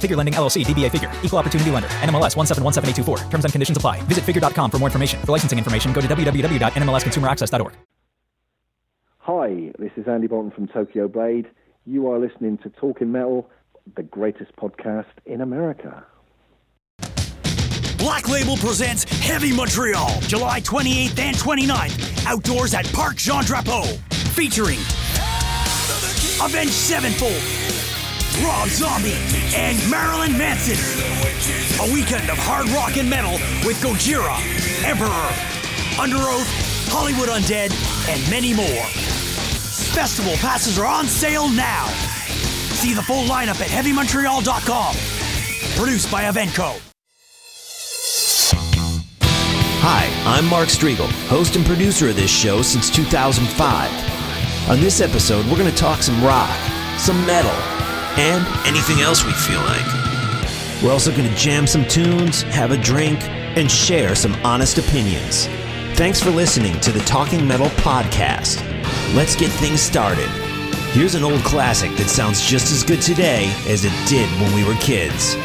Figure Lending LLC, DBA Figure, Equal Opportunity Lender, NMLS 1717824. Terms and conditions apply. Visit figure.com for more information. For licensing information, go to www.nmlsconsumeraccess.org. Hi, this is Andy Boulton from Tokyo Blade. You are listening to Talking Metal, the greatest podcast in America. Black Label presents Heavy Montreal, July 28th and 29th, outdoors at Parc Jean Drapeau, featuring Avenged Sevenfold, Rob Zombie, and Marilyn Manson. A weekend of hard rock and metal with Gojira, Emperor, Underoath, Hollywood Undead, and many more. Festival passes are on sale now. See the full lineup at heavymontreal.com. Produced by Evenko. Hi, I'm Mark Strigl, host and producer of this show since 2005. On this episode, we're going to talk some rock, some metal, and anything else we feel like. We're also going to jam some tunes, have a drink, and share some honest opinions. Thanks for listening to the Talking Metal Podcast. Let's get things started. Here's an old classic that sounds just as good today as it did when we were kids.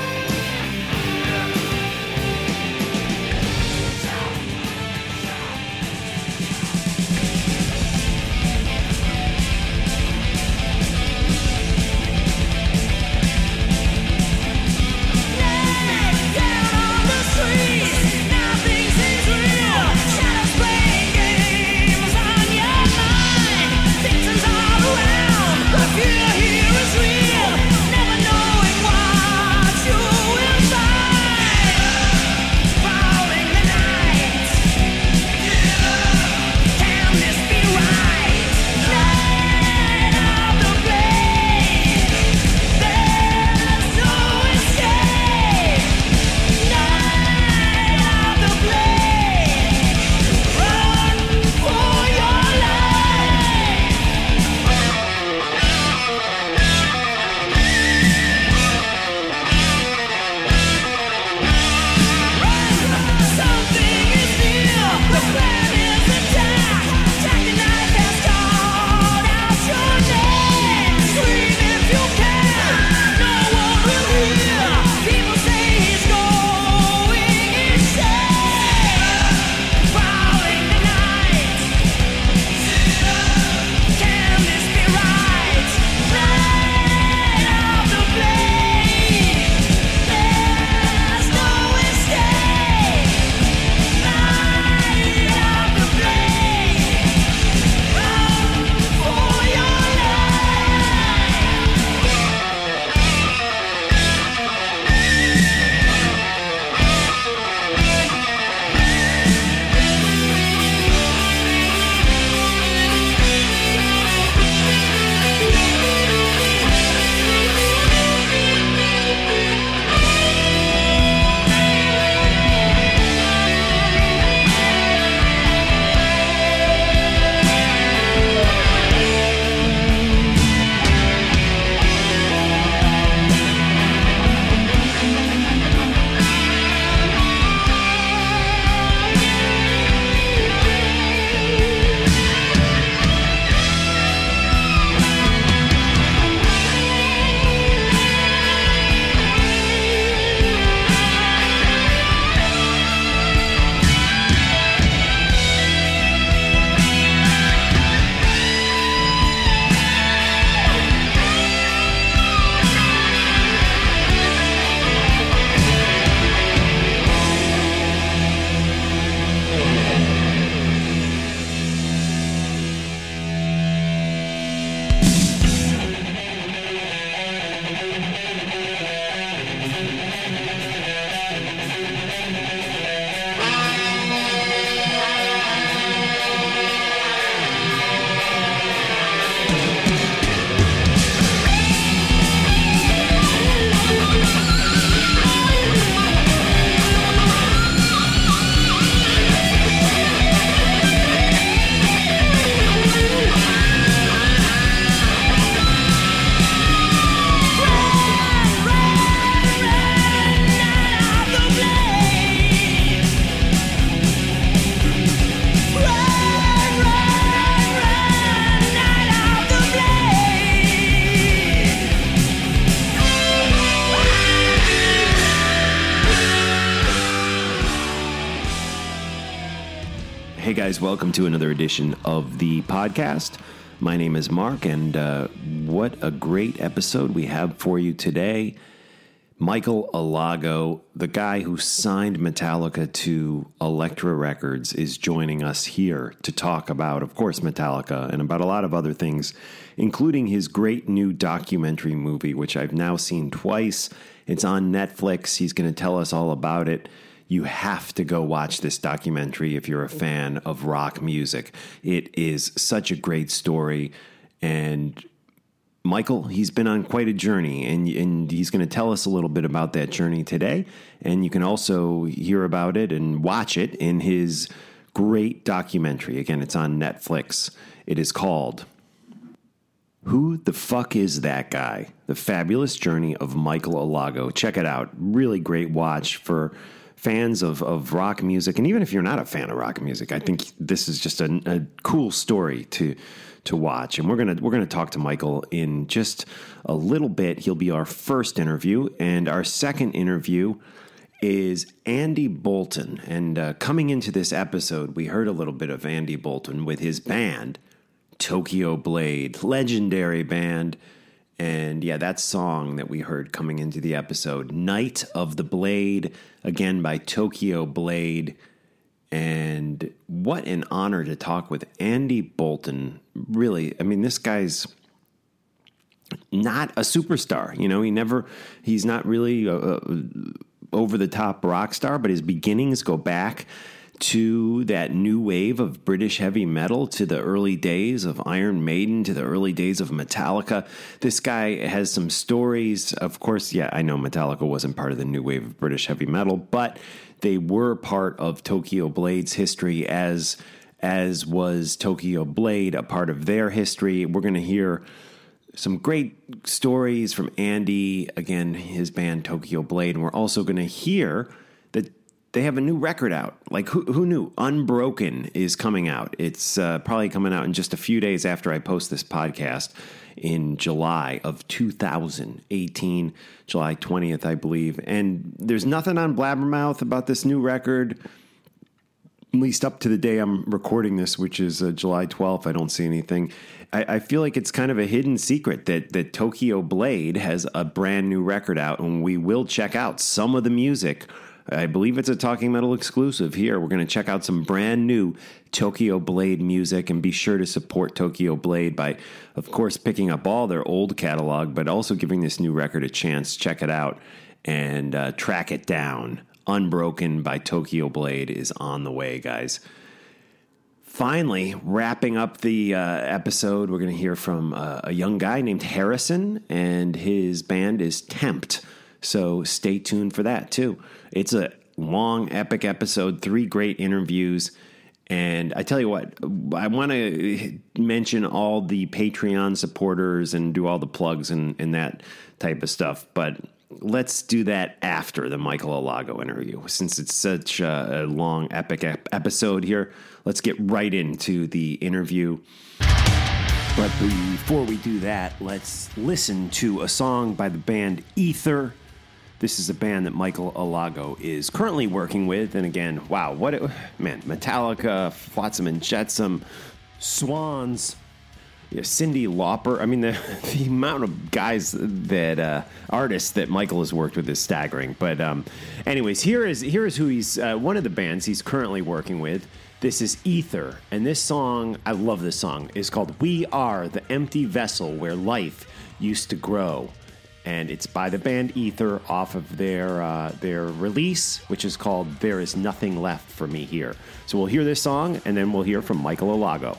To another edition of the podcast. My name is Mark, and uh, what a great episode we have for you today. Michael Alago, the guy who signed Metallica to Elektra Records, is joining us here to talk about, of course, Metallica and about a lot of other things, including his great new documentary movie, which I've now seen twice. It's on Netflix. He's going to tell us all about it you have to go watch this documentary if you're a fan of rock music. It is such a great story. And Michael, he's been on quite a journey, and, and he's going to tell us a little bit about that journey today. And you can also hear about it and watch it in his great documentary. Again, it's on Netflix. It is called Who the Fuck Is That Guy? The Fabulous Journey of Michael Alago. Check it out. Really great watch for fans of, of rock music, and even if you're not a fan of rock music, I think this is just a, a cool story to to watch. And we're gonna we're gonna talk to Michael in just a little bit. He'll be our first interview, and our second interview is Andy Boulton. And uh, coming into this episode, we heard a little bit of Andy Boulton with his band, Tokyo Blade, legendary band. And yeah, that song that we heard coming into the episode, Night of the Blade, again by Tokyo Blade. And what an honor to talk with Andy Boulton. Really, I mean, this guy's not a superstar. You know, he never, he's not really a, a over the top rock star, but his beginnings go back to that new wave of British heavy metal, to the early days of Iron Maiden, to the early days of Metallica. This guy has some stories. Of course, yeah, I know Metallica wasn't part of the new wave of British heavy metal, but they were part of Tokyo Blade's history as as was Tokyo Blade a part of their history. We're going to hear some great stories from Andy, again, his band Tokyo Blade, and we're also going to hear they have a new record out. Like who, who knew? Unbroken is coming out. It's uh, probably coming out in just a few days after I post this podcast in July of 2018, July 20th, I believe. And there's nothing on Blabbermouth about this new record. At least up to the day I'm recording this, which is uh, July 12th, I don't see anything. I, I feel like it's kind of a hidden secret that that Tokyo Blade has a brand new record out, and we will check out some of the music I believe it's a Talking Metal exclusive here. We're going to check out some brand new Tokyo Blade music and be sure to support Tokyo Blade by, of course, picking up all their old catalog, but also giving this new record a chance. Check it out and uh, track it down. Unbroken by Tokyo Blade is on the way, guys. Finally, wrapping up the uh, episode, we're going to hear from uh, a young guy named Harrison, and his band is Tempt. So stay tuned for that too. It's a long, epic episode, three great interviews. And I tell you what, I want to mention all the Patreon supporters and do all the plugs and, and that type of stuff. But let's do that after the Michael Alago interview. Since it's such a, long, epic ep- episode here, let's get right into the interview. But before we do that, let's listen to a song by the band Ether. This is a band that Michael Alago is currently working with. And again, wow, what it, man, Metallica, Flotsam and Jetsam, Swans, yeah, Cyndi Lauper. I mean, the, the amount of guys that uh, artists that Michael has worked with is staggering. But, um, anyways, here is here is who he's uh, one of the bands he's currently working with. This is Ether, and this song I love. This song is called "We Are the Empty Vessel Where Life Used to Grow." And it's by the band Ether off of their uh, their release, which is called "There Is Nothing Left for Me Here." So we'll hear this song, and then we'll hear from Michael Alago.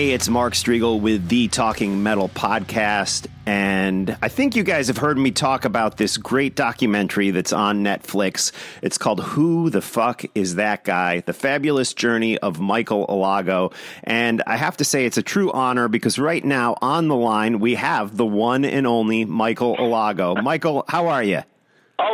Hey, it's Mark Strigl with the Talking Metal podcast. And I think you guys have heard me talk about this great documentary that's on Netflix. It's called Who the Fuck is That Guy? The Fabulous Journey of Michael Alago. And I have to say, it's a true honor because right now on the line, we have the one and only Michael Alago. Michael, how are you?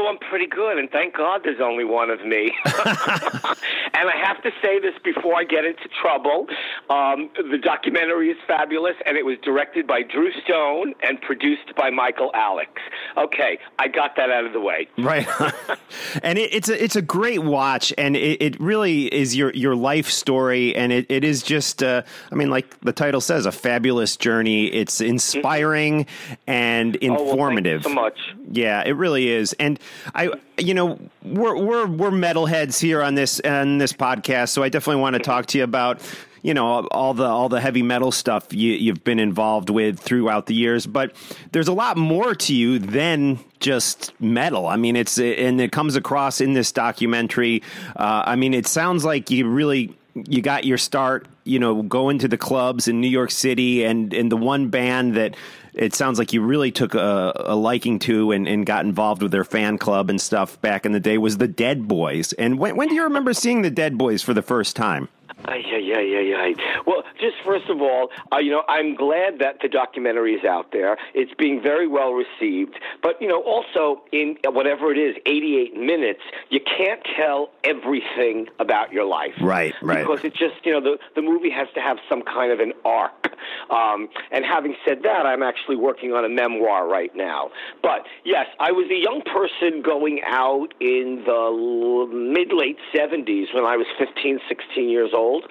I'm pretty good, and thank God there's only one of me. and I have to say this before I get into trouble. Um, the documentary is fabulous, and it was directed by Drew Stone and produced by Michael Alex. Okay, I got that out of the way. Right, and it, it's a it's a great watch, and it, it really is your your life story, and it, it is just, uh, I mean, like the title says, a fabulous journey. It's inspiring mm-hmm. and informative. Oh, well, so much. Yeah, it really is, and I, you know, we're we're we're metalheads here on this on this podcast, so I definitely want to talk to you about you know all the all the heavy metal stuff you, have been involved with throughout the years. But there's a lot more to you than just metal. I mean, it's and it comes across in this documentary. Uh, I mean, it sounds like you really you got your start, you know, going to the clubs in New York City, and and the one band that it sounds like you really took a, a liking to and, and, got involved with their fan club and stuff back in the day was the Dead Boys. And when, when do you remember seeing the Dead Boys for the first time? Yeah, yeah, yeah, yeah. Well, just first of all, uh, you know, I'm glad that the documentary is out there. It's being very well received. But, you know, also in whatever it is, 88 minutes, you can't tell everything about your life. Right, right. Because it just, you know, the, the movie has to have some kind of an arc. Um, and having said that, I'm actually working on a memoir right now. But, yes, I was a young person going out in the mid late 70s when I was 15, 16 years old old,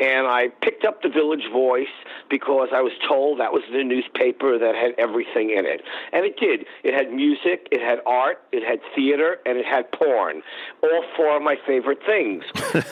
and I picked up the Village Voice because I was told that was the newspaper that had everything in it, and it did. It had music, it had art, it had theater, and it had porn. All four of my favorite things.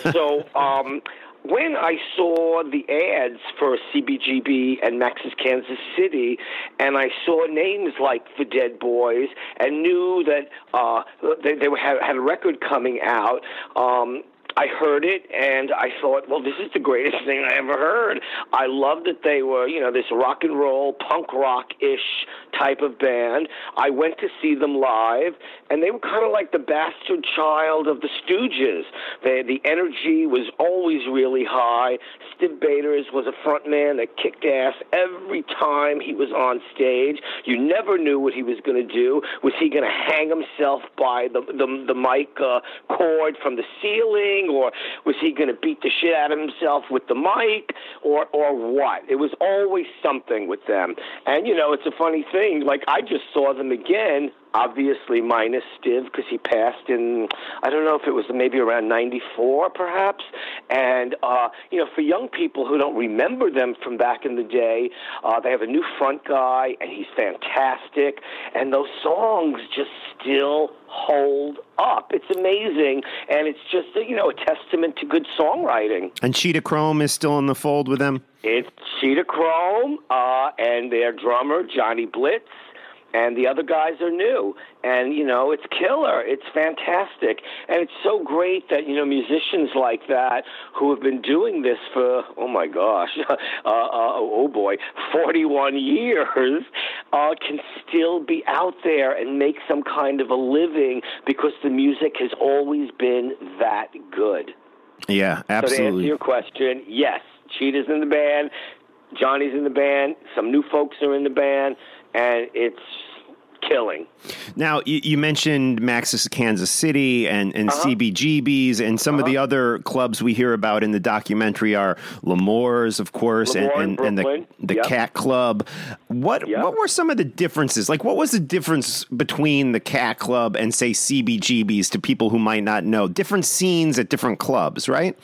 so. Um, when I saw the ads for CBGB and Max's Kansas City, and I saw names like the Dead Boys, and knew that uh, they, they had, had a record coming out, um, I heard it and I thought, well, this is the greatest thing I ever heard. I loved that they were, you know, this rock and roll, punk rock ish type of band. I went to see them live, and they were kind of like the bastard child of the Stooges. They, the energy was always really high. Stiv Bators was a front man that kicked ass every time he was on stage. You never knew what he was going to do. Was he going to hang himself by the the, the mic uh, cord from the ceiling, or was he going to beat the shit out of himself with the mic, or or what? It was always something with them. And you know, it's a funny thing. Like I just saw them again obviously minus Stiv because he passed in I don't know if it was maybe around 94 perhaps. And uh you know for young people who don't remember them from back in the day uh they have a new front guy and he's fantastic. And those songs just still hold up. It's amazing. And it's just you know a testament to good songwriting. And Cheetah Chrome is still in the fold with them? It's Cheetah Chrome uh and their drummer Johnny Blitz and the other guys are new. And you know it's killer. It's fantastic. And it's so great that you know musicians like that who have been doing this for oh my gosh uh, uh, oh boy 41 years uh, can still be out there and make some kind of a living because the music has always been that good. Yeah absolutely so to answer your question yes cheetah's in the band Johnny's in the band some new folks are in the band and it's killing. Now, you, you, mentioned Max's Kansas City and, and uh-huh. CBGBs, and some uh-huh. of the uh-huh. other clubs we hear about in the documentary are L'Amour's, of course, and, and, and, the, the yep. Cat Club. What yep. what were some of the differences? Like, what was the difference between the Cat Club and, say, CBGBs to people who might not know? Different scenes at different clubs, right?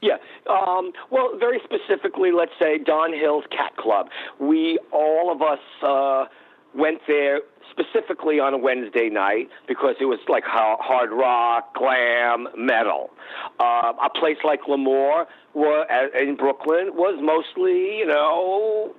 Yeah. Um, well, very specifically, let's say Don Hill's Cat Club. We, all of us, uh, went there specifically on a Wednesday night because it was like hard rock, glam, metal. Uh, a place like L'Amour in Brooklyn was mostly, you know,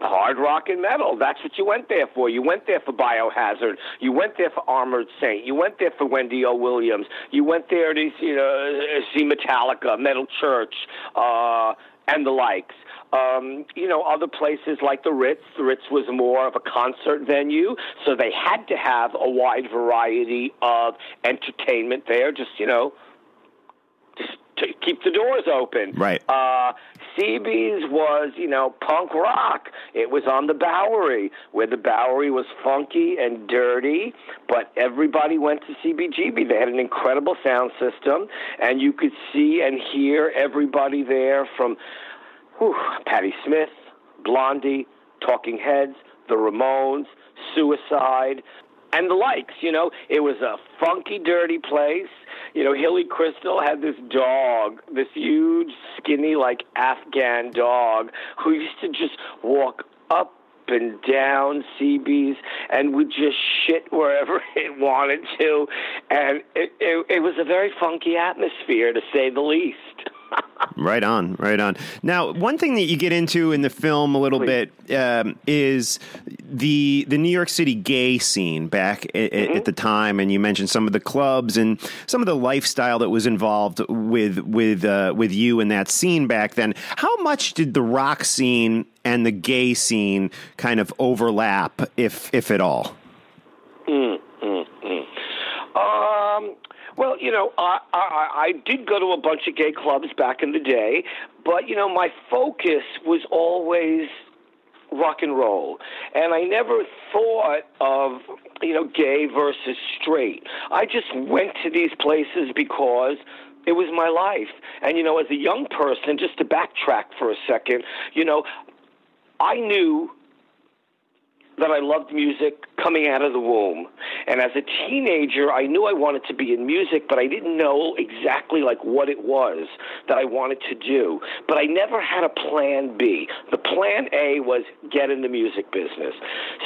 hard rock and metal. That's what you went there for. You went there for Biohazard. You went there for Armored Saint. You went there for Wendy O. Williams. You went there to you know, see Metallica, Metal Church, uh, and the likes. Um, you know, other places like the Ritz. The Ritz was more of a concert venue, so they had to have a wide variety of entertainment there. Just you know, just to keep the doors open. Right. Uh, CB's was, you know, punk rock. It was on the Bowery, where the Bowery was funky and dirty, but everybody went to CBGB. They had an incredible sound system, and you could see and hear everybody there from whew, Patti Smith, Blondie, Talking Heads, the Ramones, Suicide, and the likes. You know, it was a funky, dirty place. You know, Hilly Kristal had this dog, this huge, skinny, like Afghan dog, who used to just walk up and down CB's and would just shit wherever it wanted to, and it, it, it was a very funky atmosphere, to say the least. Right on, right on. Now, one thing that you get into in the film a little Please. bit um, is the the New York City gay scene back at, Mm-hmm. at the time, and you mentioned some of the clubs and some of the lifestyle that was involved with with uh, with you in that scene back then. How much did the rock scene and the gay scene kind of overlap, if if at all? Um, well, you know, I, I I did go to a bunch of gay clubs back in the day, but you know, my focus was always rock and roll, and I never thought of you know gay versus straight. I just went to these places because it was my life, and you know, as a young person, just to backtrack for a second, you know, I knew that I loved music coming out of the womb. And as a teenager, I knew I wanted to be in music, but I didn't know exactly like what it was that I wanted to do. But I never had a plan B. The plan A was get in the music business.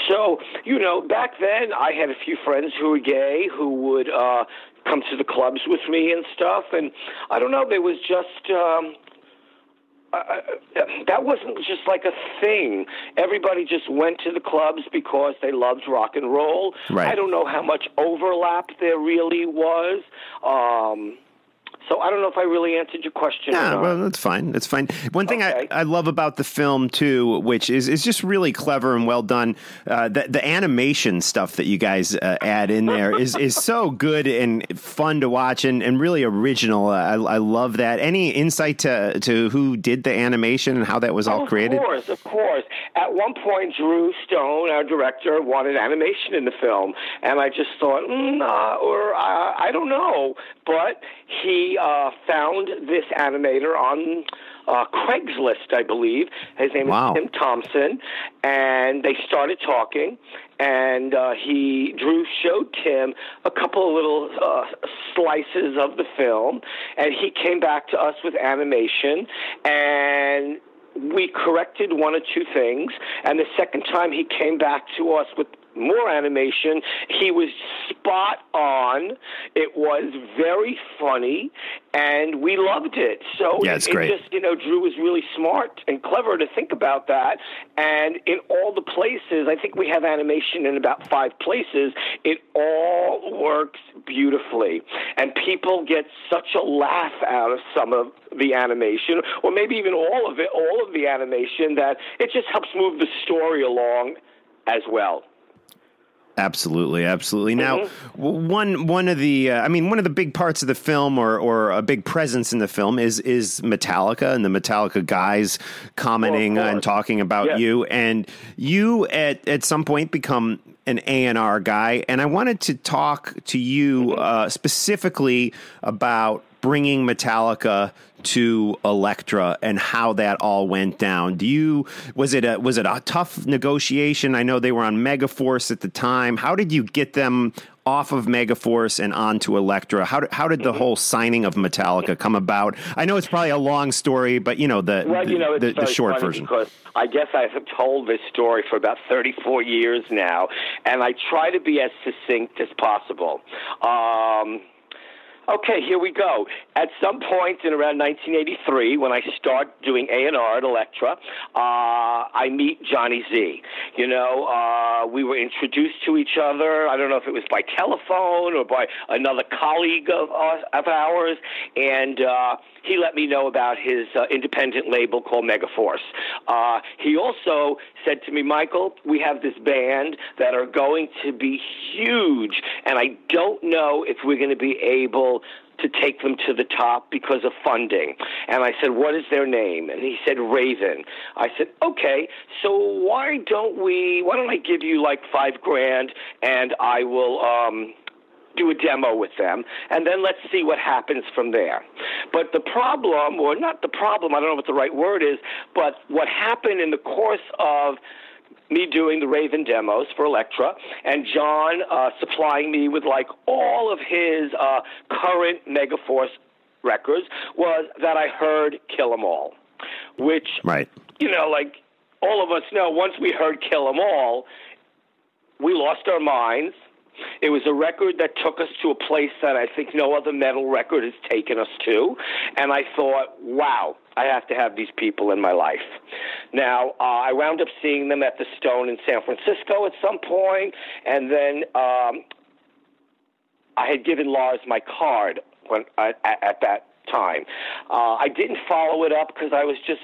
So, you know, back then I had a few friends who were gay who would uh come to the clubs with me and stuff and I don't know, there was just um uh, that wasn't just like a thing. Everybody just went to the clubs because they loved rock and roll. Right. I don't know how much overlap there really was. Um, so I don't know if I really answered your question. or Yeah, not. well, that's fine. That's fine. One thing Okay. I, I love about the film too, which is is just really clever and well done. Uh, the the animation stuff that you guys uh, add in there is is so good and fun to watch and, and really original. I, I love that. Any insight to to who did the animation and how that was all of created? Of course, of course. At one point, Drew Stone, our director, wanted animation in the film, and I just thought, mm, uh, or uh, I don't know. But he uh, found this animator on uh, Craigslist, I believe. His name Wow. is Tim Thompson, and they started talking. And uh, he, Drew, showed Tim a couple of little uh, slices of the film, and he came back to us with animation, and we corrected one or two things, and the second time he came back to us with more animation, he was spot on. It was very funny, and we loved it. So Yeah, it, it's it great. just, you know, Drew was really smart and clever to think about that. And in all the places, I think we have animation in about five places. It all works beautifully, and people get such a laugh out of some of the animation, or maybe even all of it, all of the animation, that it just helps move the story along as well. Absolutely, absolutely. Now, Mm-hmm. one one of the, uh, I mean, one of the big parts of the film, or or a big presence in the film, is is Metallica and the Metallica guys commenting and talking about Yes. you, and you at at some point become an A and R guy, and I wanted to talk to you Mm-hmm. uh, specifically about bringing Metallica to Elektra and how that all went down. Do you was it a was it a tough negotiation? I know they were on Megaforce at the time. How did you get them off of Megaforce and onto Elektra? How did, how did Mm-hmm. the whole signing of Metallica come about? I know it's probably a long story, but you know the Well, the, you know, it's the, the short version. because I guess I have told this story for about 34 years now, and I try to be as succinct as possible. Um, Okay, here we go. At some point in around 1983, when I start doing A&R at Elektra, uh, I meet Johnny Z. You know, uh, we were introduced to each other. I don't know if it was by telephone or by another colleague of, uh, of ours, and uh, he let me know about his uh, independent label called Megaforce. He also said to me, Michael, we have this band that are going to be huge, and I don't know if we're going to be able to take them to the top because of funding. And I said, What is their name? And he said, Raven. I said, Okay, so why don't we, why don't I give you like five grand and I will, um, do a demo with them, and then let's see what happens from there. But the problem, or not the problem, I don't know what the right word is, but what happened in the course of me doing the Raven demos for Elektra, and John uh, supplying me with like all of his uh, current Megaforce records was that I heard Kill 'Em All, which Right. you know, like all of us know, once we heard Kill 'Em All, we lost our minds. It was a record that took us to a place that I think no other metal record has taken us to. And I thought, wow, I have to have these people in my life. Now, uh, I wound up seeing them at the Stone in San Francisco at some point, and then um, I had given Lars my card when at, at that time. Uh, I didn't follow it up because I was just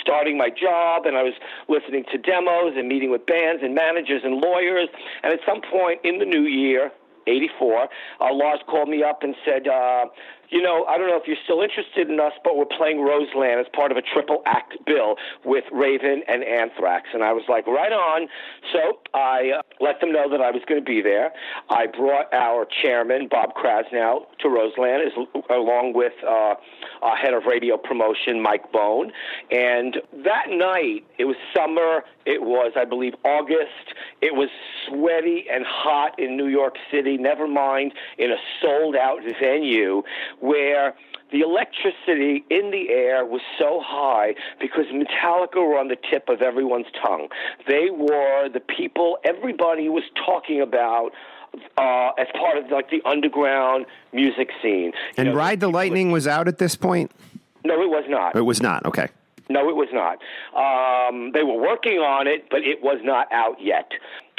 starting my job and I was listening to demos and meeting with bands and managers and lawyers. And at some point in the new year, 84, uh, Lars called me up and said, uh, you know, I don't know if you're still interested in us, but we're playing Roseland as part of a triple act bill with Raven and Anthrax. And I was like, right on. So I uh, let them know that I was going to be there. I brought our chairman, Bob Krasnow, to Roseland, as, along with uh, our head of radio promotion, Mike Bone. And that night, it was summer. It was, I believe, August. It was sweaty and hot in New York City, never mind in a sold out venue where the electricity in the air was so high because Metallica were on the tip of everyone's tongue. They were the people everybody was talking about uh, as part of like the underground music scene. You And know, Ride the Lightning was out at this point? No, it was not. It was not. Okay. No, it was not. Um, they were working on it, but it was not out yet.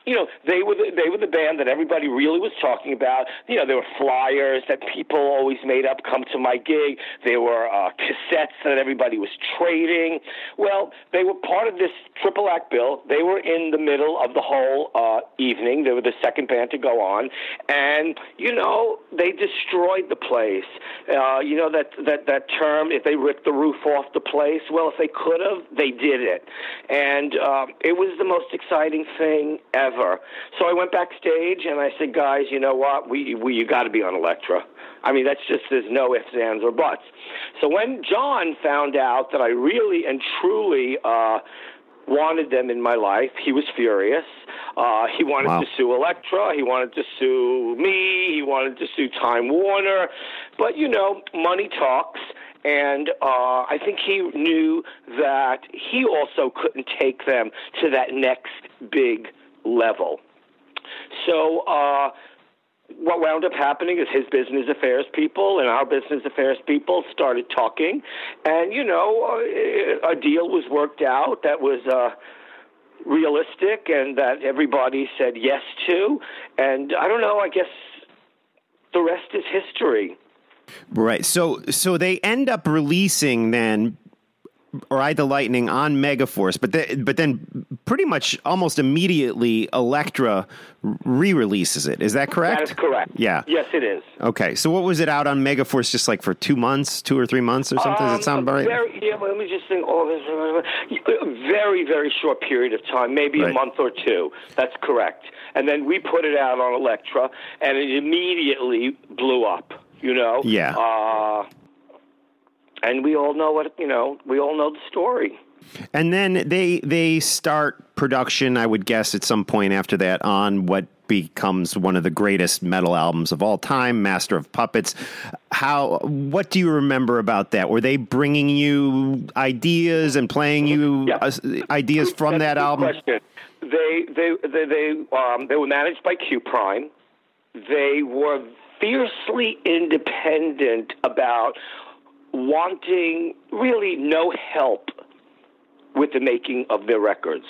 You know, they were the, they were the band that everybody really was talking about. You know, there were flyers that people always made up come to my gig. There were uh, cassettes that everybody was trading. Well, they were part of this triple act bill. They were in the middle of the whole uh, evening. They were the second band to go on, and you know, they destroyed the place. Uh, you know that that that term, if they ripped the roof off the place. Well, if they could have, they did it, and um, it was the most exciting thing ever. So I went backstage and I said, guys, you know what? We we you got to be on Elektra. I mean, that's just there's no ifs, ands, or buts. So when John found out that I really and truly. Uh, wanted them in my life. He was furious. Uh, he wanted Wow. to sue Elektra. He wanted to sue me. He wanted to sue Time Warner. But, you know, money talks. And uh, I think he knew that he also couldn't take them to that next big level. So, uh, what wound up happening is his business affairs people and our business affairs people started talking, and you know, uh, a deal was worked out that was uh, realistic and that everybody said yes to. And I don't know, I guess the rest is history. Right. So so they end up releasing then Or ride the Lightning on Megaforce, but they, but then pretty much almost immediately Elektra re-releases it. Is that correct? That is correct. Yeah. Yes, it is. Okay. So what was it out on Megaforce just like for 2 months, 2 or 3 months or something? Does Um, it sound about right? Very, yeah, well, let me just think. Oh, this, a very, very short period of time, maybe Right. a month or two. That's correct. And then we put it out on Elektra, and it immediately blew up. You know. Yeah. Uh, and we all know what you know. We all know the story. And then they they start production, I would guess, at some point after that on what becomes one of the greatest metal albums of all time, Master of Puppets. How? What do you remember about that? Were they bringing you ideas and playing you Yeah. uh, ideas from That's that album? Question. They they they they um, they were managed by Q Prime. they were fiercely independent about wanting really no help with the making of their records.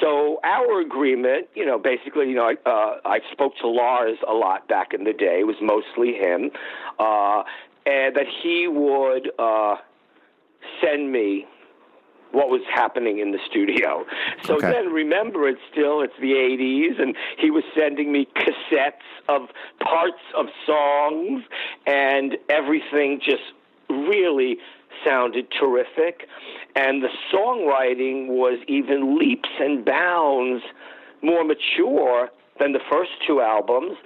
So our agreement, you know, basically, you know, I, uh, I spoke to Lars a lot back in the day. It was mostly him, uh, and that he would uh, send me what was happening in the studio. So Okay. then remember it's still it's the 80s and he was sending me cassettes of parts of songs and everything just really sounded terrific. And the songwriting was even leaps and bounds more mature than the first two albums.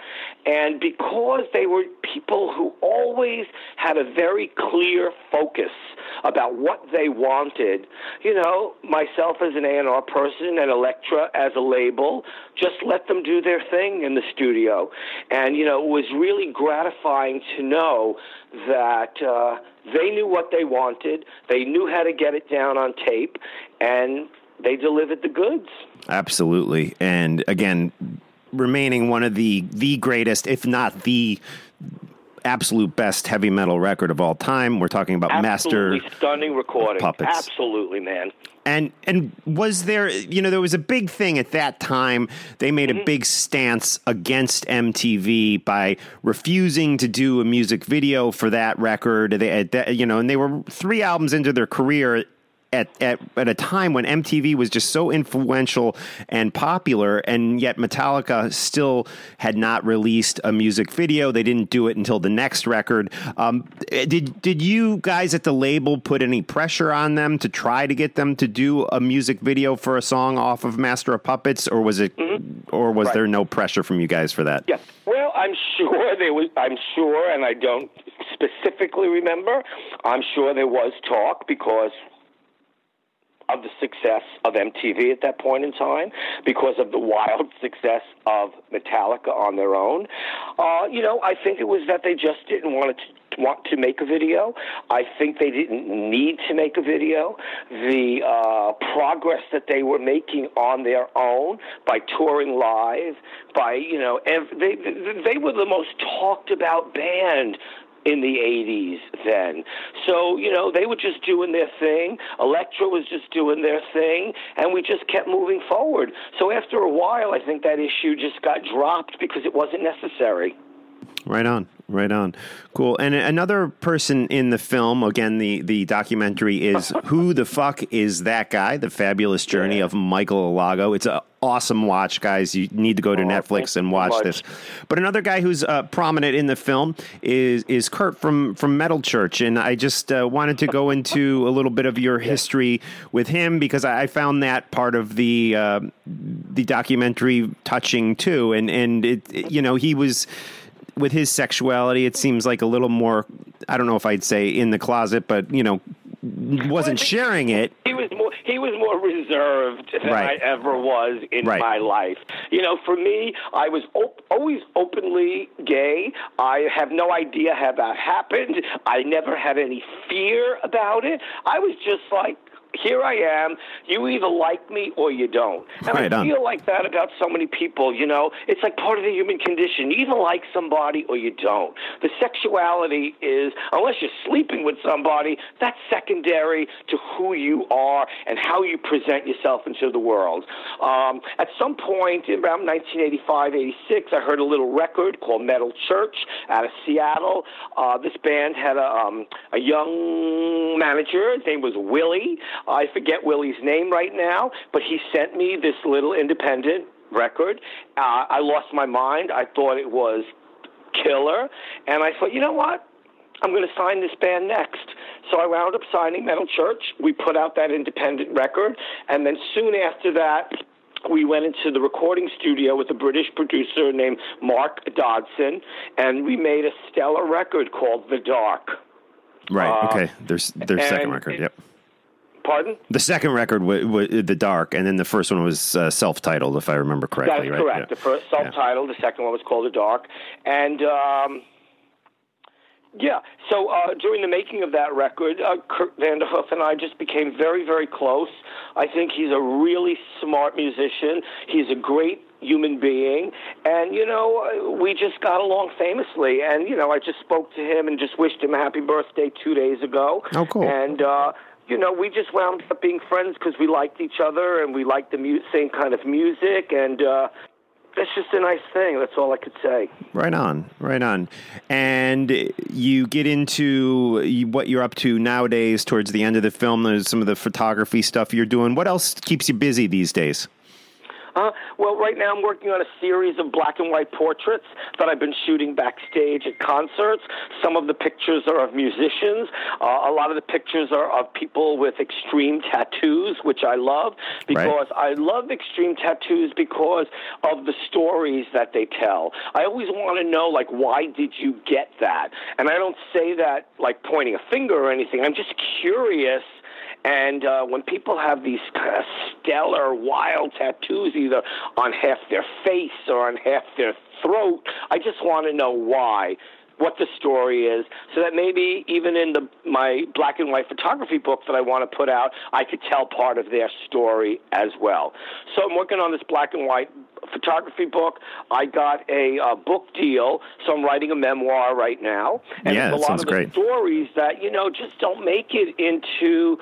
And because they were people who always had a very clear focus about what they wanted, you know, myself as an A&R person and Elektra as a label, just let them do their thing in the studio. And, you know, it was really gratifying to know that uh, they knew what they wanted, they knew how to get it down on tape, and they delivered the goods. Absolutely. And again, remaining one of the the greatest, if not the absolute best heavy metal record of all time. We're talking about Absolutely Master stunning recording. Puppets. Absolutely, man. And and was there you know there was a big thing at that time they made a mm-hmm. big stance against MTV by refusing to do a music video for that record they you know and they were 3 albums into their career at, at at a time when MTV was just so influential and popular, and yet Metallica still had not released a music video. They didn't do it until the next record. Um, did did you guys at the label put any pressure on them to try to get them to do a music video for a song off of Master of Puppets, or was it, or was Right. there no pressure from you guys for that? Yeah. Well, I'm sure there was. I'm sure, and I don't specifically remember. I'm sure there was talk because of the success of MTV at that point in time, because of the wild success of Metallica on their own. Uh, you know, I think it was that they just didn't want to want to make a video. I think they didn't need to make a video. The uh, progress that they were making on their own by touring live, by you know, ev- they they were the most talked about band in the 80s then. So, you know, they were just doing their thing. Elektra was just doing their thing, and we just kept moving forward. So after a while, I think that issue just got dropped because it wasn't necessary. Right on, right on. Cool. And another person in the film, again, the, the documentary is Who the Fuck is That Guy? The Fabulous Journey of Michael Alago. It's an awesome watch, guys. You need to go to Oh, Netflix and watch this. But another guy who's uh, prominent in the film is is Kurt from, from Metal Church. And I just uh, wanted to go into a little bit of your history with him because I I found that part of the uh, the documentary touching too. And, and it, it- you know, he was with his sexuality, it seems like a little more. I don't know if I'd say in the closet, but you know, wasn't sharing it. He was more he was more reserved than Right. I ever was in Right. my life. You know, for me, I was op- always openly gay. I have no idea how that happened. I never had any fear about it. I was just like here I am. You either like me or you don't. And Right I on. feel like that about so many people, you know. It's like part of the human condition. You either like somebody or you don't. The sexuality is, unless you're sleeping with somebody, that's secondary to who you are and how you present yourself into the world. Um, at some point, in around 1985, 86, I heard a little record called Metal Church out of Seattle. Uh, this band had a, um, a young manager. His name was Willie. I forget Willie's name right now, but he sent me this little independent record. Uh, I lost my mind. I thought it was killer, and I thought, you know what? I'm going to sign this band next. So I wound up signing Metal Church. We put out that independent record, and then soon after that, we went into the recording studio with a British producer named Mark Dodson, and we made a stellar record called The Dark. Right. Uh, okay. There's their second record. Yep. Pardon? The second record was, was the dark, and then the first one was uh, self-titled, if I remember correctly. That's right? correct. Yeah. The first self-titled, the second one was called The Dark, and um, Yeah. So uh, during the making of that record, uh, Kurt Vanderhoof and I just became very, very close. I think he's a really smart musician. He's a great human being, and you know uh, we just got along famously. And you know I just spoke to him and just wished him a happy birthday two days ago. Oh, cool. And uh, you know we just wound up being friends because we liked each other and we liked the mu- same kind of music and. uh that's just a nice thing. That's all I could say. Right on, right on. And you get into what you're up to nowadays towards the end of the film. There's some of the photography stuff you're doing. What else keeps you busy these days? Uh, well, right now I'm working on a series of black and white portraits that I've been shooting backstage at concerts. Some of the pictures are of musicians. Uh, a lot of the pictures are of people with extreme tattoos, which I love because right. I love extreme tattoos because of the stories that they tell. I always want to know, like, why did you get that? And I don't say that like pointing a finger or anything. I'm just curious and uh, when people have these kind of stellar, wild tattoos, either on half their face or on half their throat, I just want to know why what the story is, so that maybe even in the my black and white photography book that I want to put out, I could tell part of their story as well. So I'm working on this black and white photography book. I got a uh, book deal, so I'm writing a memoir right now, and yeah, a lot sounds of great. stories that you know just don't make it into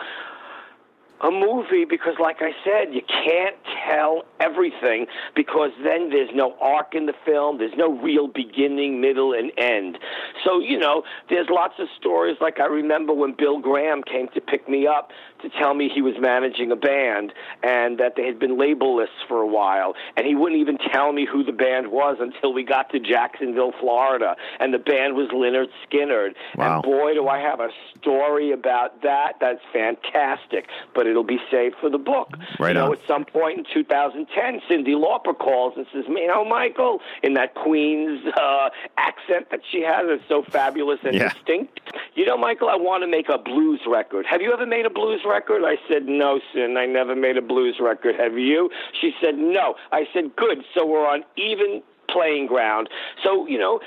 a movie because, like I said, you can't tell everything because then there's no arc in the film. There's no real beginning, middle, and end. So, you know, there's lots of stories. Like I remember when Bill Graham came to pick me up to tell me he was managing a band and that they had been labelless for a while. And he wouldn't even tell me who the band was until we got to Jacksonville, Florida. And the band was Lynyrd Skynyrd. Wow. And boy, do I have a story about that. That's fantastic. But it'll be saved for the book. Right you know, on. at some point in 2010, Cyndi Lauper calls and says, "You know, Michael," in that Queen's uh, accent that she has, is so fabulous and Yeah. distinct. You know, Michael, I want to make a blues record. Have you ever made a blues record? I said, "No, Sin, I never made a blues record. Have you?" She said, "No." I said, "Good. So we're on even." playing ground. So, you know,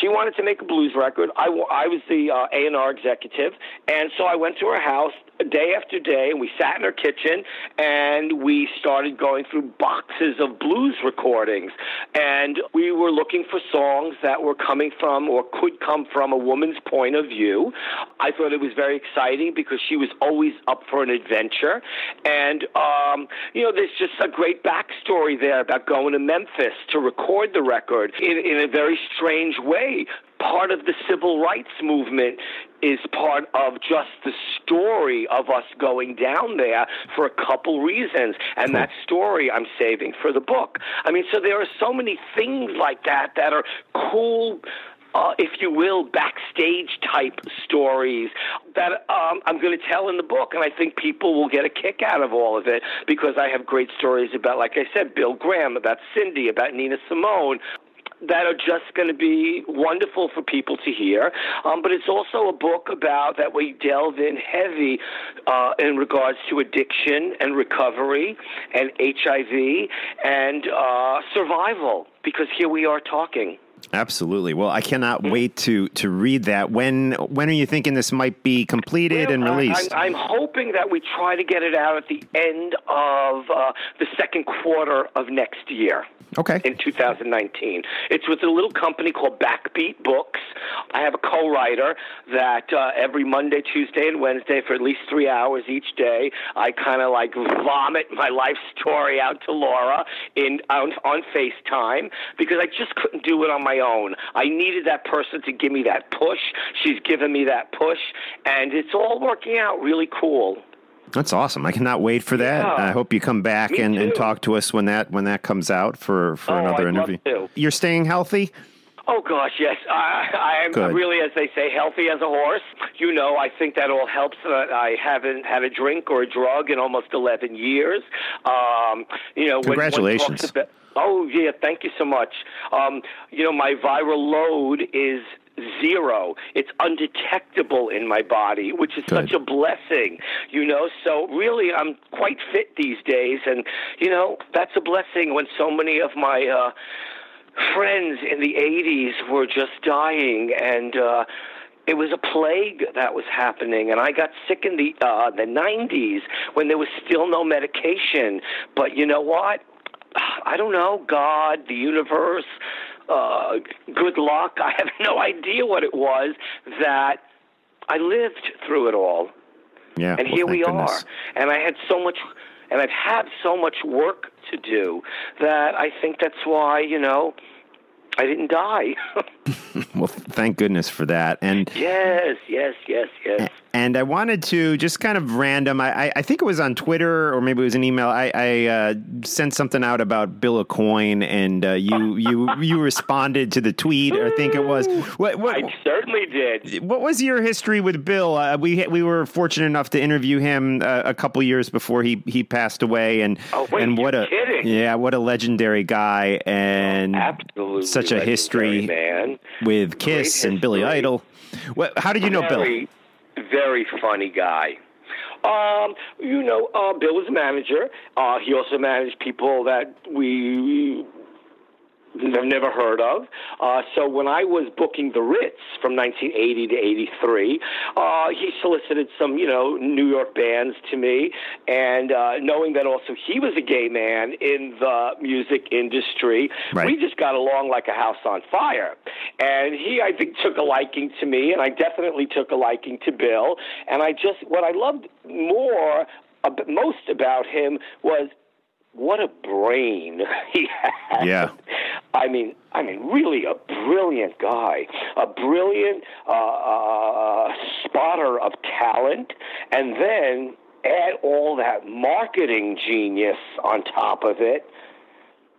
she wanted to make a blues record. I, I was the uh, A&R executive, and so I went to her house day after day, and we sat in her kitchen, and we started going through boxes of blues recordings, and we were looking for songs that were coming from or could come from a woman's point of view. I thought it was very exciting because she was always up for an adventure, and um, you know, there's just a great backstory there about going to Memphis to record the record in, in a very strange way. Part of the civil rights movement is part of just the story of us going down there for a couple reasons. And that story I'm saving for the book. I mean, so there are so many things like that that are cool. Uh, if you will, backstage type stories that um, I'm going to tell in the book, and I think people will get a kick out of all of it because I have great stories about, like I said, Bill Graham, about Cyndi, about Nina Simone, that are just going to be wonderful for people to hear. Um, but it's also a book about that we delve in heavy uh, in regards to addiction and recovery and HIV and uh, survival, because here we are talking. Absolutely. Well, I cannot wait to to read that. When when are you thinking this might be completed and Well, I- released? I'm, I'm hoping that we try to get it out at the end of uh, the second quarter of next year. Okay. In 2019. It's with a little company called Backbeat Books. I have a co writer that uh, every Monday, Tuesday, and Wednesday for at least three hours each day, I kind of like vomit my life story out to Laura in on, on FaceTime because I just couldn't do it on my own. I needed that person to give me that push. She's given me that push, and it's all working out really cool. That's awesome. I cannot wait for that. Yeah. I hope you come back and, and talk to us when that when that comes out for, for Oh, another I'd interview. You're staying healthy? Oh gosh, yes. I, I am Good. really, as they say, healthy as a horse. You know, I think that all helps. That I haven't had a drink or a drug in almost 11 years. Um, you know, Congratulations. about- oh yeah, thank you so much. Um, you know, my viral load is zero. It's undetectable in my body, which is Good. such a blessing, you know. So really, I'm quite fit these days, and you know that's a blessing when so many of my uh, friends in the 80s were just dying and uh it was a plague that was happening, and I got sick in the uh, the '90s when there was still no medication. But you know what? I don't know. God, the universe, uh, good luck. I have no idea what it was that I lived through it all. Yeah, and well, here we goodness. are. And I had so much, and I've had so much work to do that I think that's why you know I didn't die. Well, thank goodness for that. And yes, yes, yes, yes. And I wanted to just kind of random. I, I, I think it was on Twitter or maybe it was an email. I, I uh, sent something out about Bill Aucoin, and uh, you you you responded to the tweet. Or I think it was what what. I certainly did. What was your history with Bill? Uh, we we were fortunate enough to interview him uh, a couple years before he, he passed away, and Oh, wait, and what a kidding. yeah, what a legendary guy, and Absolutely, such a history man. with Kiss and Billy. Idol. What, how did you know Bill? Very, funny guy. Um, you know, uh, Bill was a manager. Uh, he also managed people that we have never heard of. Uh, so when I was booking the Ritz from 1980 to 83, uh, he solicited some, you know, New York bands to me, and uh, knowing that also he was a gay man in the music industry, Right. we just got along like a house on fire. And he, I think, took a liking to me, and I definitely took a liking to Bill. And I just, what I loved more, most about him was what a brain he had. Yeah. I mean, I mean, really a brilliant guy, a brilliant uh, uh, spotter of talent, and then add all that marketing genius on top of it.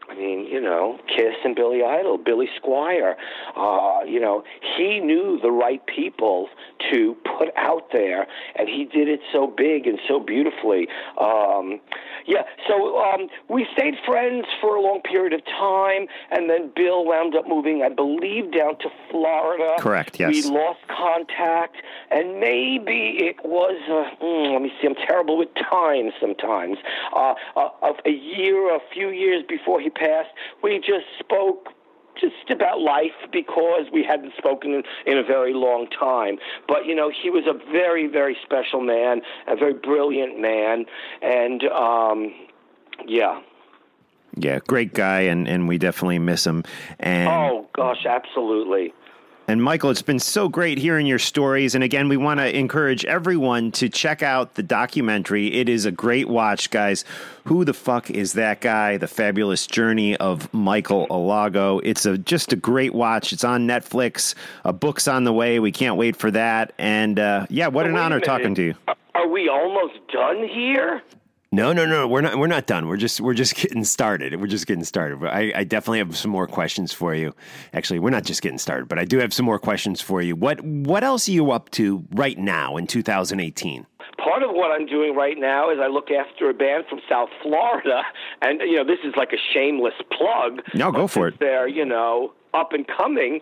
I mean, you know, Kiss and Billy Idol, Billy Squier. Uh, you know, he knew the right people to put out there, and he did it so big and so beautifully. Um, yeah, so um, we stayed friends for a long period of time, and then Bill wound up moving, I believe, down to Florida. Correct, yes. We lost contact, and maybe it was, uh, mm, let me see, I'm terrible with time sometimes. Uh, uh, of a year, a few years before he passed, we just spoke just about life because we hadn't spoken in, in a very long time. But you know, he was a very, very special man, a very brilliant man, and um, yeah. Yeah, great guy, and, and we definitely miss him. And Oh gosh, absolutely. And Michael, it's been so great hearing your stories. And again, we want to encourage everyone to check out the documentary. It is a great watch, guys. Who the fuck is that guy? The fabulous journey of Michael Alago. It's a just a great watch. It's on Netflix. A book's on the way. We can't wait for that. And uh, yeah, what an honor minute. talking to you. Are we almost done here? No, no, no. We're not. We're not done. We're just. We're just getting started. We're just getting started. But I, I definitely have some more questions for you. Actually, we're not just getting started, but I do have some more questions for you. What What else are you up to right now in 2018? Part of what I'm doing right now is I look after a band from South Florida, and you know this is like a shameless plug. No, go for it. They're you know up and coming.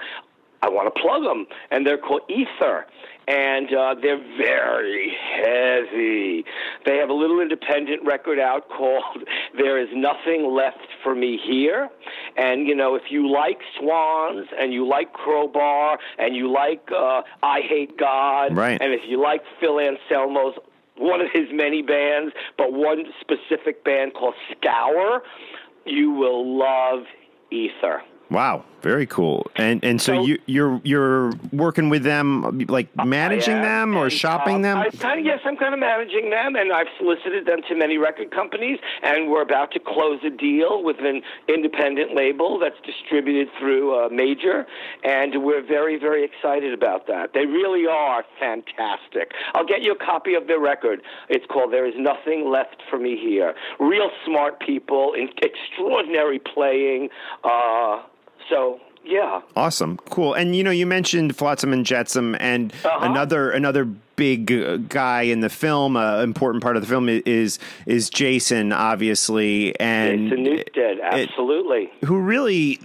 I want to plug them, and they're called Ether, and uh, they're very heavy. They have a little independent record out called "There Is Nothing Left for Me Here," and you know if you like Swans and you like Crowbar and you like uh, Eyehategod, Right. and if you like Phil Anselmo's one of his many bands, but one specific band called Scour, you will love Ether. Wow, very cool. And and so, So- you you're you're working with them, like managing am, them or and, shopping um, them. I yes, I'm kind of managing them, and I've solicited them to many record companies, and we're about to close a deal with an independent label that's distributed through a major, and we're very, very excited about that. They really are fantastic. I'll get you a copy of their record. It's called "There Is Nothing Left for Me Here." Real smart people, in extraordinary playing. Uh, so. Yeah. Awesome, cool. And you know, you mentioned Flotsam and Jetsam, and Uh-huh. another another big guy in the film, uh, important part of the film is is Jason, obviously, and Jason Newsted, absolutely. who really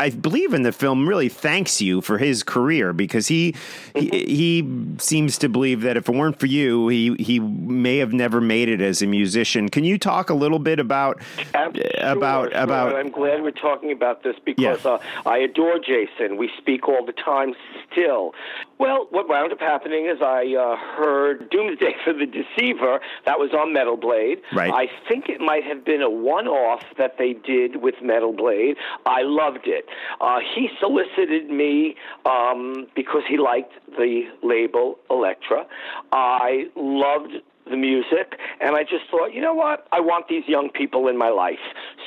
I believe in the film, really thanks you for his career because he he, he seems to believe that if it weren't for you, he he may have never made it as a musician. Can you talk a little bit about Absolutely. about Sure. about? I'm glad we're talking about this because Yeah. uh, I adore Jason. We speak all the time still. Well, what wound up happening is I uh, heard Doomsday for the Deceiver. That was on Metal Blade. Right. I think it might have been a one-off that they did with Metal Blade. I loved it. Uh, he solicited me um, because he liked the label Elektra. I loved the music, and I just thought, you know what? I want these young people in my life.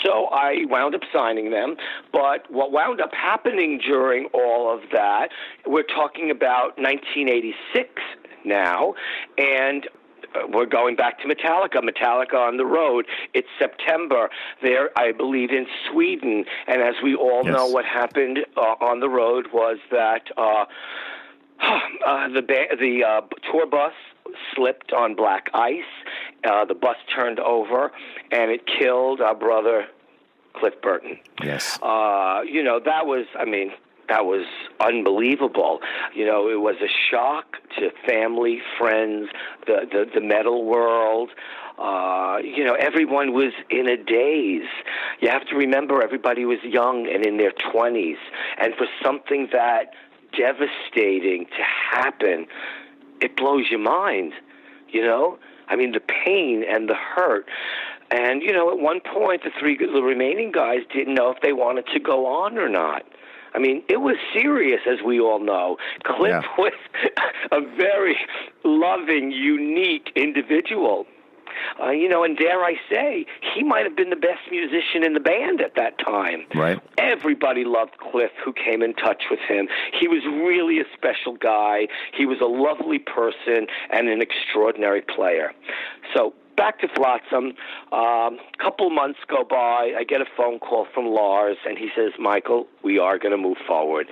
So I wound up signing them. But what wound up happening during all of that, we're talking about 1986 now, and uh, we're going back to Metallica. Metallica on the road. It's September. They're, I believe, in Sweden. And as we all Yes. know, what happened uh, on the road was that uh, uh, the ba- the uh, tour bus slipped on black ice. Uh, the bus turned over, and it killed our brother Cliff Burton. yes. Uh, you know, that was, I mean, that was unbelievable. You know, it was a shock to family, friends, the the, the metal world. Uh, you know, everyone was in a daze. You have to remember, everybody was young and in their twenties, and for something that devastating to happen, it blows your mind. You know, I mean, the pain and the hurt. And you know, at one point, the three the remaining guys didn't know if they wanted to go on or not. I mean, it was serious, as we all know. Cliff Yeah. was a very loving, unique individual. Uh, you know, and dare I say, he might have been the best musician in the band at that time. Right. Everybody loved Cliff who came in touch with him. He was really a special guy. He was a lovely person and an extraordinary player. So back to Flotsam. A um, couple months go by. I get a phone call from Lars, and he says, Michael, we are going to move forward.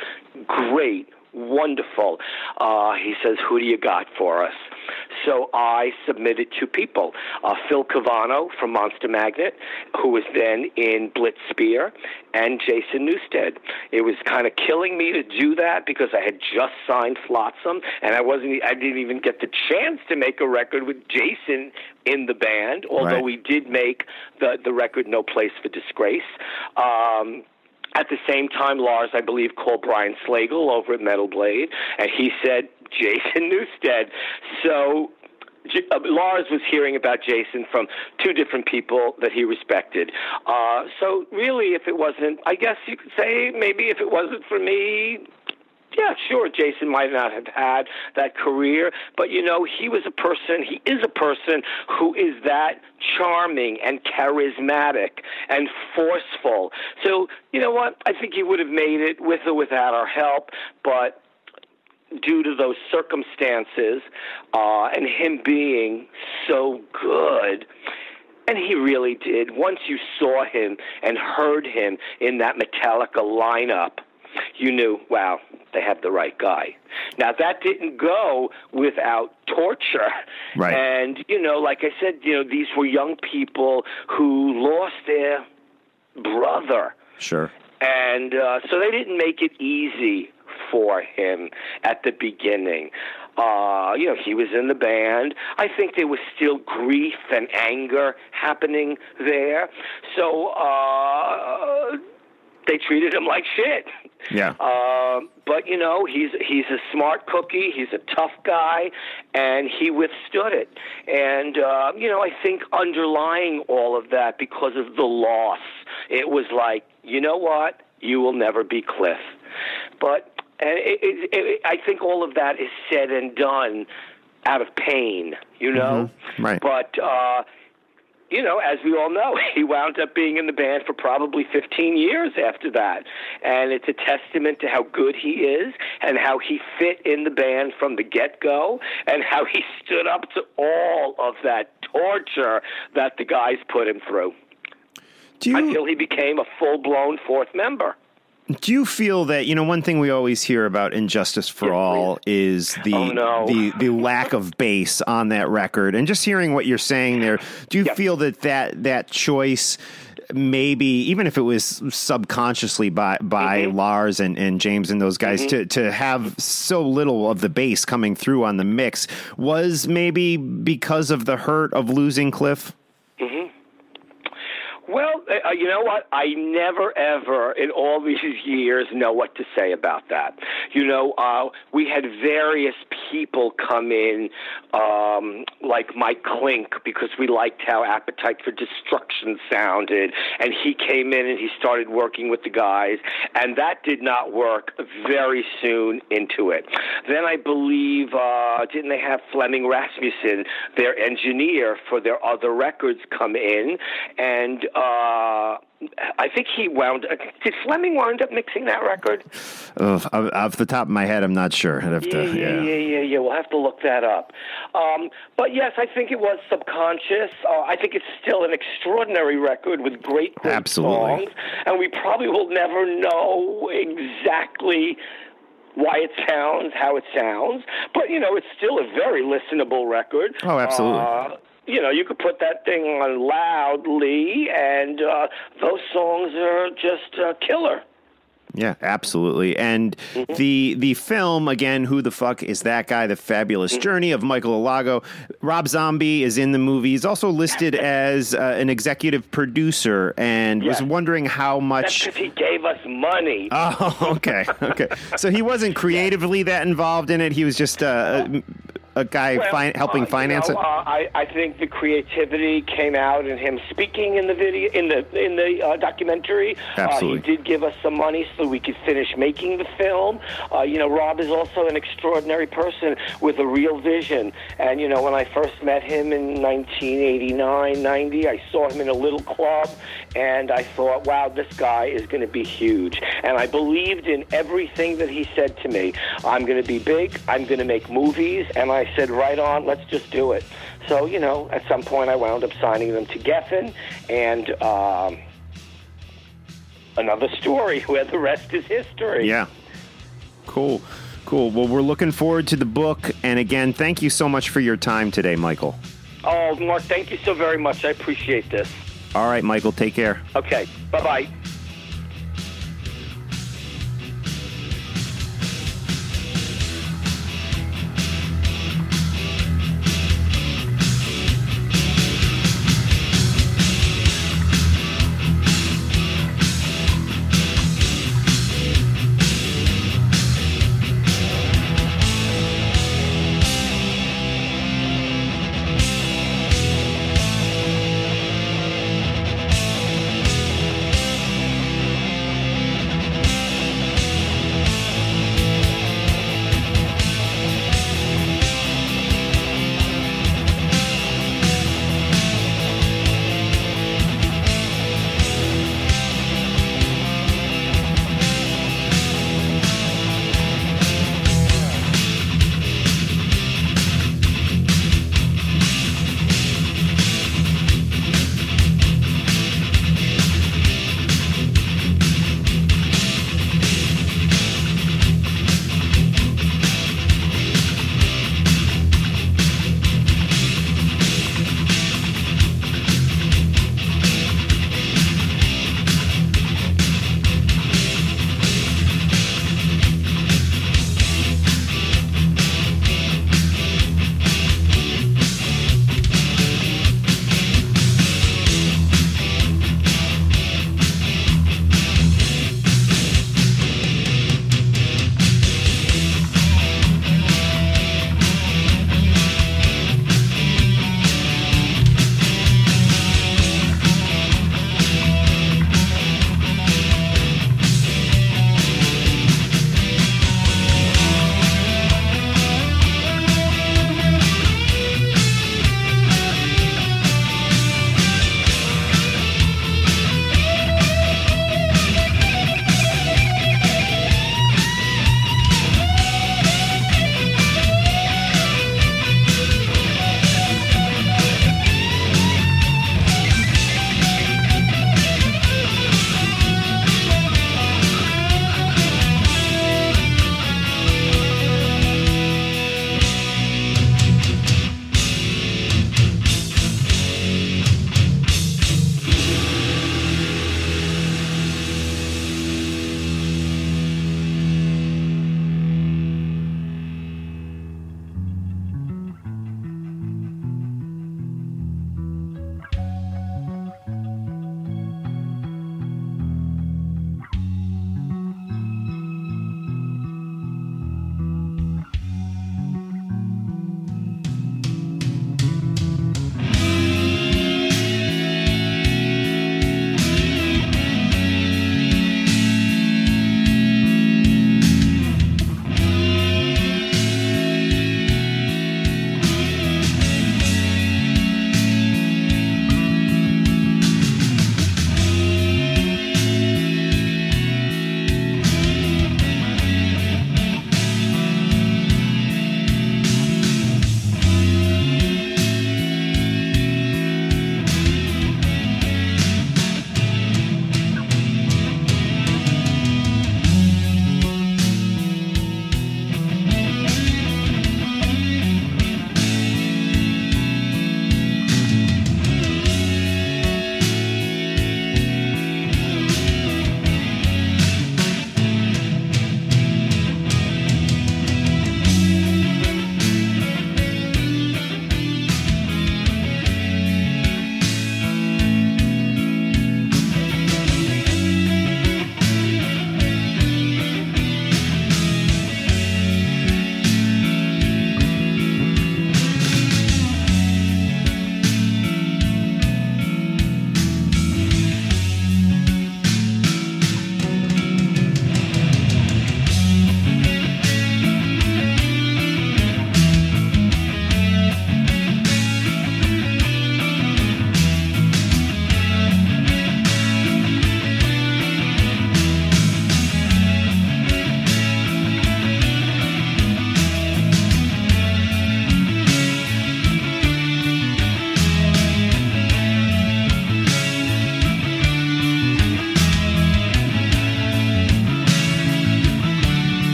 Great. Wonderful. Uh, he says, Who do you got for us? So I submitted two people uh, Phil Caivano from Monster Magnet, who was then in Blitz Spear, and Jason Newsted. It was kind of killing me to do that because I had just signed Flotsam, and I wasn't. I didn't even get the chance to make a record with Jason in the band, although Right. we did make the the record No Place for Disgrace. Um, at the same time, Lars, I believe, called Brian Slagel over at Metal Blade, and he said Jason Newsted. So J- uh, Lars was hearing about Jason from two different people that he respected. Uh, so really, if it wasn't, I guess you could say maybe if it wasn't for me, yeah, sure, Jason might not have had that career, but you know, he was a person, he is a person who is that charming and charismatic and forceful. So, you know what? I think he would have made it with or without our help, but due to those circumstances uh, and him being so good, and he really did. Once you saw him and heard him in that Metallica lineup, you knew, wow, they have the right guy. Now that didn't go without torture. Right. And, you know, like I said, you know, these were young people who lost their brother. Sure. And uh, so they didn't make it easy for him at the beginning. Uh, you know, he was in the band. I think there was still grief and anger happening there. So uh, they treated him like shit. Yeah. Um, but you know, he's he's a smart cookie. He's a tough guy, and he withstood it. And uh, you know, I think underlying all of that, because of the loss, it was like, you know what, you will never be Cliff. But and it, it, it, I think all of that is said and done out of pain, you know. Right. But uh, you know, as we all know, he wound up being in the band for probably 15 years after that. And it's a testament to how good he is and how he fit in the band from the get go and how he stood up to all of that torture that the guys put him through you until he became a full blown fourth member. Do you feel that you know one thing we always hear about And Justice for All is the Oh, no. the the lack of bass on that record, and just hearing what you're saying there, do you feel that that that choice? maybe even if it was subconsciously by by Mm-hmm. Lars and, and James and those guys to to have so little of the bass coming through on the mix was maybe because of the hurt of losing Cliff. Well, uh, you know what? I never ever in all these years know what to say about that. You know, uh, we had various people come in, um, like Mike Clink, because we liked how Appetite for Destruction sounded, and he came in and he started working with the guys, and that did not work very soon into it. Then I believe, uh, didn't they have Flemming Rasmussen, their engineer for their other records, come in, and uh, I think he wound. Uh, did Flemming wind up mixing that record? Off the top of my head, I'm not sure. I'd have Yeah, to, yeah, yeah, yeah, yeah. We'll have to look that up. Um, but yes, I think it was subconscious. Uh, I think it's still an extraordinary record with great, great Absolutely. songs, and we probably will never know exactly why it sounds how it sounds. But you know, it's still a very listenable record. Oh, absolutely. Uh, you know, you could put that thing on loudly, and uh, those songs are just uh, killer. Yeah, absolutely. And the the film again, who the fuck is that guy? The fabulous journey of Michael Alago. Rob Zombie is in the movie. He's also listed as uh, an executive producer, and was wondering how much. because he gave us money. Oh, okay, okay. So he wasn't creatively that involved in it. He was just uh, a, guy Well, fi- helping uh, you finance know, it. Uh, I, I think the creativity came out in him speaking in the video in the in the uh, documentary. Absolutely. Uh, he did give us some money so we could finish making the film. Uh, you know, Rob is also an extraordinary person with a real vision. And you know, when I first met him in 1989, 90, I saw him in a little club, and I thought, wow, this guy is going to be huge. And I believed in everything that he said to me. I'm going to be big. I'm going to make movies. And I said, right on, let's just do it. So, you know, at some point I wound up signing them to Geffen, and um, another story where the rest is history. Yeah. Cool. Cool. Well, we're looking forward to the book. And again, thank you so much for your time today, Michael. Oh, Mark, thank you so very much. I appreciate this. All right, Michael, take care. Okay, bye bye.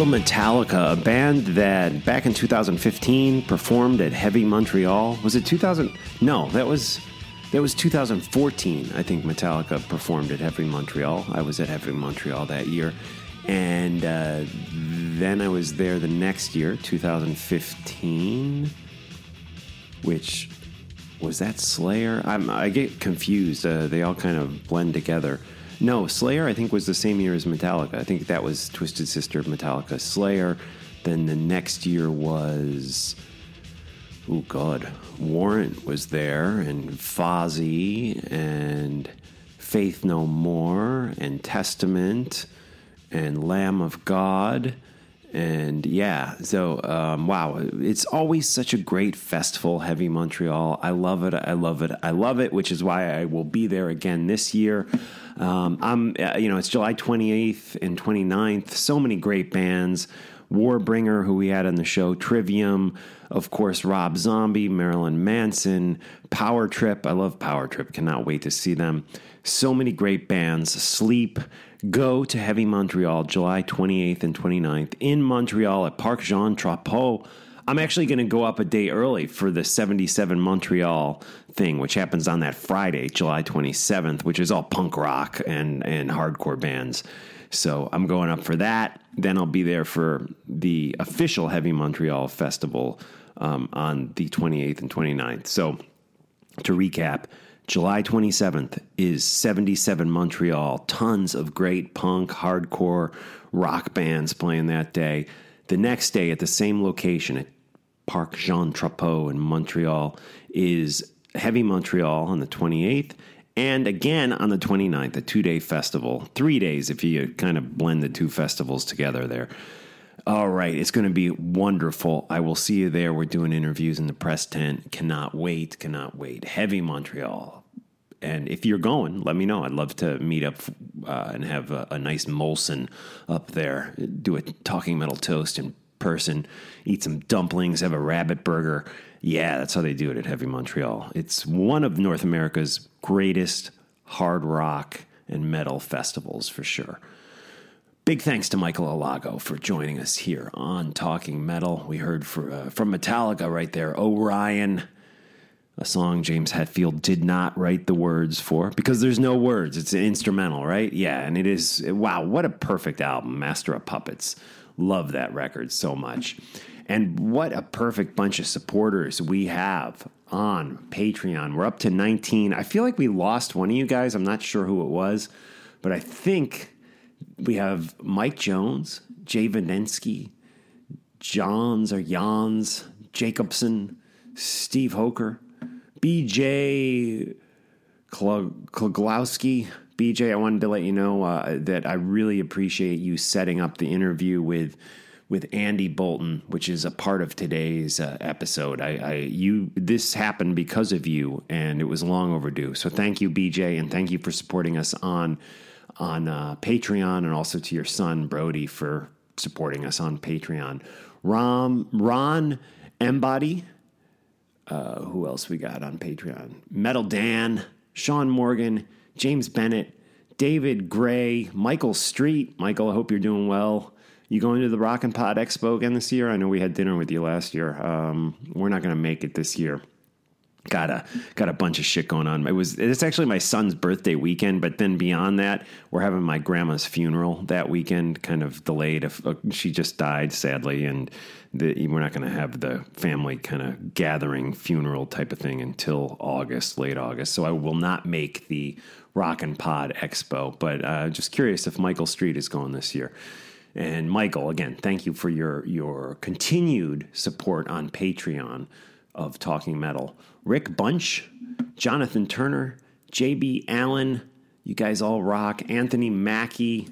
Little Metallica, a band that back in 2015 performed at Heavy Montreal. Was it 2000? No, that was that was 2014. I think Metallica performed at Heavy Montreal. I was at Heavy Montreal that year, and uh, then I was there the next year, 2015, which was that Slayer. I'm, I get confused. Uh, they all kind of blend together. No, Slayer, I think, was the same year as Metallica. I think that was Twisted Sister of Metallica. Slayer. Then the next year was. Oh, God. Warrant was there, and Fozzy, and Faith No More, and Testament, and Lamb of God. And yeah, so um, wow, it's always such a great festival, Heavy Montreal. I love it. I love it. I love it, which is why I will be there again this year. Um, I'm, uh, you know, it's July 28th and 29th. So many great bands. Warbringer, who we had on the show, Trivium, of course, Rob Zombie, Marilyn Manson, Power Trip. I love Power Trip. Cannot wait to see them. So many great bands. Sleep. Go to Heavy Montreal, July 28th and 29th in Montreal at Parc Jean Drapeau. I'm actually going to go up a day early for the 77 Montreal thing, which happens on that Friday, July 27th, which is all punk rock and, and hardcore bands. So I'm going up for that. Then I'll be there for the official Heavy Montreal Festival um, on the 28th and 29th. So to recap, July 27th is 77 Montreal. Tons of great punk, hardcore, rock bands playing that day. The next day at the same location at Parc Jean Drapeau in Montreal is Heavy Montreal on the 28th. And again on the 29th, a two day festival. Three days if you kind of blend the two festivals together there. All right, it's going to be wonderful. I will see you there. We're doing interviews in the press tent. Cannot wait, cannot wait. Heavy Montreal. And if you're going, let me know. I'd love to meet up uh, and have a, a, nice Molson up there. Do a talking metal toast in person, eat some dumplings, have a rabbit burger. Yeah, that's how they do it at Heavy Montreal. It's one of North America's greatest hard rock and metal festivals for sure. Big thanks to Michael Alago for joining us here on Talking Metal. We heard for, uh, from Metallica right there, Orion, a song James Hetfield did not write the words for because there's no words. It's an instrumental, right? Yeah, and it is, wow, what a perfect album, Master of Puppets. Love that record so much. And what a perfect bunch of supporters we have on Patreon. We're up to 19. I feel like we lost one of you guys. I'm not sure who it was, but I think we have Mike Jones, Jay Vanensky, Johns or Jans, Jacobson, Steve Hoker, BJ Kloglowski. BJ, I wanted to let you know uh, that I really appreciate you setting up the interview with with Andy Boulton, which is a part of today's uh, episode. I, I, you this happened because of you, and it was long overdue. So thank you, BJ, and thank you for supporting us on on uh, Patreon, and also to your son Brody for supporting us on Patreon. Rom Ron Embody. Uh, who else we got on Patreon? Metal Dan, Sean Morgan, James Bennett, David Gray, Michael Street. Michael, I hope you're doing well. You going to the Rock and Pod Expo again this year? I know we had dinner with you last year. Um, we're not going to make it this year got a got a bunch of shit going on. It was it's actually my son's birthday weekend, but then beyond that, we're having my grandma's funeral that weekend, kind of delayed. If uh, she just died sadly, and the, we're not going to have the family kind of gathering funeral type of thing until August, late August. So I will not make the Rock and Pod Expo, but uh, just curious if Michael Street is going this year. And Michael, again, thank you for your your continued support on Patreon of Talking Metal. Rick Bunch, Jonathan Turner, JB Allen, you guys all rock. Anthony Mackey,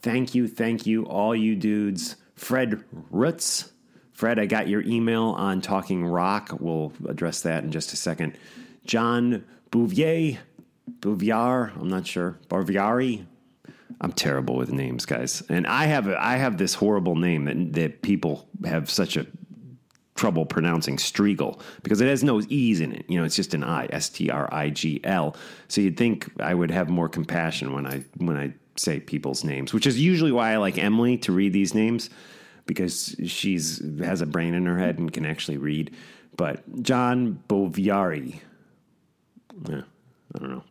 thank you, thank you, all you dudes. Fred Roots, Fred, I got your email on Talking Rock. We'll address that in just a second. John Bouvier, Bouvier, I'm not sure. Barviari. I'm terrible with names, guys. And I have a, I have this horrible name that, that people have such a trouble pronouncing Strigl because it has no E's in it. You know, it's just an I, S T R I G L. So you'd think I would have more compassion when I when I say people's names, which is usually why I like Emily to read these names because she's has a brain in her head and can actually read. But John Boviari, yeah, I don't know.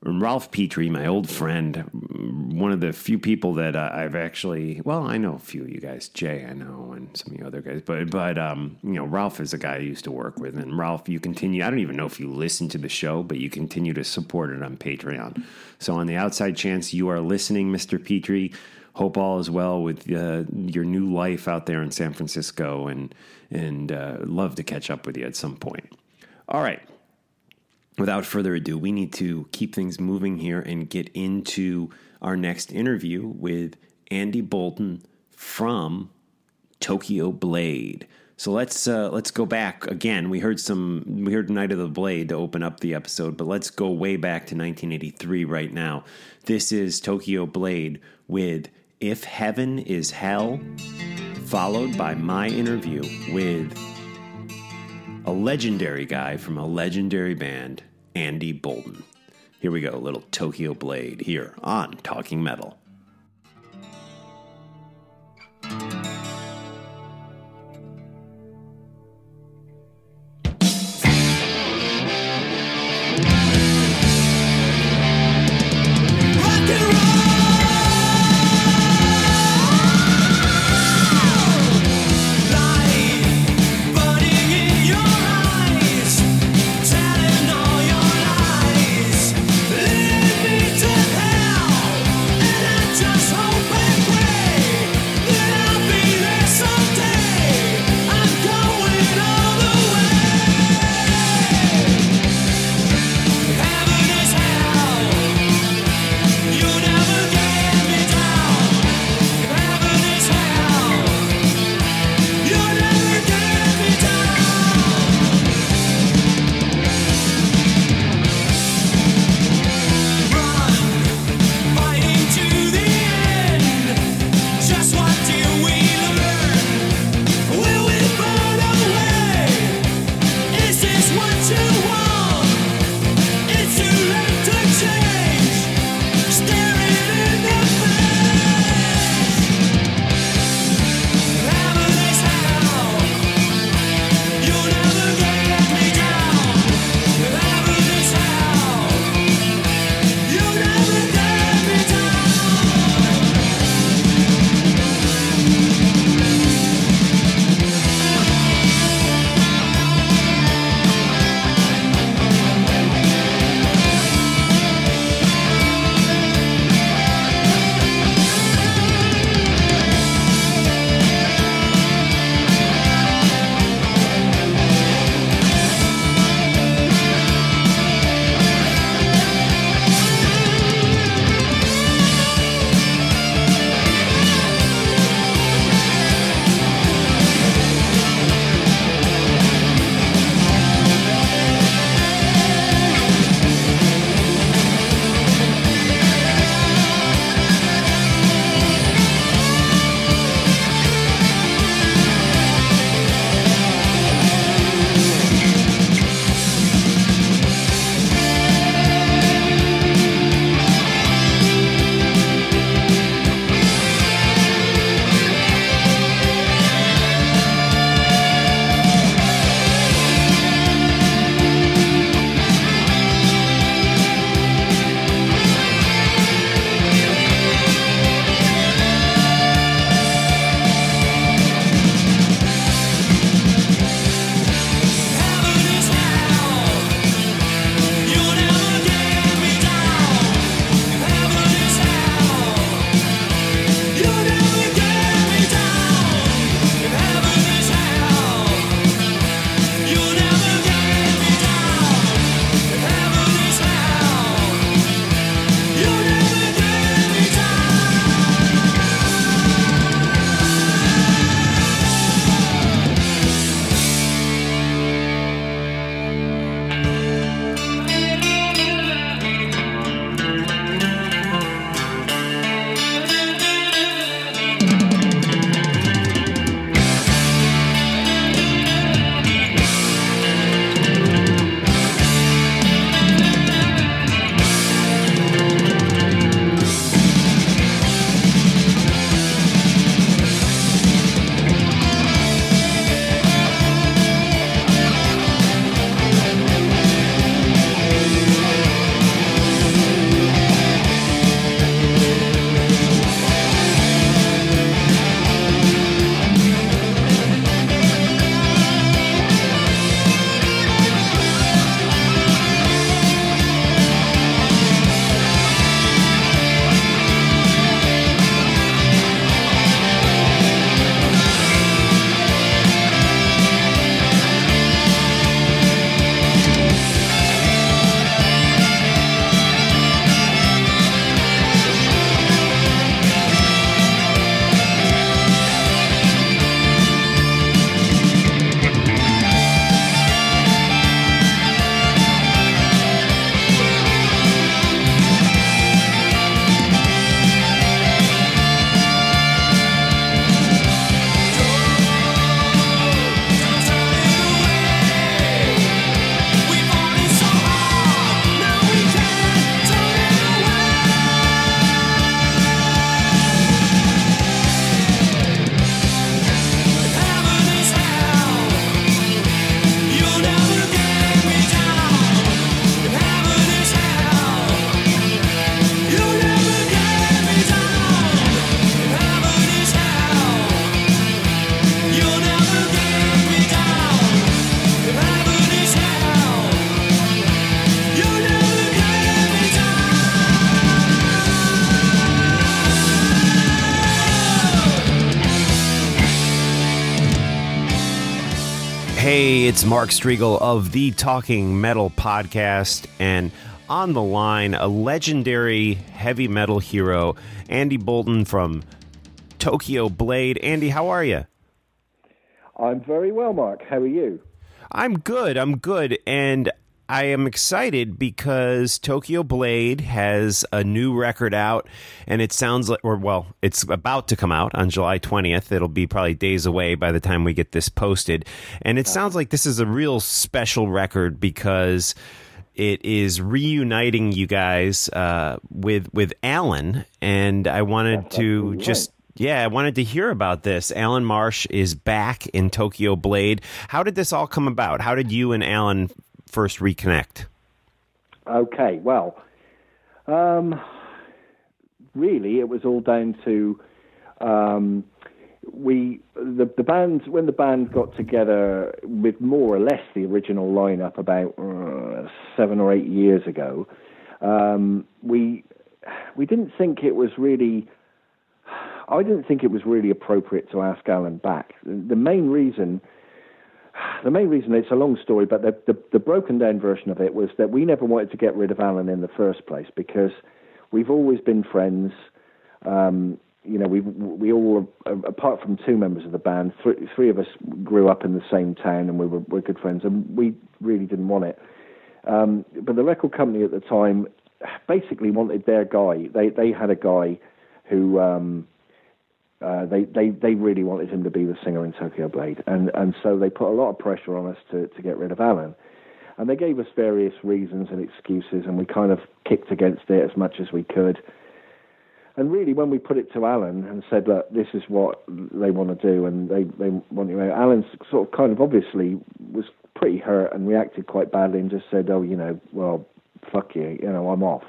Ralph Petrie, my old friend, one of the few people that uh, I've actually, well, I know a few of you guys, Jay, I know, and some of you other guys, but, but, um, you know, Ralph is a guy I used to work with. And Ralph, you continue, I don't even know if you listen to the show, but you continue to support it on Patreon. So, on the outside chance you are listening, Mr. Petrie, hope all is well with uh, your new life out there in San Francisco and, and uh, love to catch up with you at some point. All right without further ado, we need to keep things moving here and get into our next interview with Andy Boulton from Tokyo Blade. So let's uh, let's go back again. We heard some we heard Night of the Blade to open up the episode, but let's go way back to 1983 right now. This is Tokyo Blade with If Heaven is Hell, followed by my interview with a legendary guy from a legendary band, Andy Boulton. Here we go, little Tokyo Blade here on Talking Metal. It's Mark Strigl of the Talking Metal Podcast, and on the line, a legendary heavy metal hero, Andy Boulton from Tokyo Blade. Andy, how are you? I'm very well, Mark. How are you? I'm good. I'm good. And I am excited because Tokyo Blade has a new record out, and it sounds like, or well, it's about to come out on July 20th. It'll be probably days away by the time we get this posted. And it sounds like this is a real special record because it is reuniting you guys uh, with with Alan, and I wanted That's to just. right. Yeah, I wanted to hear about this. Alan Marsh is back in Tokyo Blade. How did this all come about? How did you and Alan first reconnect? Okay, well, um, really, it was all down to um, we the the band when the band got together with more or less the original lineup about uh, seven or eight years ago. Um, we we didn't think it was really. I didn't think it was really appropriate to ask Alan back. The main reason the main reason it's a long story, but the, the, the broken down version of it was that we never wanted to get rid of Alan in the first place because we've always been friends. Um, you know, we we all, apart from two members of the band, three, three of us grew up in the same town and we were, were good friends, and we really didn't want it. Um, but the record company at the time basically wanted their guy. They they had a guy who. Um, uh, they, they, they really wanted him to be the singer in Tokyo Blade, and, and so they put a lot of pressure on us to, to get rid of Alan. And they gave us various reasons and excuses, and we kind of kicked against it as much as we could. And really, when we put it to Alan and said, "Look, this is what they want to do," and they they want you, Alan sort of kind of obviously was pretty hurt and reacted quite badly, and just said, "Oh, you know, well, fuck you, you know, I'm off."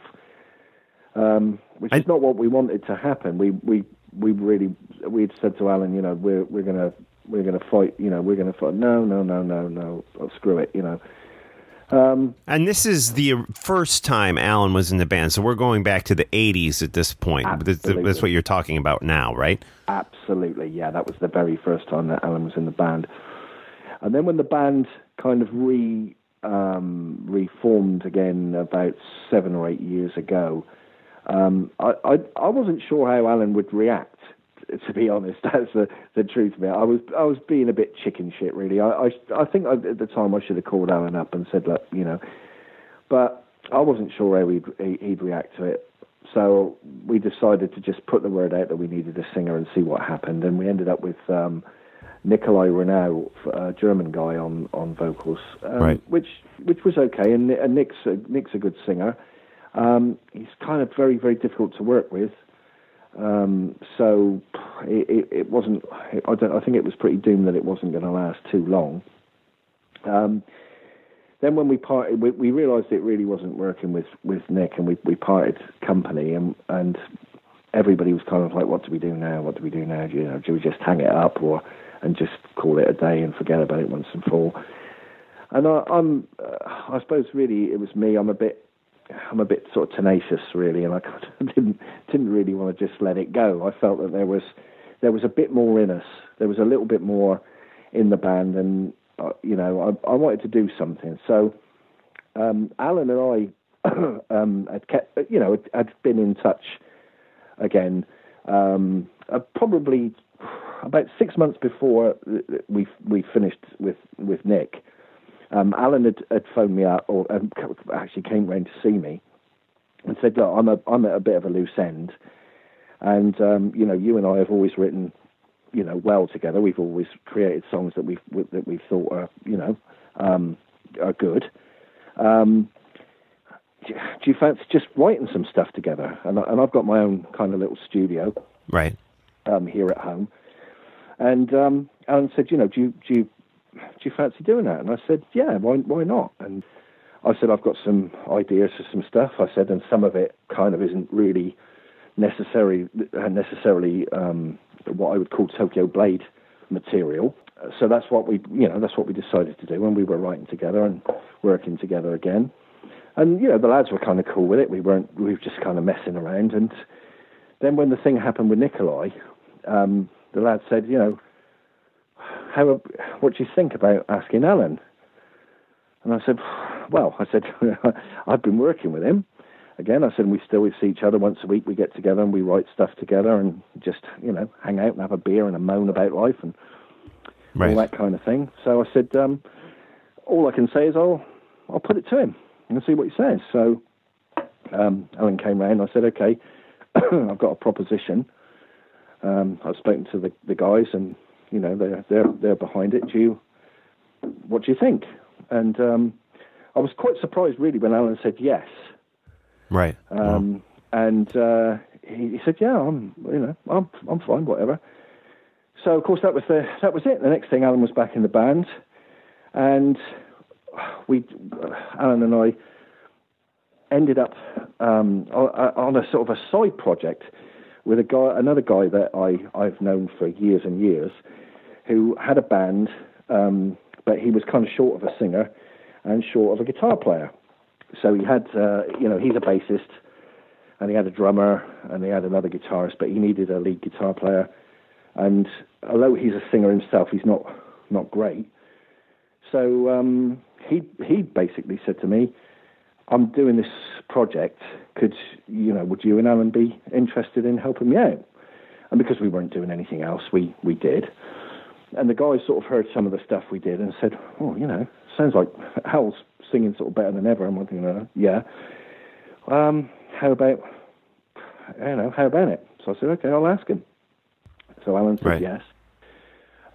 Um, which is not what we wanted to happen. We we we really we'd said to Alan, you know, we're we're gonna we're gonna fight, you know, we're gonna fight. No, no, no, no, no. Oh, screw it, you know. Um, And this is the first time Alan was in the band, so we're going back to the '80s at this point. That's, Absolutely. that's what you're talking about now, right? Absolutely, yeah. That was the very first time that Alan was in the band, and then when the band kind of re um, reformed again about seven or eight years ago, um, I, I I wasn't sure how Alan would react. To be honest, that's the the truth of it. I was I was being a bit chicken shit, really. I I, I think I, at the time I should have called Alan up and said, look, you know, but I wasn't sure how he'd, he- he'd react to it. So we decided to just put the word out that we needed a singer and see what happened. And we ended up with um, Nikolai Ruhnow, a German guy, on on vocals, um, Right. which which was okay. And, and Nick's a, Nick's a good singer. Um, he's kind of very very difficult to work with. Um, so it, it, it wasn't. I don't. I think it was pretty doomed that it wasn't going to last too long. Um, then when we parted, we, we realised it really wasn't working with, with Nick, and we, we parted company, and and everybody was kind of like, "What do we do now? What do we do now? Do, you know, do we just hang it up, or and just call it a day and forget about it once and for all?" And I, I'm, uh, I suppose, really, it was me. I'm a bit, I'm a bit sort of tenacious, really, and I didn't didn't really want to just let it go. I felt that there was there was a bit more in us. There was a little bit more in the band, and uh, you know, I, I wanted to do something. So um, Alan and I um, had kept, you know, had been in touch again. Um, uh, probably about six months before we we finished with with Nick. Um, Alan had, had phoned me up, or um, actually came round to see me, and said, "Look, I'm a I'm at a bit of a loose end, and um, you know, you and I have always written, you know, well together. We've always created songs that we've that we've thought are, you know, um, are good. Um, do you- do you fancy just writing some stuff together? And, I, and I've got my own kind of little studio Right. um, here at home. And um, Alan said, you know, do you, do you do you fancy doing that? And I said, yeah, why why not? And I said, I've got some ideas for some stuff. I said, and some of it kind of isn't really necessary necessarily um, what I would call Tokyo Blade material. So that's what we, you know, that's what we decided to do when we were writing together and working together again. And you know, the lads were kind of cool with it. We weren't, we were just kind of messing around. And then when the thing happened with Nikolai, um, the lad said, you know, how, what do you think about asking Alan? And I said, well, I said, I've been working with him. Again, I said, we still we see each other once a week. We get together and we write stuff together and just, you know, hang out and have a beer and a moan about life and Right. all that kind of thing. So I said, um, all I can say is I'll, I'll put it to him and see what he says. So um, Alan came round. I said, okay, I've got a proposition. Um, I've spoken to the, the guys, and you know they're they're they're behind it. Do you, what do you think? And um, I was quite surprised, really, when Alan said yes. Right. Um, And uh, he, he said, "Yeah, I'm, you know, I'm, I'm fine, whatever." So, of course, that was the that was it. The next thing, Alan was back in the band, and we, Alan and I, ended up um, on a sort of a side project with a guy, another guy that I I've known for years and years, who had a band, um, but he was kind of short of a singer and short of a guitar player. So he had, uh, you know, he's a bassist, and he had a drummer, and he had another guitarist, but he needed a lead guitar player. And although he's a singer himself, he's not not great. So um, he he basically said to me, "I'm doing this project. Could you know? Would you and Alan be interested in helping me out?" And because we weren't doing anything else, we we did. And the guys sort of heard some of the stuff we did and said, "Oh, you know, sounds like Al's singing sort of better than ever." I'm thinking, uh, "Yeah." Um, how about, you know, how about it? So I said, "Okay, I'll ask him." So Alan said Right. yes.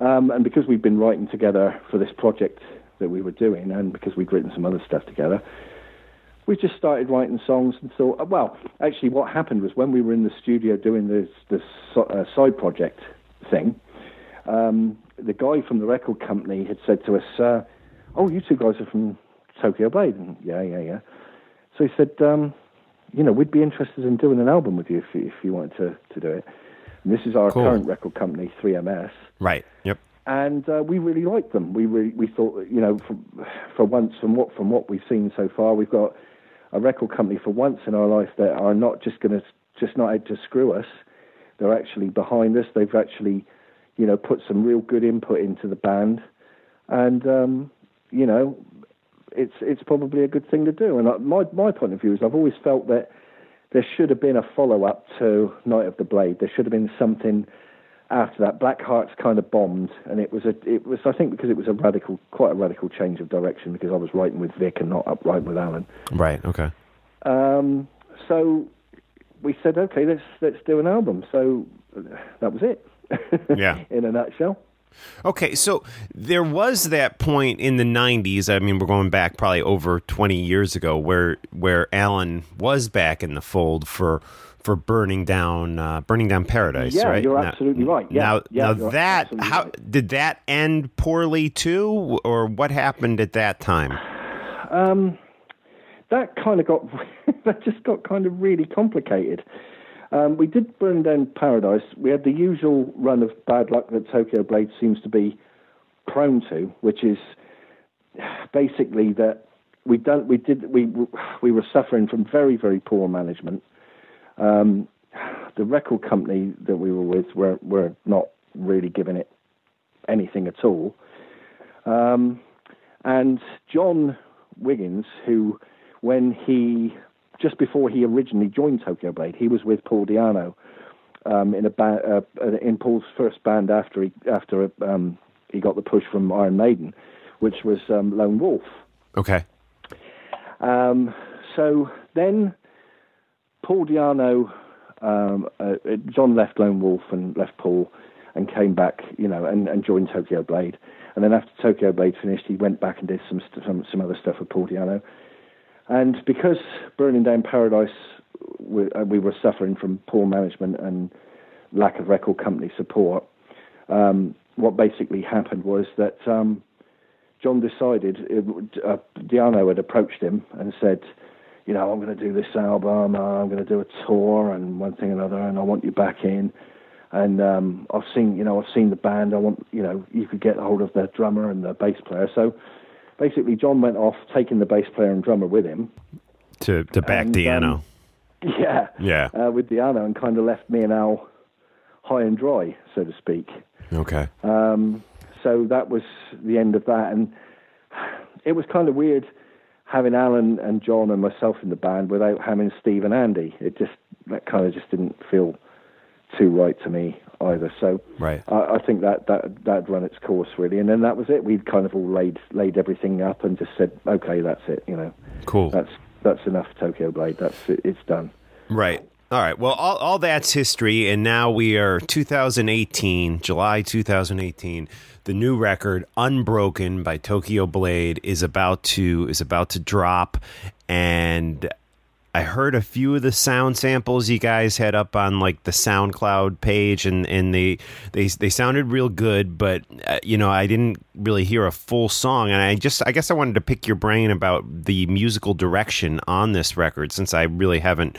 Um, and because we'd been writing together for this project that we were doing, and because we'd written some other stuff together, we just started writing songs and thought, uh, well, actually, what happened was when we were in the studio doing this this uh, side project thing, um, the guy from the record company had said to us, uh, "Oh, you two guys are from Tokyo Blade." And, yeah, yeah, yeah. So he said, um, "You know, we'd be interested in doing an album with you if you, if you wanted to to do it." And this is our Cool. current record company, 3MS Right. Yep. and uh, we really liked them. We really, we thought, you know, for, for once, from what from what we've seen so far, we've got a record company for once in our life that are not just going to just not out to screw us. They're actually behind us. They've actually, you know, put some real good input into the band, and um, you know, it's it's probably a good thing to do. And uh, my my point of view is, I've always felt that there should have been a follow up to Night of the Blade. There should have been something after that. Black Hearts kind of bombed, and it was a it was I think because it was a radical, quite a radical change of direction because I was writing with Vic and not up writing with Alan. Right. Okay. Um, so we said, okay, let's let's do an album. So that was it. Yeah. In a nutshell. Okay, so there was that point in the '90s. I mean, we're going back probably over 20 years ago, where where Alan was back in the fold for for burning down uh, burning down paradise. Yeah, right? you're Now- absolutely right. Yeah, now, yeah, now that how right. did that end poorly too, or what happened at that time? Um, that kind of got that just got kind of really complicated. Um, we did burn down Paradise. We had the usual run of bad luck that Tokyo Blade seems to be prone to, which is basically that we done we did we we were suffering from very very poor management. Um, the record company that we were with were were not really giving it anything at all. Um, and John Wiggins, who, when he, just before he originally joined Tokyo Blade, he was with Paul Di'Anno um, in a ba- uh, uh, in Paul's first band after he after um, he got the push from Iron Maiden, which was um, Lone Wolf. Okay, Um, so then Paul Di'Anno, um, uh, uh, John left Lone Wolf and left Paul and came back, you know, and, and joined Tokyo Blade. And then after Tokyo Blade finished, he went back and did some some, some other stuff with Paul Di'Anno. And because Burning Down Paradise, we, uh, we were suffering from poor management and lack of record company support. Um, what basically happened was that um, John decided, it, uh, Di'Anno had approached him and said, you know, I'm going to do this album, uh, I'm going to do a tour and one thing and another, and I want you back in. And um, I've seen, you know, I've seen the band. I want, you know, you could get hold of the drummer and the bass player. So basically, John went off, taking the bass player and drummer with him. to to back And, Di'Anno. um, Yeah, Yeah. uh, with Di'Anno, and kind of left me and Al high and dry, so to speak. okay. Um, so that was the end of that, and it was kind of weird having Alan and John and myself in the band without having Steve and Andy. It just that kind of just didn't feel too right to me either. So Right. I, I think that that that run its course really, and then that was it. We'd kind of all laid laid everything up and just said, okay, that's it. You know, Cool. that's that's enough Tokyo Blade. That's it, it's done. Right. All right. Well, all, all that's history, and now we are 2018, July 2018. The new record, "Unbroken" by Tokyo Blade, is about to is about to drop, and I heard a few of the sound samples you guys had up on like the SoundCloud page, and, and they they they sounded real good, but uh, you know I didn't really hear a full song, and I just I guess I wanted to pick your brain about the musical direction on this record since I really haven't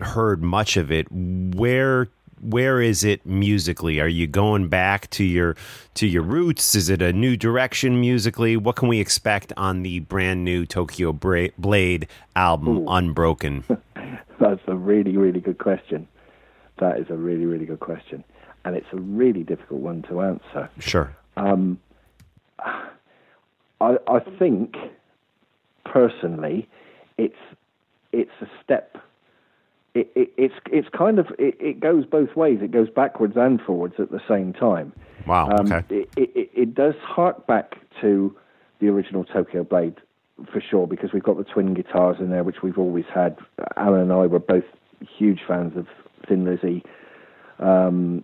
heard much of it. Where where is it musically? Are you going back to your to your roots? Is it a new direction musically? What can we expect on the brand new Tokyo Bra- Blade album, Unbroken? That's a really, really good question. That is a really, really good question. And it's a really difficult one to answer. Sure. Um, I, I think, personally, it's it's a step. It, it, it's it's kind of it, it goes both ways. It goes backwards and forwards at the same time. Wow. Um, okay. it, it, it does hark back to the original Tokyo Blade for sure because we've got the twin guitars in there, which we've always had. Alan and I were both huge fans of Thin Lizzy, um,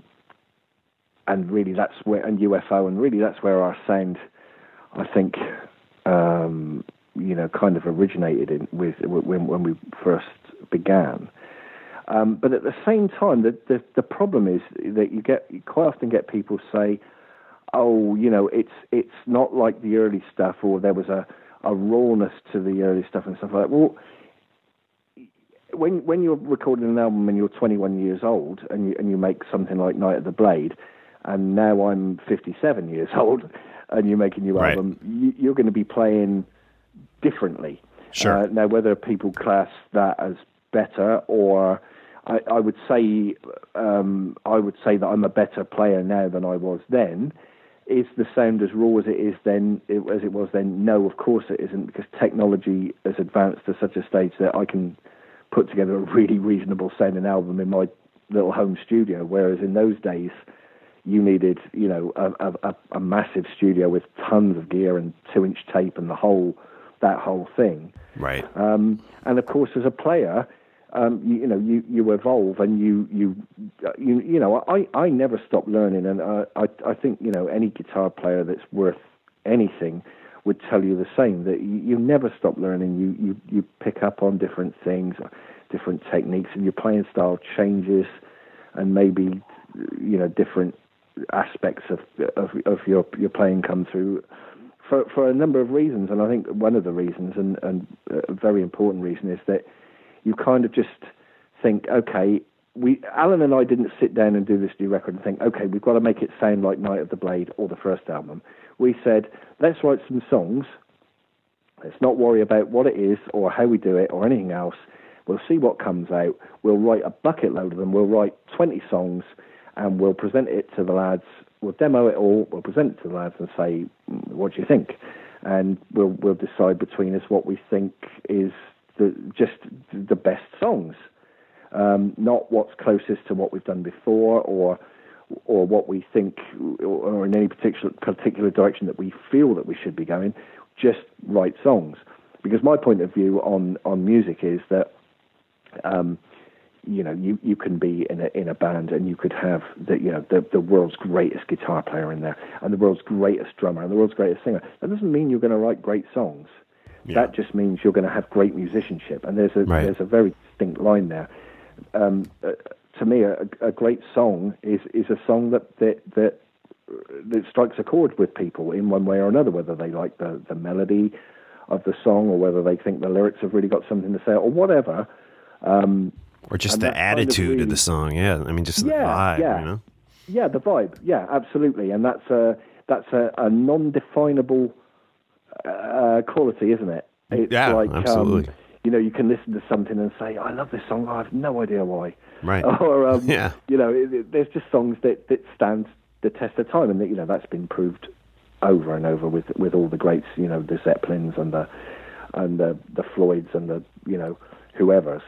and really that's where and UFO, and really that's where our sound, I think, um, you know, kind of originated in, with when when we first began. Um, but at the same time, the, the the problem is that you get you quite often get people say, "Oh, you know, it's it's not like the early stuff," or there was a a rawness to the early stuff and stuff like that. Well, when when you're recording an album and you're 21 years old and you and you make something like Night of the Blade, and now I'm 57 years old, and you make a new Right. album, you, you're going to be playing differently. Sure. Uh, now, whether people class that as better or I, I would say um, I would say that I'm a better player now than I was then. Is the sound as raw as it is then as it was then? No, of course it isn't, because technology has advanced to such a stage that I can put together a really reasonable sounding album in my little home studio. Whereas in those days, you needed, you know, a, a, a massive studio with tons of gear and two-inch tape and the whole that whole thing. Right. Um, and of course, as a player, um, you, you know, you, you evolve and you you you you know, I, I never stop learning, and I, I I think you know any guitar player that's worth anything would tell you the same that you, you never stop learning. You you you pick up on different things, different techniques, and your playing style changes, and maybe you know different aspects of of, of your your playing come through for for a number of reasons, and I think one of the reasons, and, and a very important reason, is that you kind of just think, okay, we Alan and I didn't sit down and do this new record and think, okay, we've got to make it sound like Night of the Blade or the first album. We said, let's write some songs. Let's not worry about what it is or how we do it or anything else. We'll see what comes out. We'll write a bucket load of them. We'll write 20 songs and we'll present it to the lads. We'll demo it all. We'll present it to the lads and say, "Mm, "What do you think?" And we'll we'll decide between us what we think is the just the best songs, um, not what's closest to what we've done before or or what we think or in any particular particular direction that we feel that we should be going. Just write songs, because my point of view on on music is that um, you know, you, you can be in a in a band and you could have the you know the the world's greatest guitar player in there and the world's greatest drummer and the world's greatest singer. That doesn't mean you're going to write great songs. That just means you're going to have great musicianship. And there's a Right. there's a very distinct line there. Um, uh, to me, a, a great song is is a song that that that that strikes a chord with people in one way or another, whether they like the, the melody of the song or whether they think the lyrics have really got something to say or whatever. Um, Or just the that kind of attitude of the song. Yeah. I mean, just the Yeah, vibe, yeah. you know? yeah, the vibe. Yeah, absolutely. And that's a that's a, a non-definable uh, quality, isn't it? It's Yeah, like, absolutely. Um, you know, you can listen to something and say, "I love this song. I have no idea why." Right. Or um, Yeah. you know, it, it- there's just songs that that stand the test of time, and that, you know that's been proved over and over with with all the greats, you know, the Zeppelins and the and the the Floyds and the you know whoever's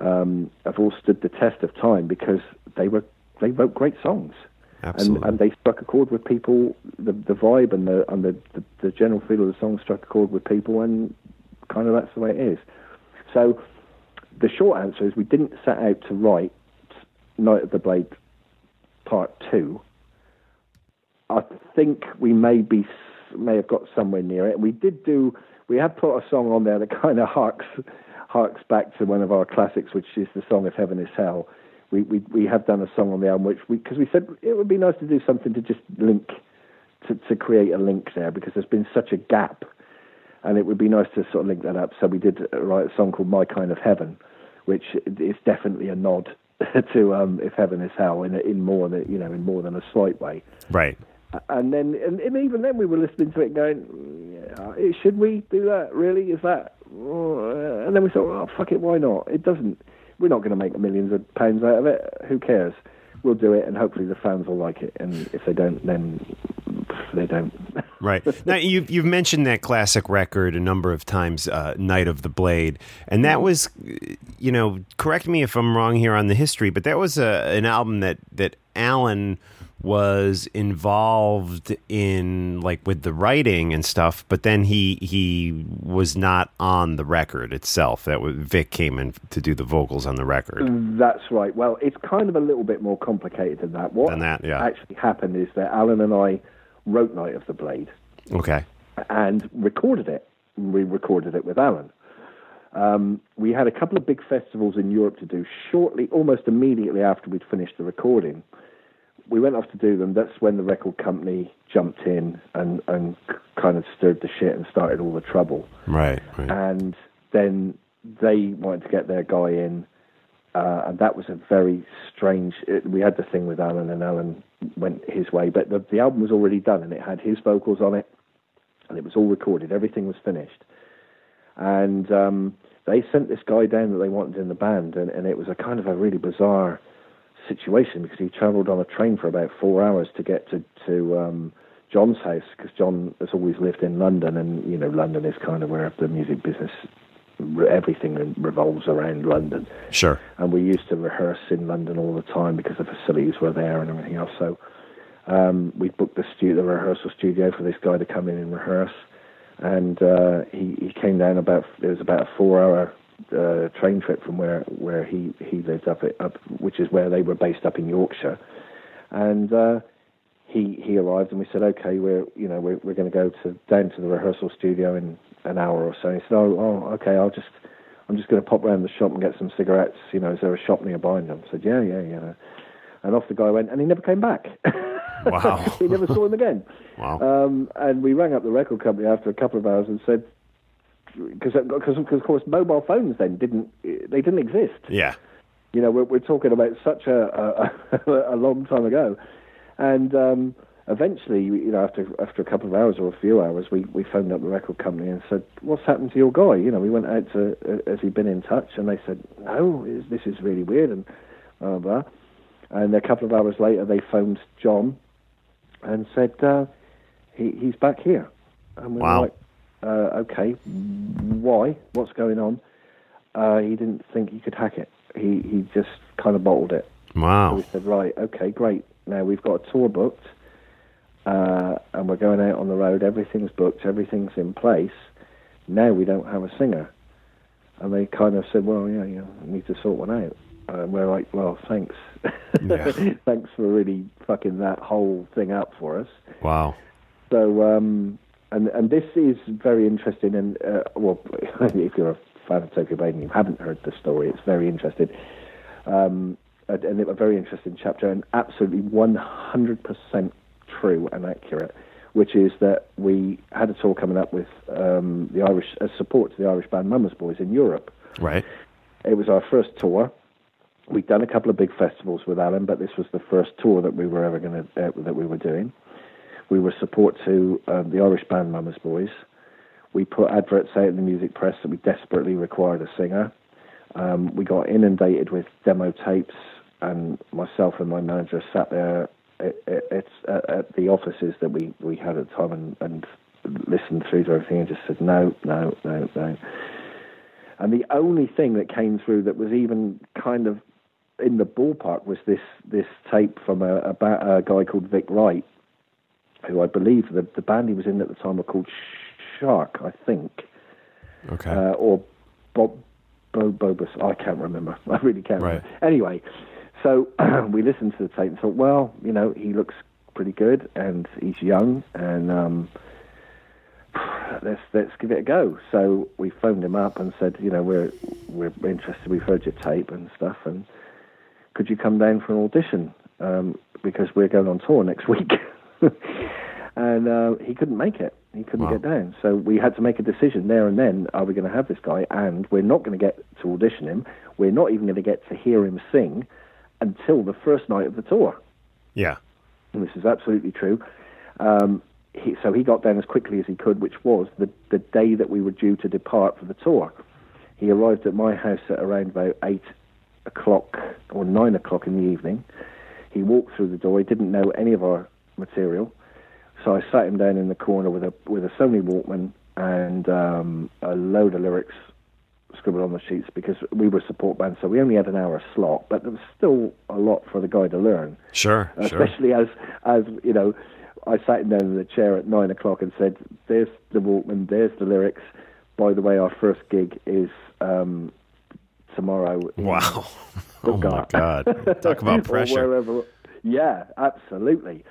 um, have all stood the test of time because they were they wrote great songs. Absolutely. And, and they struck a chord with people. The the vibe and the and the, the, the general feel of the song struck a chord with people, and kind of that's the way it is. So the short answer is we didn't set out to write Night of the Blade Part Two. I think we may be may have got somewhere near it. We did do. We had put a song on there that kind of harks harks back to one of our classics, which is the song "If Heaven Is Hell." We we we have done a song on the album, which we because we said it would be nice to do something to just link to to create a link there because there's been such a gap, and it would be nice to sort of link that up. So we did write a song called "My Kind of Heaven," which is definitely a nod to um, "If Heaven Is Hell" in in more than you know in more than a slight way. Right. And then, and, and even then, we were listening to it, going, yeah, "Should we do that? Really? Is that?" oh, And then we thought, "Oh, fuck it, why not? It doesn't. We're not going to make millions of pounds out of it. Who cares? We'll do it, and hopefully the fans will like it. And if they don't, then they don't." Right now, you've you've mentioned that classic record a number of times, uh, "Night of the Blade," and that was, you know, correct me if I'm wrong here on the history, but that was a, an album that that Alan was involved in like with the writing and stuff but then he he was not on the record itself. That was Vic came in to do the vocals on the record. That's right. Well it's kind of a little bit more complicated than that. What than that yeah. actually happened is that Alan and I wrote Night of the Blade. Okay. And recorded it. We recorded it with Alan. Um, we had a couple of big festivals in Europe to do shortly almost immediately after we'd finished the recording we went off to do them. That's when the record company jumped in and, and kind of stirred the shit and started all the trouble. Right, right. And then they wanted to get their guy in, uh, and that was a very strange. It, we had the thing with Alan, and Alan went his way, but the, the album was already done, and it had his vocals on it, and it was all recorded. Everything was finished, and um, they sent this guy down that they wanted in the band, and, and it was a kind of a really bizarre situation because he travelled on a train for about four hours to get to to um, John's house because John has always lived in London, and you know London is kind of where the music business everything revolves around London. Sure. And we used to rehearse in London all the time because the facilities were there and everything else. So um, we booked the studio, the rehearsal studio for this guy to come in and rehearse. And uh, he he came down about it was about a four hour uh, train trip from where where he he lived up at, up, which is where they were based up in Yorkshire, and uh, he he arrived and we said, okay, we're you know we're we're going to go to down to the rehearsal studio in an hour or so. And he said, oh, oh okay, I'll just I'm just going to pop round the shop and get some cigarettes. You know, is there a shop nearby? And I said, yeah, yeah, yeah. And off the guy went, and he never came back. Wow. he never saw him again. Wow. Um, and we rang up the record company after a couple of hours and said, because because of course mobile phones then didn't they didn't exist. Yeah. You know, we're, we're talking about such a, a, a long time ago, and um, eventually, you know, after after a couple of hours or a few hours, we, we phoned up the record company and said, "What's happened to your guy?" You know, we went out to uh, has he been in touch, and they said, "No, this is really weird," and blah blah. And a couple of hours later, they phoned John and said, uh, he, "He's back here." And we wow. were like, uh, okay, why? What's going on? Uh, he didn't think he could hack it. He he just kind of bottled it. Wow. So we said, right, okay, great. Now we've got a tour booked, uh, and we're going out on the road. Everything's booked. Everything's in place. Now we don't have a singer. And they kind of said, well, yeah, you need to sort one out. And we're like, well, thanks. Yeah. thanks for really fucking that whole thing up for us. Wow. So, um, and and this is very interesting. And uh, well, if you're a fan of Tokyo Blade and you haven't heard the story, it's very interesting. Um, and and a very interesting chapter, and absolutely 100% true and accurate. Which is that we had a tour coming up with um, the Irish as support to the Irish band Mama's Boys in Europe. Right. It was our first tour. We'd done a couple of big festivals with Alan, but this was the first tour that we were ever going to uh, that we were doing. We were support to um, the Irish band Mama's Boys. We put adverts out in the music press that we desperately required a singer. Um, we got inundated with demo tapes, and myself and my manager sat there it's uh, at the offices that we, we had at the time and, and listened through to everything and just said no, no, no, no. And the only thing that came through that was even kind of in the ballpark was this this tape from a, a, a guy called Vic Wright, who I believe the the band he was in at the time were called Shark, I think, Okay. uh, or Bob Bo Bobus. I can't remember. I really can't. Right. Remember. Anyway, so we listened to the tape and thought, well, you know, he looks pretty good and he's young and um, let's let's give it a go. So we phoned him up and said, you know, we're we're interested. We've heard your tape and stuff, and could you come down for an audition? Um, because we're going on tour next week. and uh, he couldn't make it. He couldn't Wow. get down. So we had to make a decision there and then: Are we going to have this guy? And we're not going to get to audition him. We're not even going to get to hear him sing until the first night of the tour yeah. and this is absolutely true. Um, he, so he got down as quickly as he could, which was the, the day that we were due to depart for the tour. He arrived at my house at around about eight o'clock or nine o'clock in the evening. He walked through the door. He didn't know any of our material, so I sat him down in the corner with a with a Sony Walkman and um, a load of lyrics scribbled on the sheets because we were support band, so we only had an hour slot, but there was still a lot for the guy to learn Sure. Sure. especially as as you know I sat him down in the chair at nine o'clock and said, "There's the Walkman, there's the lyrics. By the way, our first gig is um, tomorrow." Wow. Oh my God. Talk about pressure. Yeah, absolutely.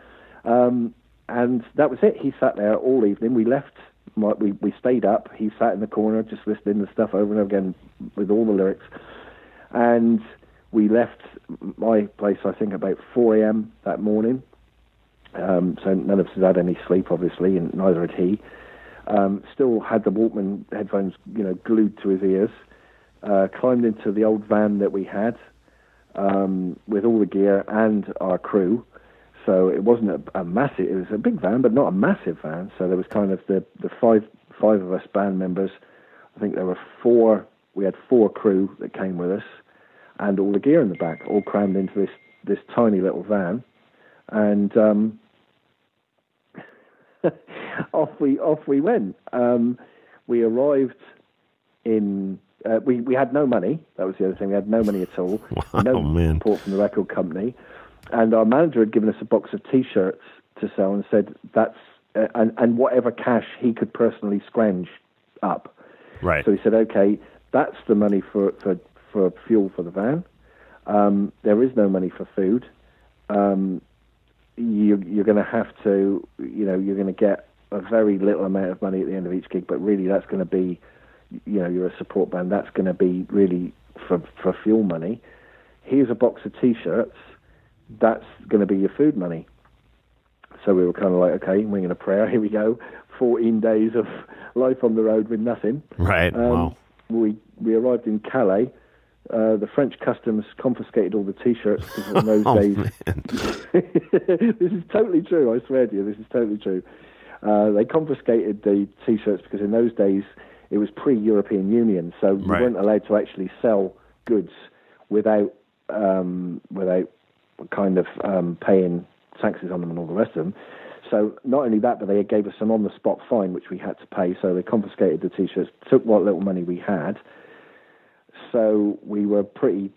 Um, and that was it. He sat there all evening. We left. We we stayed up. He sat in the corner, just listening to stuff over and over again with all the lyrics. And we left my place, I think, about 4 a.m. that morning. Um, so none of us had any sleep, obviously, and neither had he. Um, still had the Walkman headphones, you know, glued to his ears. Uh, climbed into the old van that we had um, with all the gear and our crew. So it wasn't a, a massive. It was a big van, but not a massive van. So there was kind of the the five five of us band members. I think there were four. We had four crew that came with us, and all the gear in the back, all crammed into this this tiny little van, and um, off we off we went. Um, we arrived in. Uh, we we had no money. That was the other thing. We had no money at all. Wow, no man. support from the record company, and our manager had given us a box of T-shirts to sell and said that's uh, and and whatever cash he could personally scrounge up. Right. So he said, okay, that's the money for, for, for fuel for the van. Um, there is no money for food. Um, you, you're going to have to, you know, you're going to get a very little amount of money at the end of each gig, but really that's going to be, you know, you're a support band. That's going to be really for, for fuel money. Here's a box of T-shirts. That's going to be your food money. So we were kind of like, okay, we're going to prayer. Here we go. 14 days of life on the road with nothing. Right. Um, wow. We we arrived in Calais. Uh, the French customs confiscated all the T-shirts because in those Oh, days. this is totally true. I swear to you, this is totally true. Uh, they confiscated the T-shirts because in those days it was pre-European Union, so you Right. weren't allowed to actually sell goods without um, without kind of um, paying taxes on them and all the rest of them. So not only that, but they gave us an on-the-spot fine which we had to pay. So they confiscated the T-shirts, took what little money we had. So we were pretty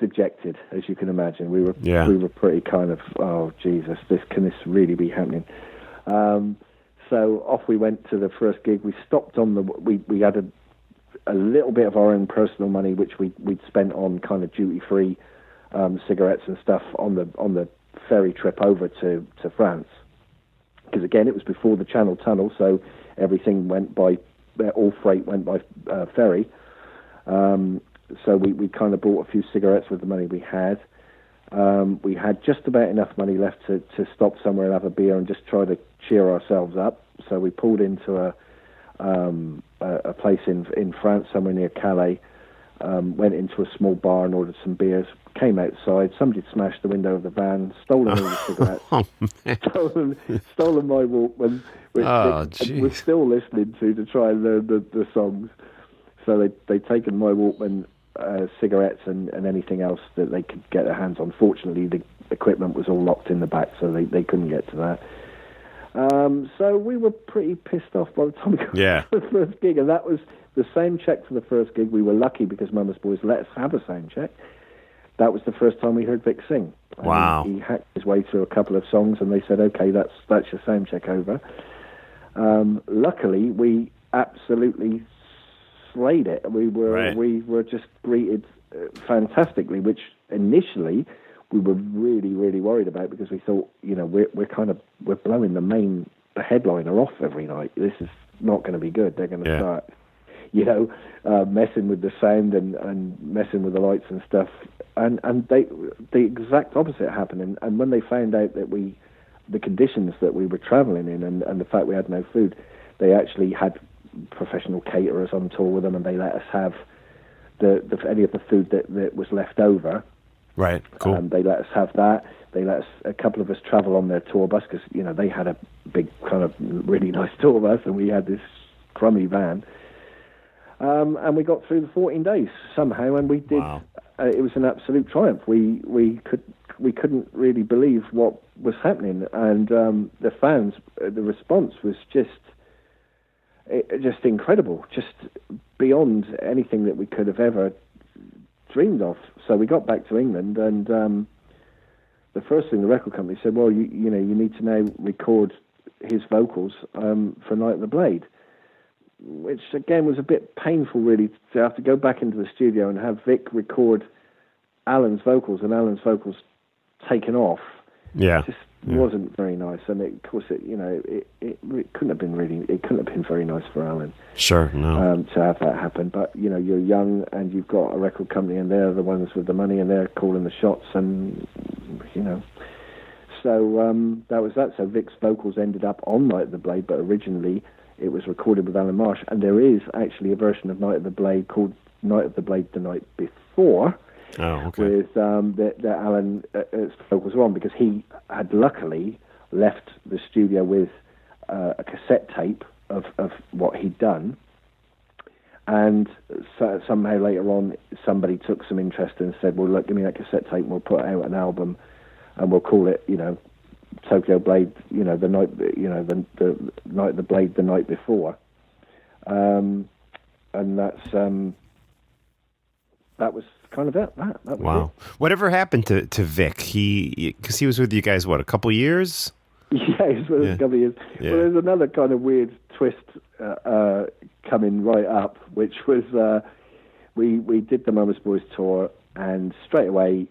dejected, as you can imagine. We were Yeah. we were pretty kind of oh Jesus, this can this really be happening? Um, so off we went to the first gig. We stopped on the we we had a a little bit of our own personal money, which we we'd spent on kind of duty free um, cigarettes and stuff on the on the ferry trip over to to France. Because again, it was before the Channel Tunnel, so everything went by uh, all freight went by uh, ferry. Um, so we, we kind of bought a few cigarettes with the money we had. Um, we had just about enough money left to, to stop somewhere and have a beer and just try to cheer ourselves up. So we pulled into a um, a, a place in in France, somewhere near Calais. Um, went into a small bar and ordered some beers. Came outside. Somebody smashed the window of the van, stolen all the cigarettes, Oh, stolen, stolen my Walkman, which Oh, they- we're still listening to to try and learn the, the songs. So they they taken my Walkman uh, cigarettes and, and anything else that they could get their hands on. Fortunately, the equipment was all locked in the back, so they, they couldn't get to that. Um, so we were pretty pissed off by the time we got Yeah. to the first gig, and that was the same check for the first gig. We were lucky because Mama's Boys let us have a sound check. That was the first time we heard Vic sing. And Wow. He, he hacked his way through a couple of songs, and they said, "Okay, that's that's your sound check over." Um, luckily, we absolutely slayed it. We were Right. we were just greeted uh, fantastically, which initially we were really really worried about because we thought, you know, we're we're kind of we're blowing the main the headliner off every night. This is not going to be good. They're going to Yeah. start, you know, uh, messing with the sound and and messing with the lights and stuff. And and they the exact opposite happened. And, and when they found out that we the conditions that we were traveling in and, and the fact we had no food, they actually had professional caterers on tour with them, and they let us have the, the any of the food that, that was left over. Right. Cool. Um, they let us have that. They let us a couple of us travel on their tour bus because you know they had a big kind of really nice tour bus, and we had this crummy van. Um, and we got through the 14 days somehow, and we did. Wow. Uh, it was an absolute triumph. We we could we couldn't really believe what was happening, and um, the fans, uh, the response was just it, just incredible, just beyond anything that we could have ever dreamed of. So we got back to England, and um, the first thing the record company said, "Well, you you know, you need to now record his vocals um, for Night of the Blade," which again was a bit painful, really, to have to go back into the studio and have Vic record Alan's vocals and Alan's vocals taken off. yeah. Just wasn't very nice, and it, of course, it you know, it, it, it couldn't have been really, it couldn't have been very nice for Alan Sure. No. um, to have that happen. But you know, you're young and you've got a record company, and they're the ones with the money, and they're calling the shots, and you know. So um, that was that. So Vic's vocals ended up on Night of the Blade, but originally it was recorded with Alan Marsh, and there is actually a version of Night of the Blade called Night of the Blade the night before oh. Okay. with um, that, that Alan uh, was were on because he had luckily left the studio with uh, a cassette tape of, of what he'd done. And so, somehow later on, somebody took some interest and said, "Well, look, give me that cassette tape, and we'll put out an album, and we'll call it, you know, Tokyo Blade, you know, the night, you know, the the night the Blade, the night before." Um, and that's um, that was kind of it. That, that was Wow. Whatever happened to to Vic? He because he was with you guys what a couple years. Yeah, it's been Yeah. a couple of years. Yeah. Well, there's another kind of weird twist uh, uh, coming right up, which was uh, we we did the Mamas Boys tour, and straight away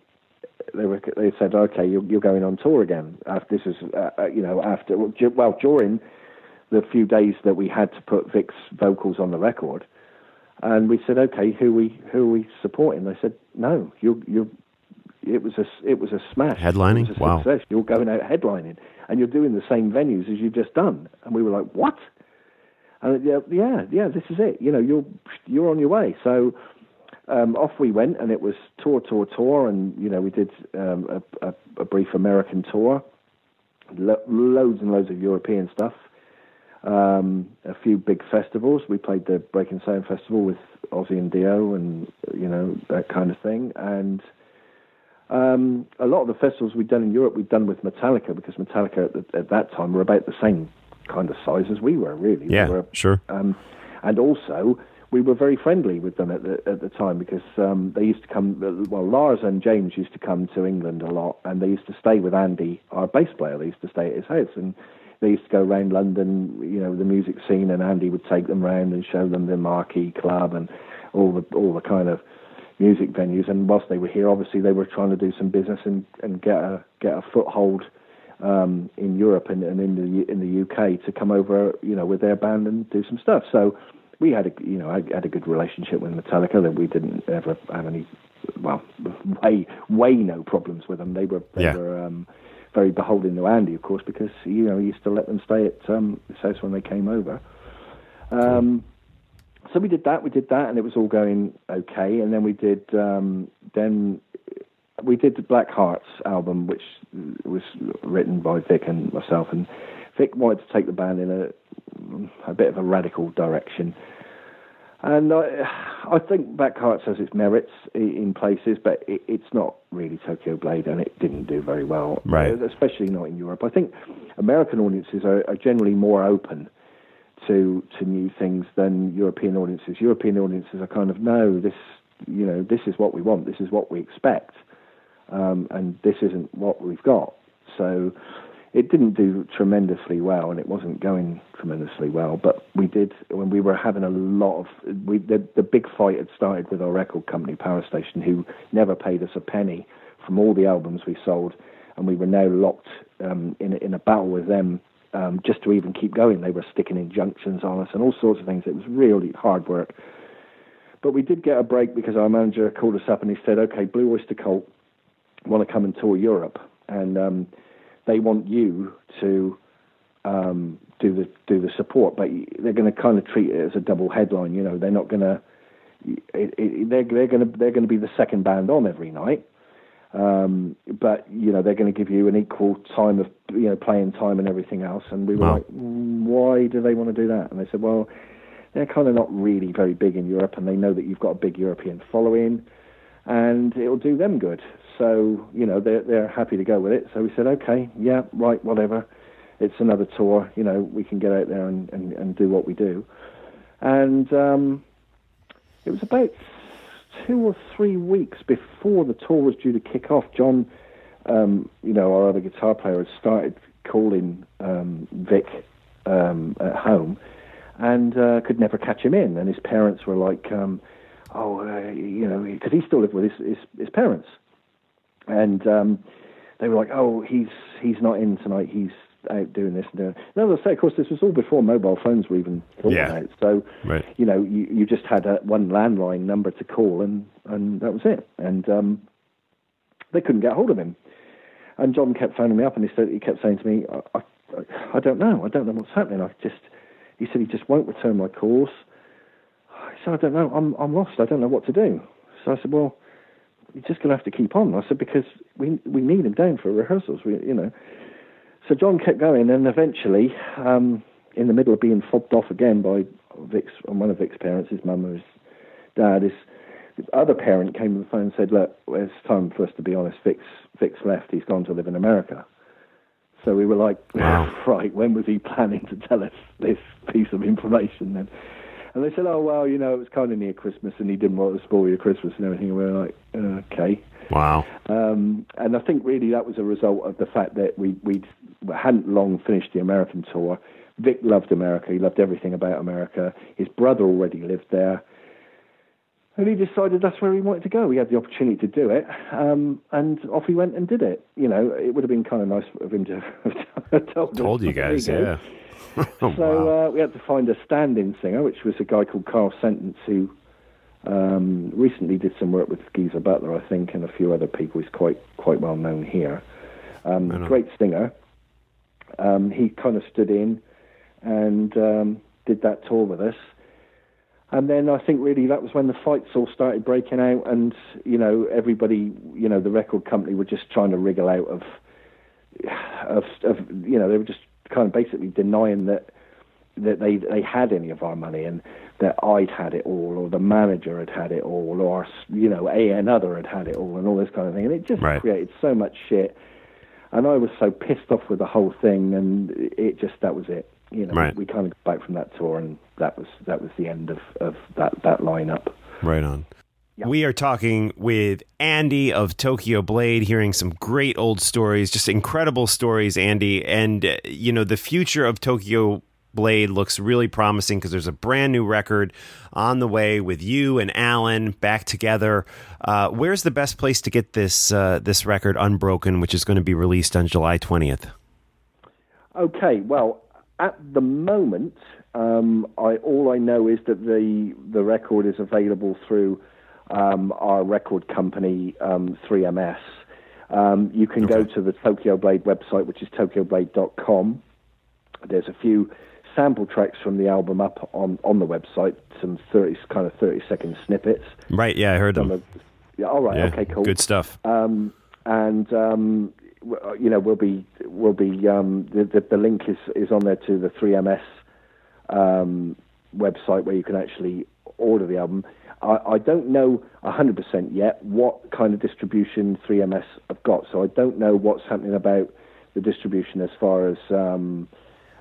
they were they said, okay, you're, you're going on tour again. After this is uh, uh, you know after well during the few days that we had to put Vic's vocals on the record. And we said, okay, who we who are we supporting? They said, no, you're you're. It was a it was a smash. Headlining? A Wow. success. You're going out headlining, and you're doing the same venues as you've just done. And we were like, what? And yeah, yeah, yeah, this is it. You know, you're you're on your way. So um, off we went, and it was tour, tour, tour, and you know we did um, a, a, a brief American tour, lo- loads and loads of European stuff, um, a few big festivals. We played the Breaking Sound Festival with Ozzy and Dio, and you know that kind of thing, and. Um, a lot of the festivals we'd done in Europe, we'd done with Metallica because Metallica at, the, at that time were about the same kind of size as we were, really. Yeah. were Sure. um, and also, we were very friendly with them at the at the time because um, they used to come. Well, Lars and James used to come to England a lot, and they used to stay with Andy, our bass player. They used to stay at his house, and they used to go around London, you know, the music scene, and Andy would take them round and show them the Marquee Club and all the all the kind of music venues. And whilst they were here, obviously they were trying to do some business and, and get a get a foothold um, in Europe and, and in the in the UK to come over, you know, with their band and do some stuff. So we had a you know I had a good relationship with Metallica that we didn't ever have any well way way no problems with them. They were they Yeah. were um, very beholden to Andy, of course, because you know he used to let them stay at um, his house when they came over. Um, so we did that, we did that, and it was all going okay. And then we did, um, then we did the Black Hearts album, which was written by Vic and myself. And Vic wanted to take the band in a a bit of a radical direction. And I, I think Black Hearts has its merits in places, but it, it's not really Tokyo Blade, and it didn't do very well, right? Especially not in Europe. I think American audiences are, are generally more open to to new things than European audiences. European audiences are kind of no, this you know this is what we want, this is what we expect, um, and this isn't what we've got. So it didn't do tremendously well, and it wasn't going tremendously well. But we did when we were having a lot of we the, the big fight had started with our record company Power Station, who never paid us a penny from all the albums we sold, and we were now locked um, in in a battle with them um, just to even keep going. They were sticking injunctions on us and all sorts of things. It was really hard work. But we did get a break because our manager called us up and he said, "Okay, Blue Oyster Cult want to come and tour Europe, and um, they want you to um, do the do the support, but they're going to kind of treat it as a double headline. You know, they're not going to." It, it, they're they're going to they're going to be the second band on every night, um, but you know they're going to give you an equal time of you know playing time and everything else. And we were Wow. like, "Mm, why do they want to do that? And they said, well, they're kind of not really very big in Europe, and they know that you've got a big European following, and it'll do them good. So you know they're they're happy to go with it. So we said, okay, yeah, right, whatever. It's another tour. You know, we can get out there and and, and do what we do. And um, it was about two or three weeks before the tour was due to kick off. John, um, you know, our other guitar player, had started calling um, Vic um, at home and uh, could never catch him in. And his parents were like, um, "Oh, uh, you know," because he still lived with his his, his parents, and um, they were like, "Oh, he's he's not in tonight. He's out doing this and doing." No, I say, of course, this was all before mobile phones were even thought Yeah. about. So, Right. you know, you, you just had a, one landline number to call, and and that was it. And um, they couldn't get hold of him. And John kept phoning me up, and he said he kept saying to me, I, I, I don't know, I don't know what's happening. I just, he said he just won't return my calls. I said, I don't know, I'm I'm lost. I don't know what to do. So I said, well, you're just going to have to keep on. I said because we we need him down for rehearsals. We, you know. So John kept going, and eventually, um, in the middle of being fobbed off again by Vic's, one of Vic's parents, his mum or his dad, his, his other parent came to the phone and said, "Look, it's time for us to be honest. Vic's Vic's left. He's gone to live in America." So we were like, Wow. "Right, when was he planning to tell us this piece of information?" Then, and they said, "Oh well, you know, it was kind of near Christmas, and he didn't want to spoil your Christmas and everything." And we were like, "Okay." Wow. Um, and I think really that was a result of the fact that we we hadn't long finished the American tour. Vic loved America. He loved everything about America. His brother already lived there. And he decided that's where he wanted to go. He had the opportunity to do it, um, and off he went and did it. You know, it would have been kind of nice of him to have told, Told you "There guys, go." yeah. Oh, So wow. uh, we had to find a stand-in singer, which was a guy called Carl Sentence, who um, recently did some work with Geezer Butler, I think, and a few other people. He's quite quite well known here. Um, great singer. Um, he kind of stood in and um, did that tour with us. And then I think really that was when the fights all started breaking out, and you know everybody, you know, the record company were just trying to wriggle out of, of, of you know, they were just kind of basically denying that that they they had any of our money and that I'd had it all or the manager had had it all or you know a another had had it all and all this kind of thing and it just Right. created so much shit and I was so pissed off with the whole thing and it just that was it you know Right. we kind of got back from that tour and that was that was the end of of that that lineup Right on. We are talking with Andy of Tokyo Blade, hearing some great old stories, just incredible stories, Andy. And, uh, you know, the future of Tokyo Blade looks really promising because there's a brand new record on the way with you and Alan back together. Uh, where's the best place to get this uh, this record, Unbroken, which is going to be released on July 20th? Okay, well, at the moment, um, I all I know is that the the record is available through um, our record company, um, 3MS. Um, you can go to the Tokyo Blade website, which is tokyoblade.com. There's a few sample tracks from the album up on, on the website, some 30 kind of 30 second snippets. Right, yeah, I heard Some them. of, yeah, all right, Yeah, okay, cool Good stuff. um, and um, uh, you know we'll be we'll be um, the, the the link is is on there to the 3ms um, website where you can actually order the album. I, I don't know 100% yet what kind of distribution 3MS have got, so I don't know what's happening about the distribution as far as um,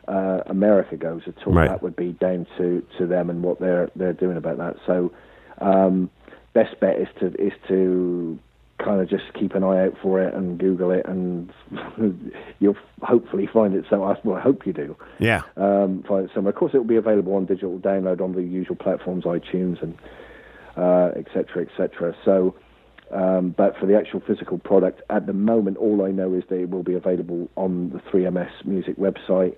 uh, America goes at all. Right. That would be down to, to them and what they're they're doing about that. So, um, best bet is to is to kind of just keep an eye out for it and Google it, and you'll hopefully find it somewhere. Well, I hope you do. Yeah. Um, find it somewhere. Of course, it will be available on digital download on the usual platforms, iTunes and uh, et cetera, et cetera. So, um, but for the actual physical product, at the moment, all I know is it will be available on the 3MS Music website.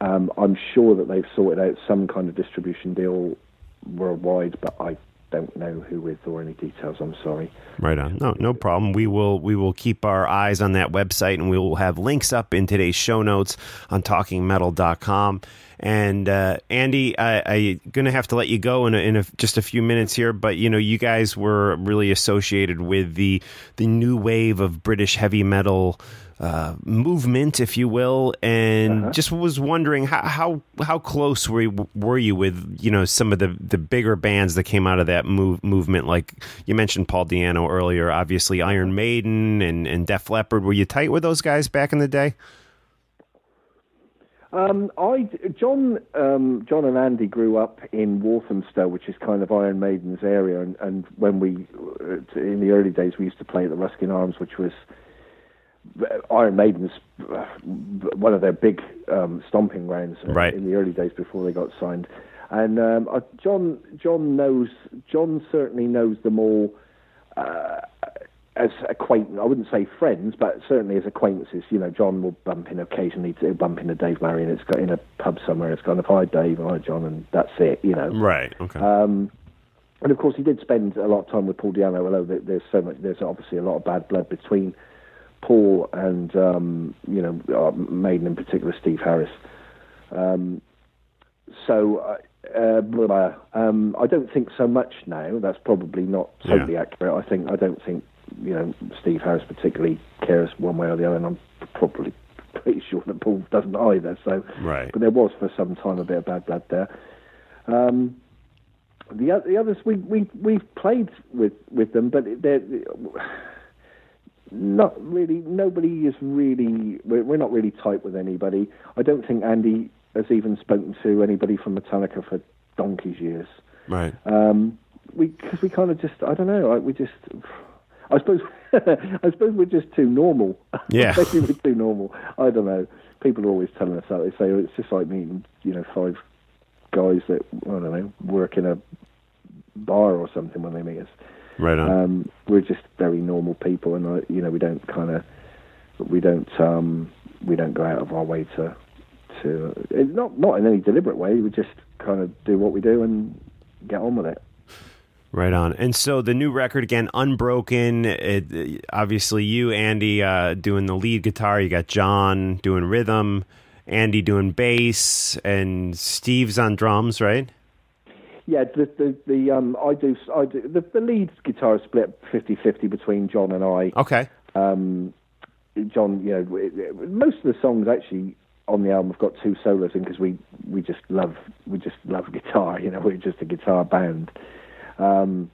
Um, I'm sure that they've sorted out some kind of distribution deal worldwide, but I don't know who with or any details. I'm sorry. Right on. No, no problem. We will we will keep our eyes on that website and we will have links up in today's show notes on talkingmetal.com. And uh, Andy, I, I'm gonna have to let you go in, a, in a, just a few minutes here, but you know, you guys were really associated with the the new wave of British heavy metal uh, movement, if you will, and just was wondering how how how close were you, were you with you know some of the the bigger bands that came out of that move, movement? Like you mentioned Paul Di'Anno earlier, obviously Iron Maiden and and Def Leppard. Were you tight with those guys back in the day? Um, I John um, John and Andy grew up in Walthamstow, which is kind of Iron Maiden's area, and, and when we uh, in the early days we used to play at the Ruskin Arms, which was Iron Maiden's uh, one of their big um, stomping grounds uh, Right. in the early days before they got signed. And um, uh, John John knows John certainly knows them all uh, as acquaintance. I wouldn't say friends, but certainly as acquaintances. You know, John will bump in occasionally to bump into Dave Murray. It's got in a pub somewhere. It's kind of hi Dave, hi John, and that's it. You know. Right. Okay. Um, and of course, he did spend a lot of time with Paul Di'Anno. Although there's so much, there's obviously a lot of bad blood between Paul and um, you know uh, Maiden in particular, Steve Harris. Um, so uh, uh, blah, blah. Um, I don't think so much now. That's probably not Yeah. totally accurate. I think I don't think you know Steve Harris particularly cares one way or the other, and I'm probably pretty sure that Paul doesn't either. So, Right. but there was for some time a bit of bad blood there. Um, the the others we we we've played with with them, but they're not really. Nobody is really. We're, we're not really tight with anybody. I don't think Andy has even spoken to anybody from Metallica for donkey's years. right. Um, we because we kind of just I don't know. Like we just. I suppose I suppose we're just too normal. Yeah. Maybe we're too normal. I don't know. People are always telling us that. They say oh, it's just like meeting, you know, five guys that I don't know work in a bar or something when they meet us. Right on. Um, we're just very normal people, and I, you know, we don't kind of, we don't, um, we don't go out of our way to, to, not not in any deliberate way. We just kind of do what we do and get on with it. Right on. And so the new record again, Unbroken. It, obviously, you Andy uh, doing the lead guitar. You got John doing rhythm, Andy doing bass, and Steve's on drums. Right. Yeah, the the, the um, I do I do the, the lead guitar is split 50-50 between John and I. Okay. Um, John, you know, it- it- most of the songs actually on the album have got two solos in because we we just love we just love guitar. You know, we're just a guitar band. Um,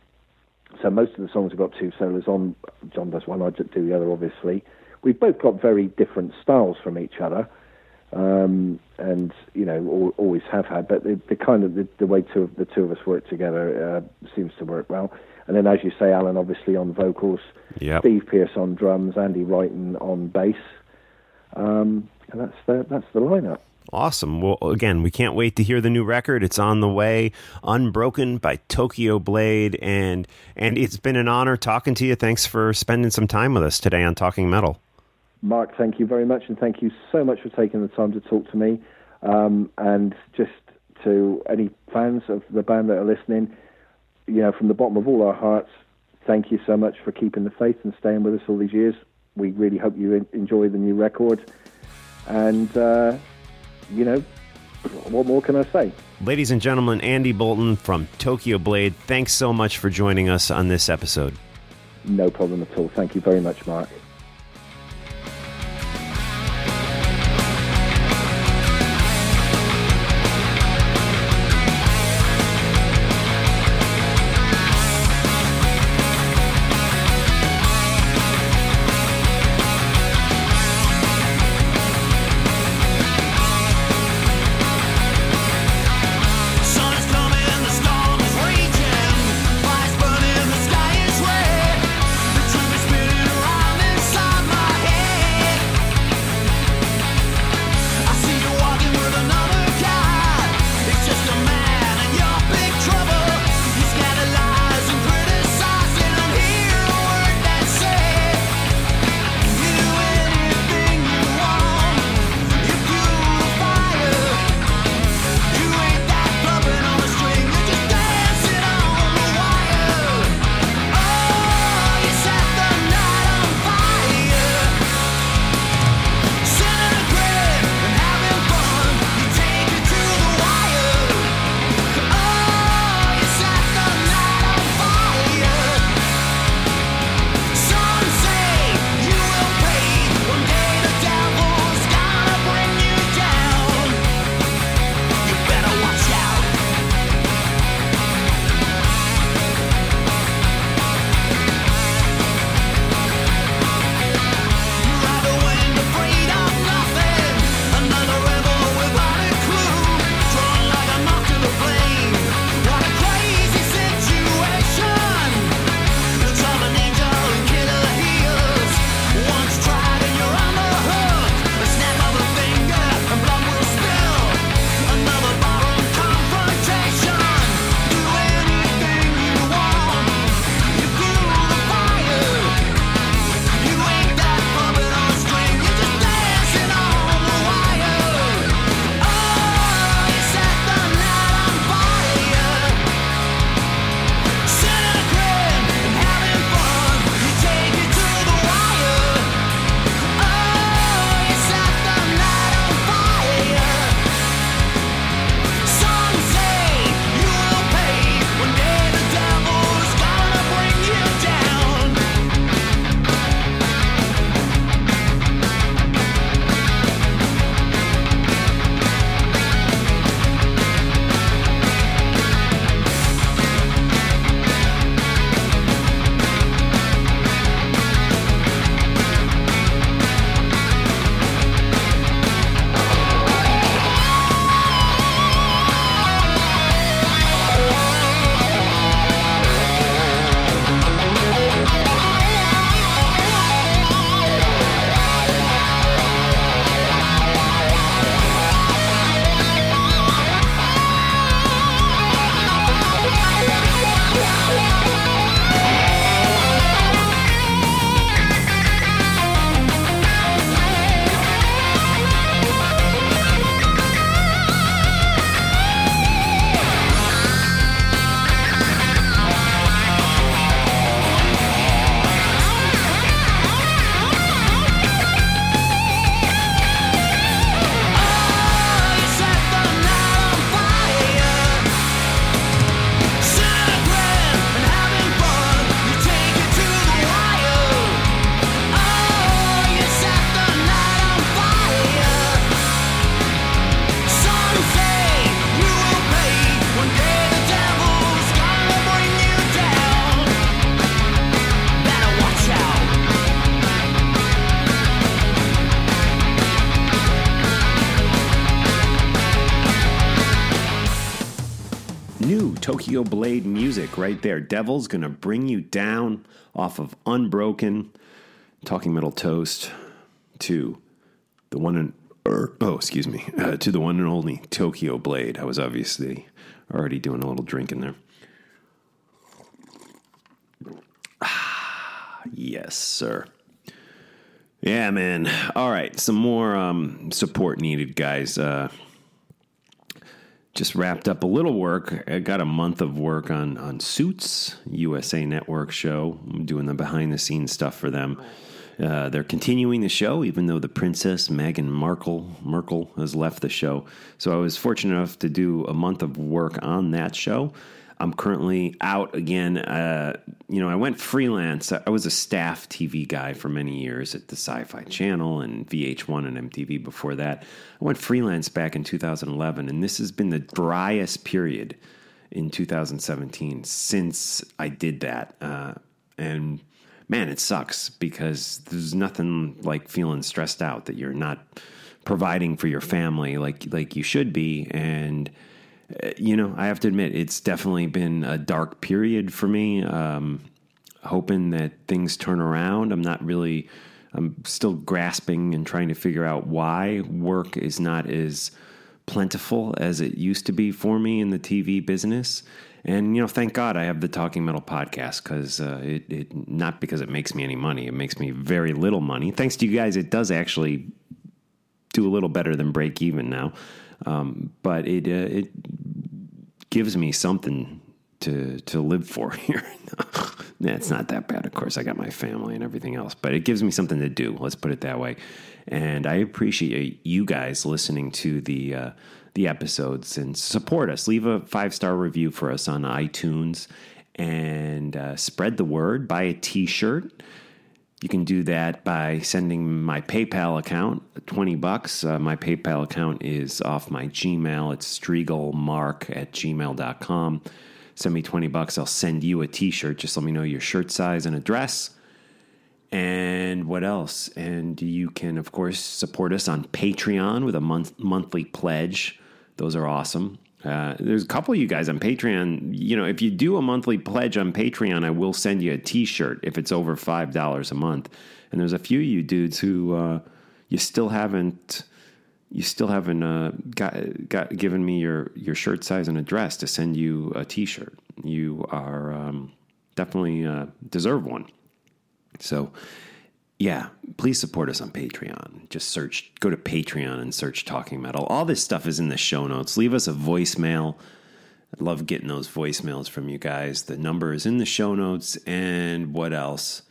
so most of the songs have got two solos on. John does one, I do the other, obviously. We've both got very different styles from each other, um, and you know, al- always have had. But the, the kind of the, the way two of the two of us work together uh, seems to work well. And then, as you say, Alan obviously on vocals, Yep. Steve Pierce on drums, Andy Wrighton on bass, um, and that's the that's the lineup. Awesome. Well, again, we can't wait to hear the new record. It's on the way. Unbroken by Tokyo Blade, and and it's been an honor talking to you. Thanks for spending some time with us today on Talking Metal. Mark, thank you very much, and thank you so much for taking the time to talk to me. Um, and just to any fans of the band that are listening, you know, from the bottom of all our hearts, thank you so much for keeping the faith and staying with us all these years. We really hope you enjoy the new record. And, uh, you know, what more can I say? Ladies and gentlemen, Andy Boulton from Tokyo Blade, thanks so much for joining us on this episode. No problem at all. Thank you very much, Mark. Tokyo Blade music right there. Devil's gonna bring you down off of Unbroken. Talking Metal Toast to the one and or, oh, excuse me, uh, to the one and only Tokyo Blade. I was obviously already doing a little drinking there. Ah, yes, sir. Yeah, man. All right, some more um, support needed, guys. Uh, just wrapped up a little work. I got a month of work on on Suits, USA Network show. I'm doing the behind the scenes stuff for them. Uh, they're continuing the show, even though the Princess Meghan Markle Merkel has left the show. So I was fortunate enough to do a month of work on that show. I'm currently out again. Uh, you know, I went freelance. I was a staff TV guy for many years at the Sci Fi Channel and VH1 and MTV before that. I went freelance back in 2011, and this has been the driest period in 2017 since I did that. Uh, and man, it sucks because there's nothing like feeling stressed out that you're not providing for your family like like you should be and you know i have to admit it's definitely been a dark period for me um, hoping that things turn around i'm not really i'm still grasping and trying to figure out why work is not as plentiful as it used to be for me in the tv business and you know, thank God I have the Talking Metal podcast because uh, it, it not because it makes me any money. It makes me very little money. Thanks to you guys, it does actually do a little better than break even now. Um, but it uh, it gives me something to to live for here. nah, it's not that bad. Of course, I got my family and everything else, but it gives me something to do. Let's put it that way. And I appreciate you guys listening to the. Uh, the episodes and support us. Leave a five star review for us on iTunes and uh, spread the word. Buy a t shirt. You can do that by sending my PayPal account 20 bucks. Uh, my PayPal account is off my Gmail. It's striegelmark at gmail.com. Send me 20 bucks. I'll send you a t shirt. Just let me know your shirt size and address. And what else? And you can, of course, support us on Patreon with a month, monthly pledge those are awesome. Uh, there's a couple of you guys on Patreon. You know, if you do a monthly pledge on Patreon, I will send you a T-shirt if it's over five dollars a month. And there's a few of you dudes who uh, you still haven't you still haven't uh, got got given me your your shirt size and address to send you a T-shirt. You are um, definitely uh, deserve one. So yeah, please support us on Patreon. Just search, go to Patreon and search Talking Metal. All this stuff is in the show notes. Leave us a voicemail. I love getting those voicemails from you guys. The number is in the show notes. And what else?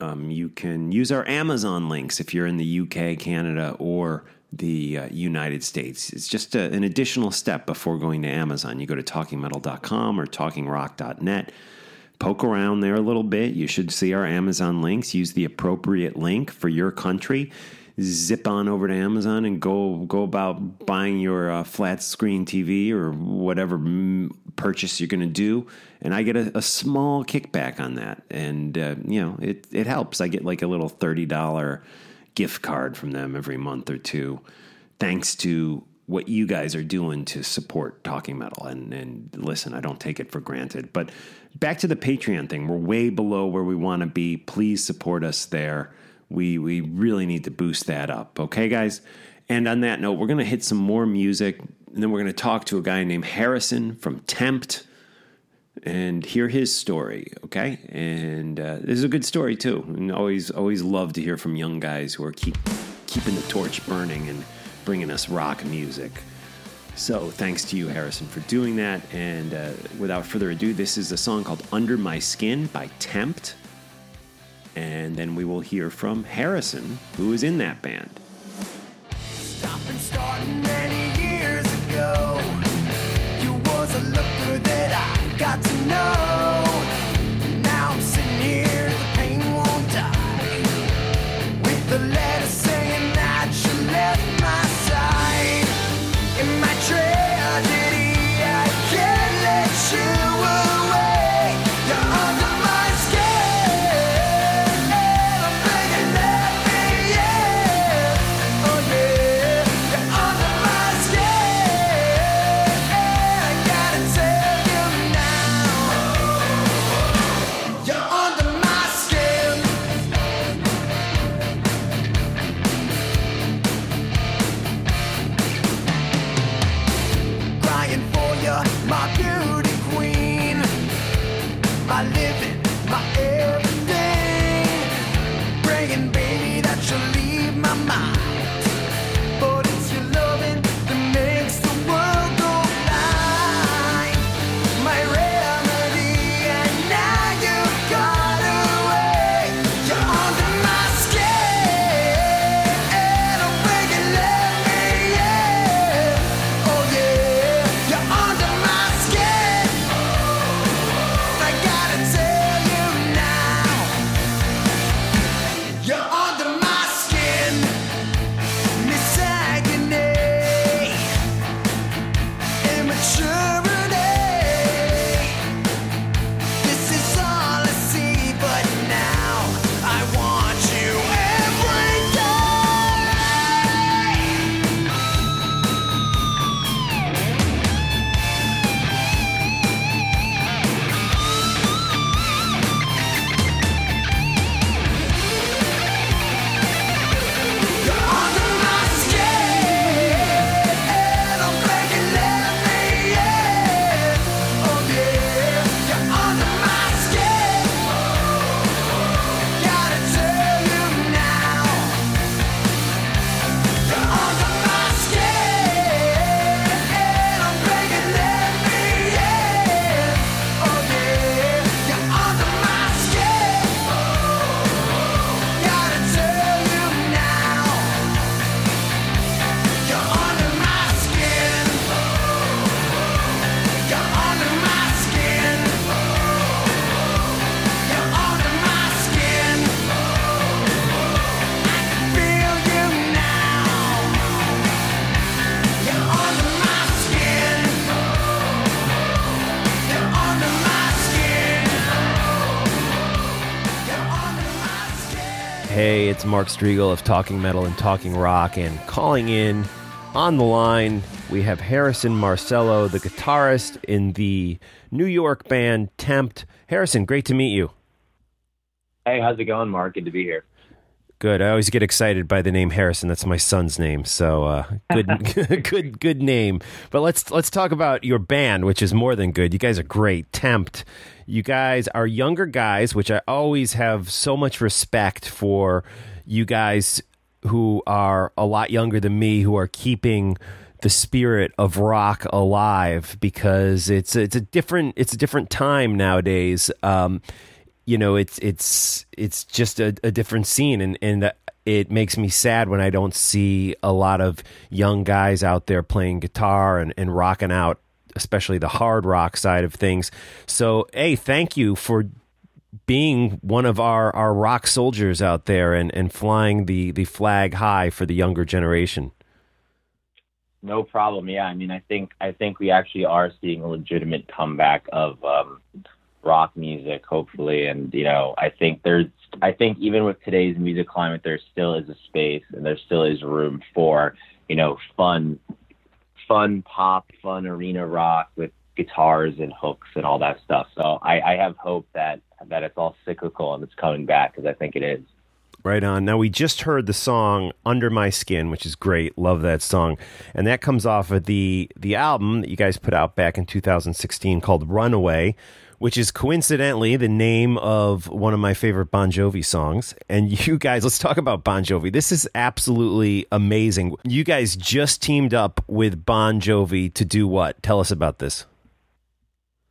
Um, you can use our Amazon links if you're in the UK, Canada, or the uh, United States. It's just a, an additional step before going to Amazon. You go to talkingmetal.com or talkingrock.net poke around there a little bit. You should see our Amazon links. Use the appropriate link for your country. Zip on over to Amazon and go go about buying your uh, flat screen TV or whatever purchase you're going to do, and I get a, a, small kickback on that, and uh, you know it it helps. I get like a little thirty dollar gift card from them every month or two, thanks to what you guys are doing to support talking metal and and listen i don't take it for granted but back to the patreon thing. We're way below where we want to be. Please support us there. We we really need to boost that up okay guys? And on that note we're going to hit some more music and then we're going to talk to a guy named harrison from tempt and hear his story okay? And uh, this is a good story too. And always always love to hear from young guys who are keep keeping the torch burning and bringing us rock music. So thanks to you, Harrison, for doing that. And uh, without further ado, this is a song called Under My Skin by Tempt. And then we will hear from Harrison, who is in that band. got to know. Mark Strigl of Talking Metal and Talking Rock, and calling in on the line, we have Harrison Marcello, the guitarist in the New York band Tempt. Harrison, great to meet you. Hey, how's it going, Mark? Good to be here. Good. I always get excited by the name Harrison. That's my son's name. So uh, good, good, good name. But let's let's talk about your band, which is more than good. You guys are great. Tempt. You guys are younger guys, which I always have so much respect for. You guys who are a lot younger than me, who are keeping the spirit of rock alive because it's it's a different it's a different time nowadays. Um, you know, it's it's it's just a, a different scene, and and it makes me sad when I don't see a lot of young guys out there playing guitar and, and rocking out, especially the hard rock side of things. So, hey, thank you for being one of our, our rock soldiers out there and, and flying the, the flag high for the younger generation. No problem. Yeah, I mean, I think I think we actually are seeing a legitimate comeback of um, rock music, hopefully. And you know, I think there's, I think even with today's music climate, there still is a space and there still is room for you know fun, fun pop, fun arena rock with guitars and hooks and all that stuff. So I, I have hope that that it's all cyclical and it's coming back because I think it is. Right on. Now we just heard the song "Under My Skin," which is great. Love that song, and that comes off of the the album that you guys put out back in 2016 called "Runaway," which is coincidentally the name of one of my favorite Bon Jovi songs. And you guys, let's talk about Bon Jovi. This is absolutely amazing. You guys just teamed up with Bon Jovi to do what? Tell us about this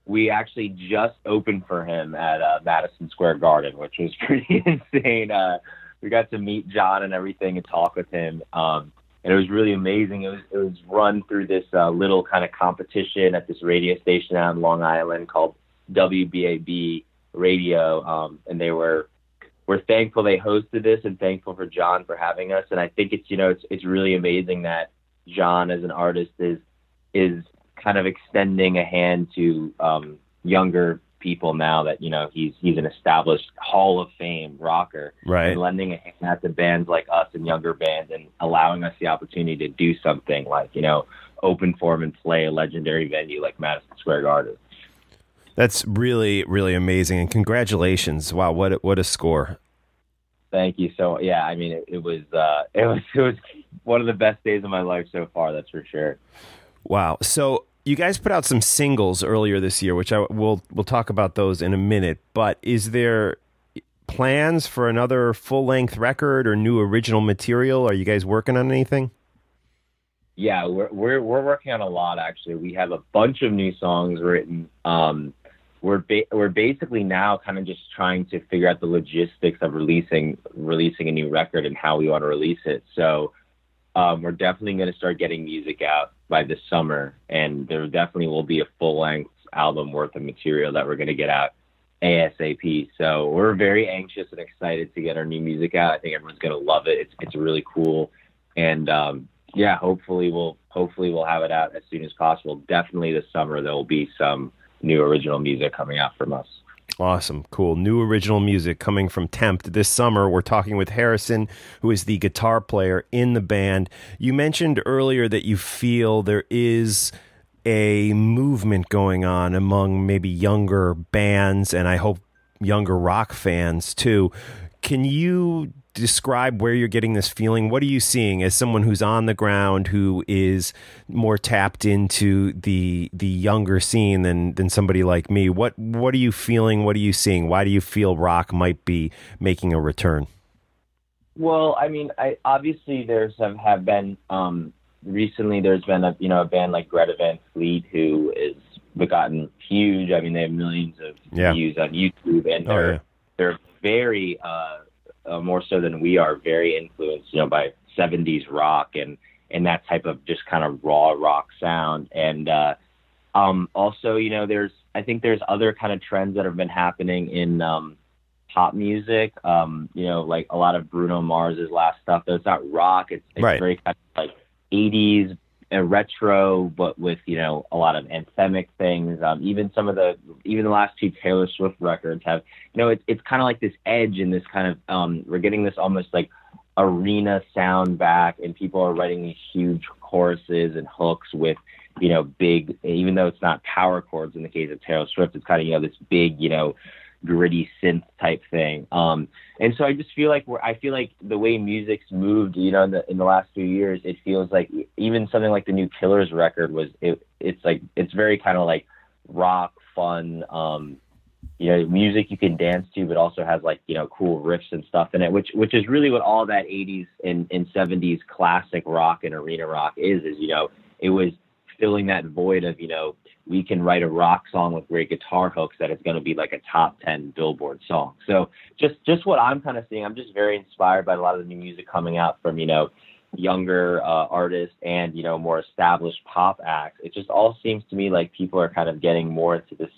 we actually just opened for him at uh, Madison Square Garden, which was pretty insane. Uh, we got to meet John and everything and talk with him. Um, and it was really amazing. It was it was run through this uh, little kind of competition at this radio station out in Long Island called WBAB Radio, um, and they were we're thankful they hosted this and thankful for John for having us. And I think it's you know it's it's really amazing that John as an artist is is kind of extending a hand to um, younger people now that you know he's he's an established Hall of Fame rocker, right? And lending a hand to bands like us and younger bands, and allowing us the opportunity to do something like you know open form and play a legendary venue like Madison Square Garden. That's really really amazing, and congratulations! Wow, what a, what a score! Thank you. So yeah, I mean it, it was uh, it was it was one of the best days of my life so far. That's for sure. Wow. So you guys put out some singles earlier this year, which I will we'll talk about those in a minute. But is there plans for another full length record or new original material? Are you guys working on anything? Yeah, we're we're we're working on a lot actually. We have a bunch of new songs written. Um, we're ba- we're basically now kind of just trying to figure out the logistics of releasing releasing a new record and how we want to release it. So um, we're definitely going to start getting music out by this summer, and there definitely will be a full length album worth of material that we're going to get out ASAP. So we're very anxious and excited to get our new music out. I think everyone's going to love it. It's it's really cool, and um, yeah, hopefully we'll hopefully we'll have it out as soon as possible. Definitely this summer there will be some new original music coming out from us. Awesome. Cool. New original music coming from Tempt this summer. We're talking with Harrison, who is the guitar player in the band. You mentioned earlier that you feel there is a movement going on among maybe younger bands and I hope younger rock fans too. Can you describe where you're getting this feeling? What are you seeing as someone who's on the ground who is more tapped into the the younger scene than than somebody like me? What what are you feeling? What are you seeing? Why do you feel rock might be making a return? Well, I mean, I obviously there's have, have been um, recently there's been a you know a band like Greta Van Fleet who is gotten huge. I mean, they have millions of yeah. views on YouTube, and they're oh, yeah. they're very uh, uh, more so than we are, very influenced, you know, by 70s rock and and that type of just kind of raw rock sound. And uh, um, also, you know, there's I think there's other kind of trends that have been happening in um, pop music. Um, you know, like a lot of Bruno Mars's last stuff. Though it's not rock. It's, it's right. very kind of like 80s a retro, but with you know a lot of anthemic things. Um, even some of the even the last two Taylor Swift records have you know it's it's kind of like this edge and this kind of um, we're getting this almost like arena sound back, and people are writing these huge choruses and hooks with you know big even though it's not power chords in the case of Taylor Swift, it's kind of you know this big you know gritty synth type thing. Um, and so I just feel like we're, I feel like the way music's moved, you know, in the in the last few years, it feels like even something like the new Killers record was it, it's like it's very kind of like rock, fun, um, you know, music you can dance to, but also has like you know cool riffs and stuff in it, which which is really what all that 80s and, and 70s classic rock and arena rock is. Is you know, it was filling that void of you know we can write a rock song with great guitar hooks that is going to be like a top 10 billboard song. So just just what i'm kind of seeing i'm just very inspired by a lot of the new music coming out from you know younger uh, artists and you know more established pop acts. It just all seems to me like people are kind of getting more into this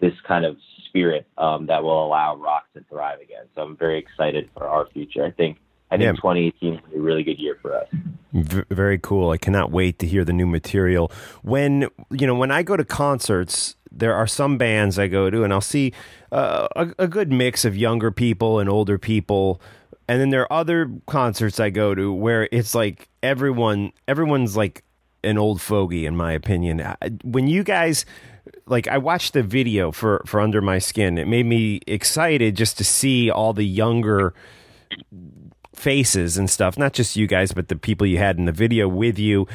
this kind of spirit um, that will allow rock to thrive again. So i'm very excited for our future i think I think yeah. 2018 is a really good year for us. V- very cool. I cannot wait to hear the new material. When you know, when I go to concerts, there are some bands I go to, and I'll see uh, a, a good mix of younger people and older people. And then there are other concerts I go to where it's like everyone, everyone's like an old fogey, in my opinion. When you guys like I watched the video for for Under My Skin. It made me excited just to see all the younger faces and stuff, not just you guys, but the people you had in the video with you.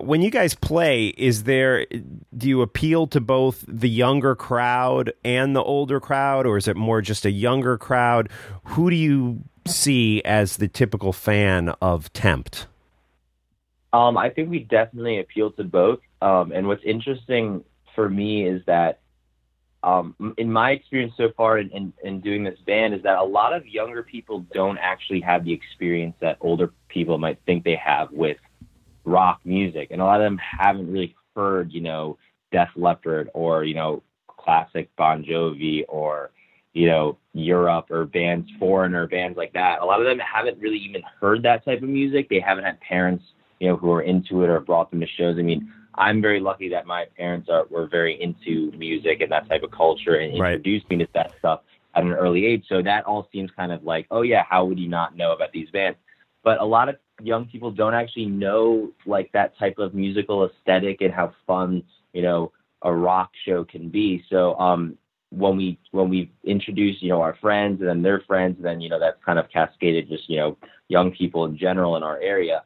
When you guys play, is there, do you appeal to both the younger crowd and the older crowd, or is it more just a younger crowd? Who do you see as the typical fan of Tempt? Um, I think we definitely appeal to both. Um, and what's interesting for me is that um, in my experience so far in, in, in, doing this band is that a lot of younger people don't actually have the experience that older people might think they have with rock music. And a lot of them haven't really heard, you know, Def Leppard or, you know, classic Bon Jovi or, you know, Europe or bands, foreigner bands like that. A lot of them haven't really even heard that type of music. They haven't had parents, you know, who are into it or brought them to shows. I mean, I'm very lucky that my parents are were very into music and that type of culture and right. introduced me to that stuff at an early age. So that all seems kind of like, oh yeah, how would you not know about these bands? But a lot of young people don't actually know like that type of musical aesthetic and how fun, you know, a rock show can be. So um when we when we introduce, you know, our friends and then their friends, and then you know that's kind of cascaded just, you know, young people in general in our area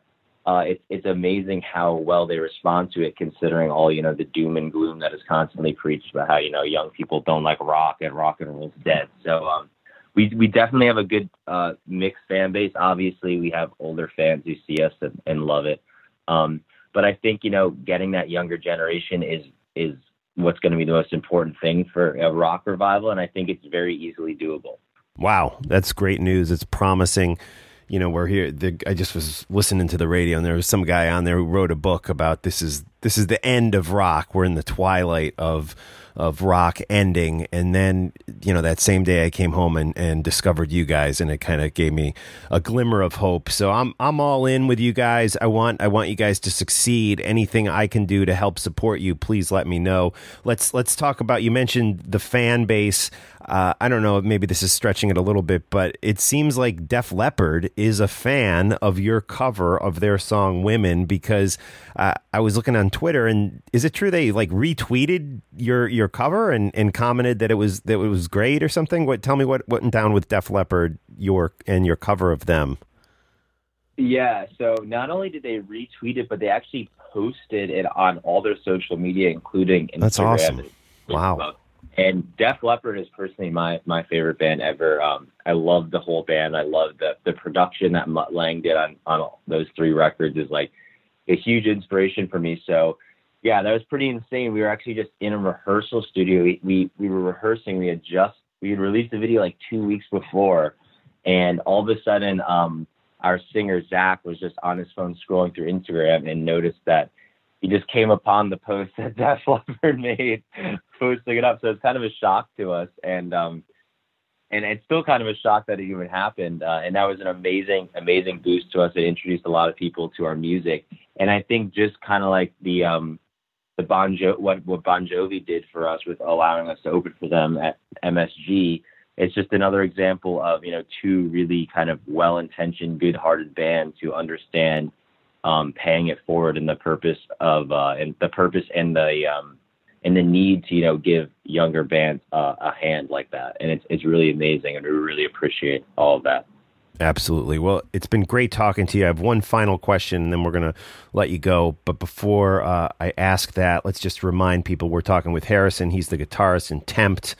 uh, it's it's amazing how well they respond to it, considering all you know the doom and gloom that is constantly preached about how you know young people don't like rock and rock and roll's dead. So um, we we definitely have a good uh, mixed fan base. Obviously, we have older fans who see us and, and love it. Um, but I think you know getting that younger generation is is what's going to be the most important thing for a rock revival, and I think it's very easily doable. Wow, that's great news. It's promising you know, we're here. The, I just was listening to the radio, and there was some guy on there who wrote a book about this is this is the end of rock. We're in the twilight of of rock ending. And then, you know, that same day I came home and, and discovered you guys and it kind of gave me a glimmer of hope. So I'm I'm all in with you guys. I want I want you guys to succeed. Anything I can do to help support you, please let me know. Let's let's talk about you mentioned the fan base. Uh, I don't know, maybe this is stretching it a little bit, but it seems like Def Leppard is a fan of your cover of their song "Women" because uh, I was looking on Twitter, and is it true they like retweeted your your cover and, and commented that it was that it was great or something? What tell me what went down with Def Leppard your and your cover of them? Yeah, so not only did they retweet it, but they actually posted it on all their social media, including Instagram. That's awesome! Wow. And Def Leppard is personally my my favorite band ever. Um, I love the whole band. I love the the production that Mutt Lange did on on those three records is like a huge inspiration for me. So yeah, that was pretty insane. We were actually just in a rehearsal studio. We we, we were rehearsing. We had just we had released the video like two weeks before, and all of a sudden, um, our singer Zach was just on his phone scrolling through Instagram and noticed that he just came upon the post that Def Leppard made, posting it up. So it's kind of a shock to us, and um, and it's still kind of a shock that it even happened. Uh, and that was an amazing, amazing boost to us. It introduced a lot of people to our music. And I think just kind of like the um, the Bon jo- what what Bon Jovi did for us with allowing us to open for them at MSG. It's just another example of you know two really kind of well-intentioned, good-hearted bands who understand um, paying it forward and the purpose of uh, and the purpose and the um, and the need to you know give younger bands uh, a hand like that. And it's it's really amazing, and we really appreciate all of that. Absolutely. Well, it's been great talking to you. I have one final question, and then we're going to let you go. But before uh, I ask that, let's just remind people we're talking with Harrison. He's the guitarist in Tempt.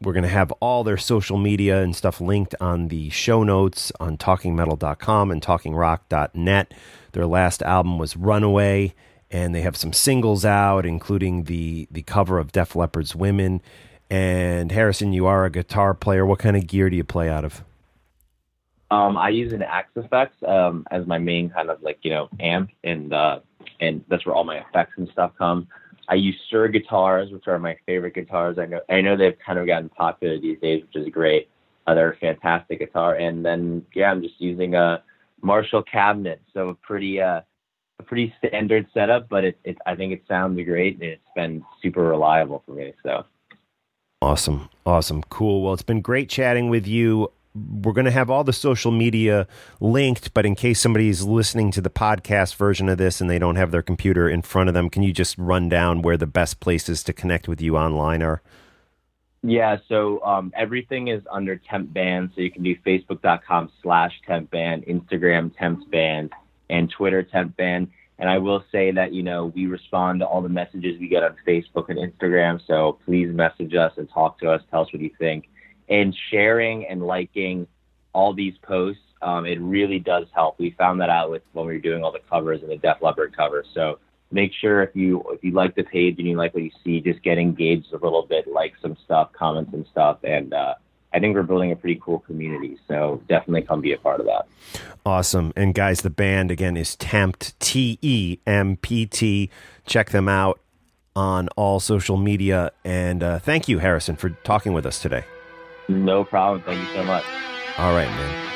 We're going to have all their social media and stuff linked on the show notes on talkingmetal.com and talkingrock.net. Their last album was Runaway, and they have some singles out, including the, the cover of Def Leppard's Women. And Harrison, you are a guitar player. What kind of gear do you play out of? Um, I use an Axe-Fx um, as my main kind of like you know amp, and uh, and that's where all my effects and stuff come. I use Suhr guitars, which are my favorite guitars. I know I know they've kind of gotten popular these days, which is great. Uh, they're a fantastic guitar, and then yeah, I'm just using a Marshall cabinet, so a pretty uh, a pretty standard setup, but it, it I think it sounds great, and it's been super reliable for me. So awesome, awesome, cool. Well, it's been great chatting with you we're going to have all the social media linked, but in case somebody's listening to the podcast version of this and they don't have their computer in front of them, can you just run down where the best places to connect with you online are? Yeah, so um, everything is under Tempt Band. So you can do facebook.com slash Tempt Band, Instagram Tempt Band, and Twitter Tempt Band. And I will say that, you know, we respond to all the messages we get on Facebook and Instagram. So please message us and talk to us. Tell us what you think and sharing and liking all these posts, um, it really does help. We found that out with when we were doing all the covers and the Def Leppard covers. So make sure if you if you like the page and you like what you see, just get engaged a little bit, like some stuff, comment some stuff, and uh, I think we're building a pretty cool community. So definitely come be a part of that. Awesome. And guys, the band again is Tempt T E M P T. Check them out on all social media. And uh, thank you, Harrison, for talking with us today. No problem. Thank you so much. All right, man.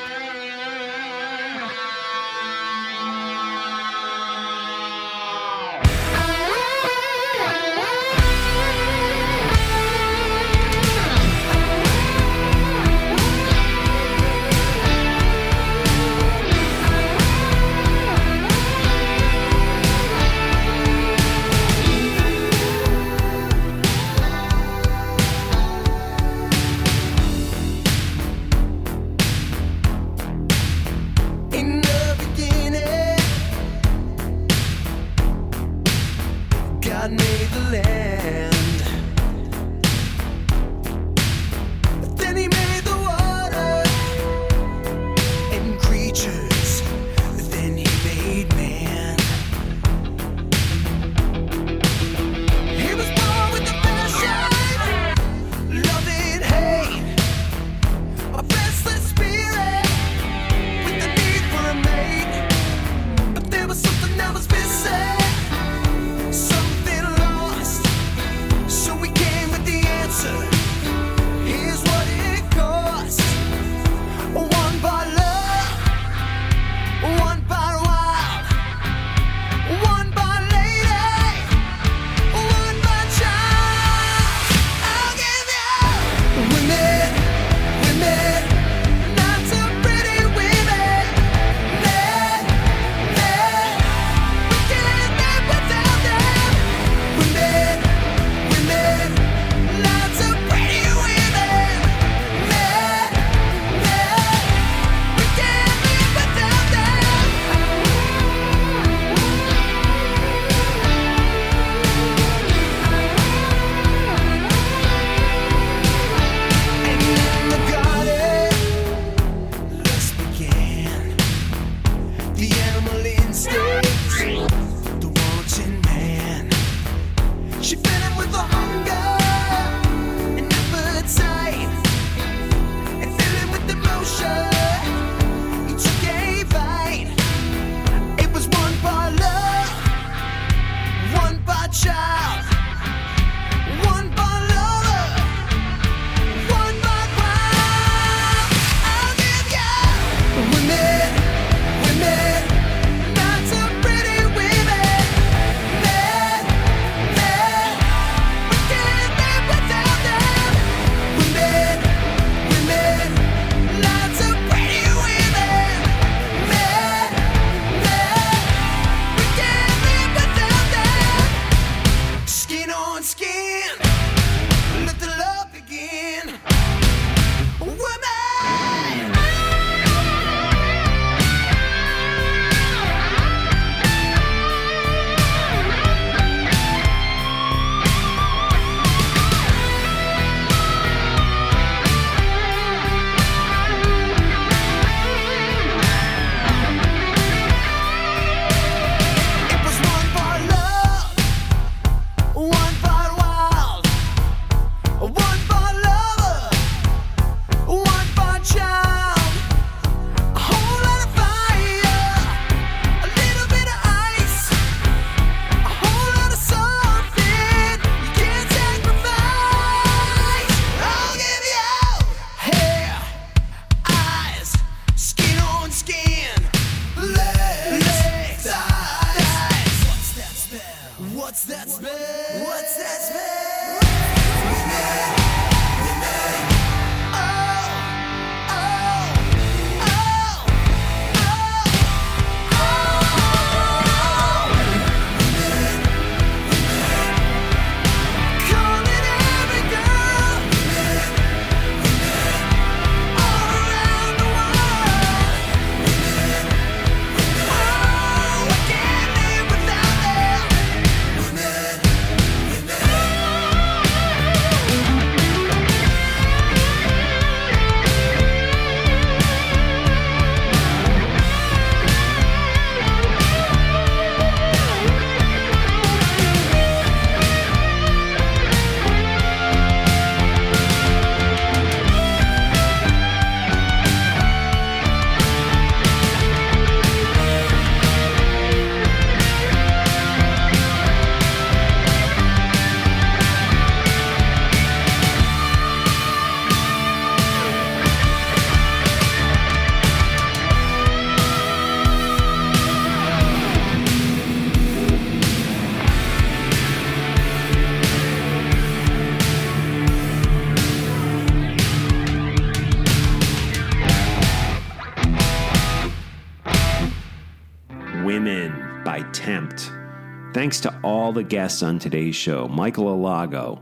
Thanks to all the guests on today's show Michael Alago,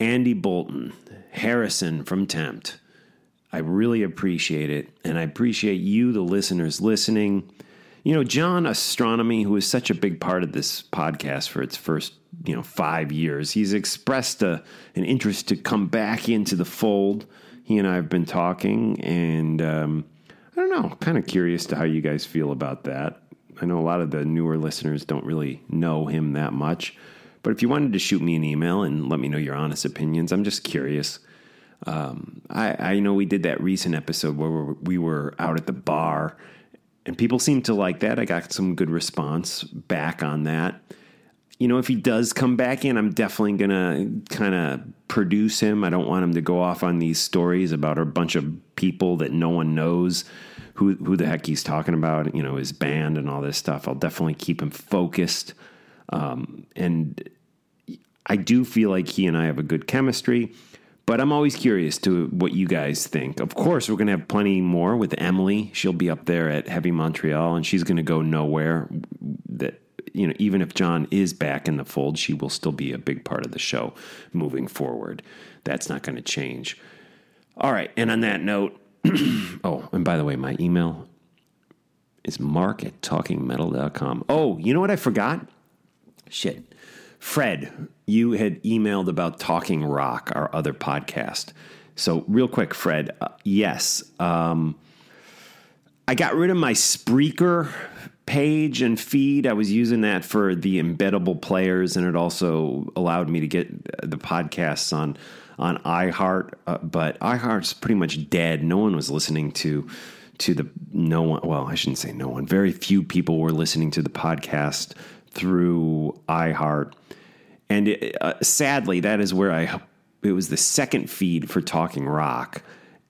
Andy Boulton, Harrison from Tempt. I really appreciate it. And I appreciate you, the listeners, listening. You know, John Ostronomy, who is such a big part of this podcast for its first, you know, five years, he's expressed a, an interest to come back into the fold. He and I have been talking, and um, I don't know, kind of curious to how you guys feel about that. I know a lot of the newer listeners don't really know him that much, but if you wanted to shoot me an email and let me know your honest opinions, I'm just curious. Um, I, I know we did that recent episode where we were out at the bar, and people seemed to like that. I got some good response back on that. You know, if he does come back in, I'm definitely gonna kind of produce him. I don't want him to go off on these stories about a bunch of people that no one knows who who the heck he's talking about. You know, his band and all this stuff. I'll definitely keep him focused. Um, and I do feel like he and I have a good chemistry. But I'm always curious to what you guys think. Of course, we're going to have plenty more with Emily. She'll be up there at Heavy Montreal, and she's going to go nowhere. That you know, even if John is back in the fold, she will still be a big part of the show moving forward. That's not going to change. All right, and on that note, oh, and by the way, my email is mark at talkingmetal.com. Oh, you know what I forgot? Shit. Fred, you had emailed about Talking Rock, our other podcast. So, real quick, Fred, uh, yes, um, I got rid of my Spreaker page and feed. I was using that for the embeddable players, and it also allowed me to get the podcasts on on iHeart. Uh, but iHeart's pretty much dead. No one was listening to to the no one. Well, I shouldn't say no one. Very few people were listening to the podcast through iHeart, and it, uh, sadly, that is where I. It was the second feed for Talking Rock,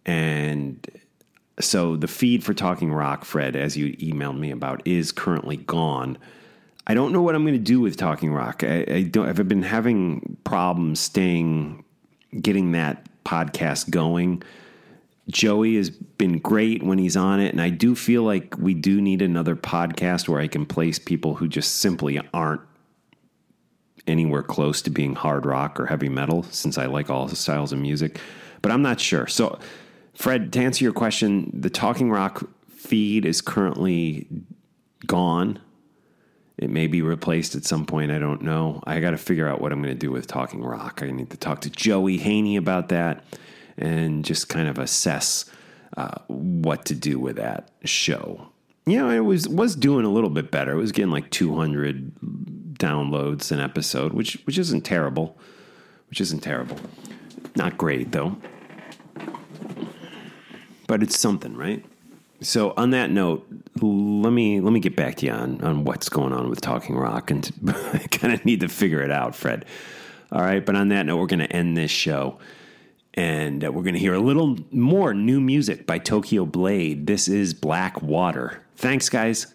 and so the feed for Talking Rock, Fred, as you emailed me about, is currently gone. I don't know what I'm going to do with Talking Rock. I, I don't. I've been having problems staying, getting that podcast going. Joey has been great when he's on it, and I do feel like we do need another podcast where I can place people who just simply aren't anywhere close to being hard rock or heavy metal, since I like all styles of music. But I'm not sure. So Fred, to answer your question, the Talking Rock feed is currently gone. It may be replaced at some point. I don't know. I got to figure out what I'm going to do with Talking Rock. I need to talk to Joey Haney about that and just kind of assess uh, what to do with that show. You know, it was was doing a little bit better. It was getting like 200 downloads an episode, which which isn't terrible. Which isn't terrible. Not great though but it's something, right? So on that note, let me let me get back to you on, on what's going on with Talking Rock, and I kind of need to figure it out, Fred. All right, but on that note, we're going to end this show, and uh, we're going to hear a little more new music by Tokyo Blade. This is Black Water. Thanks, guys.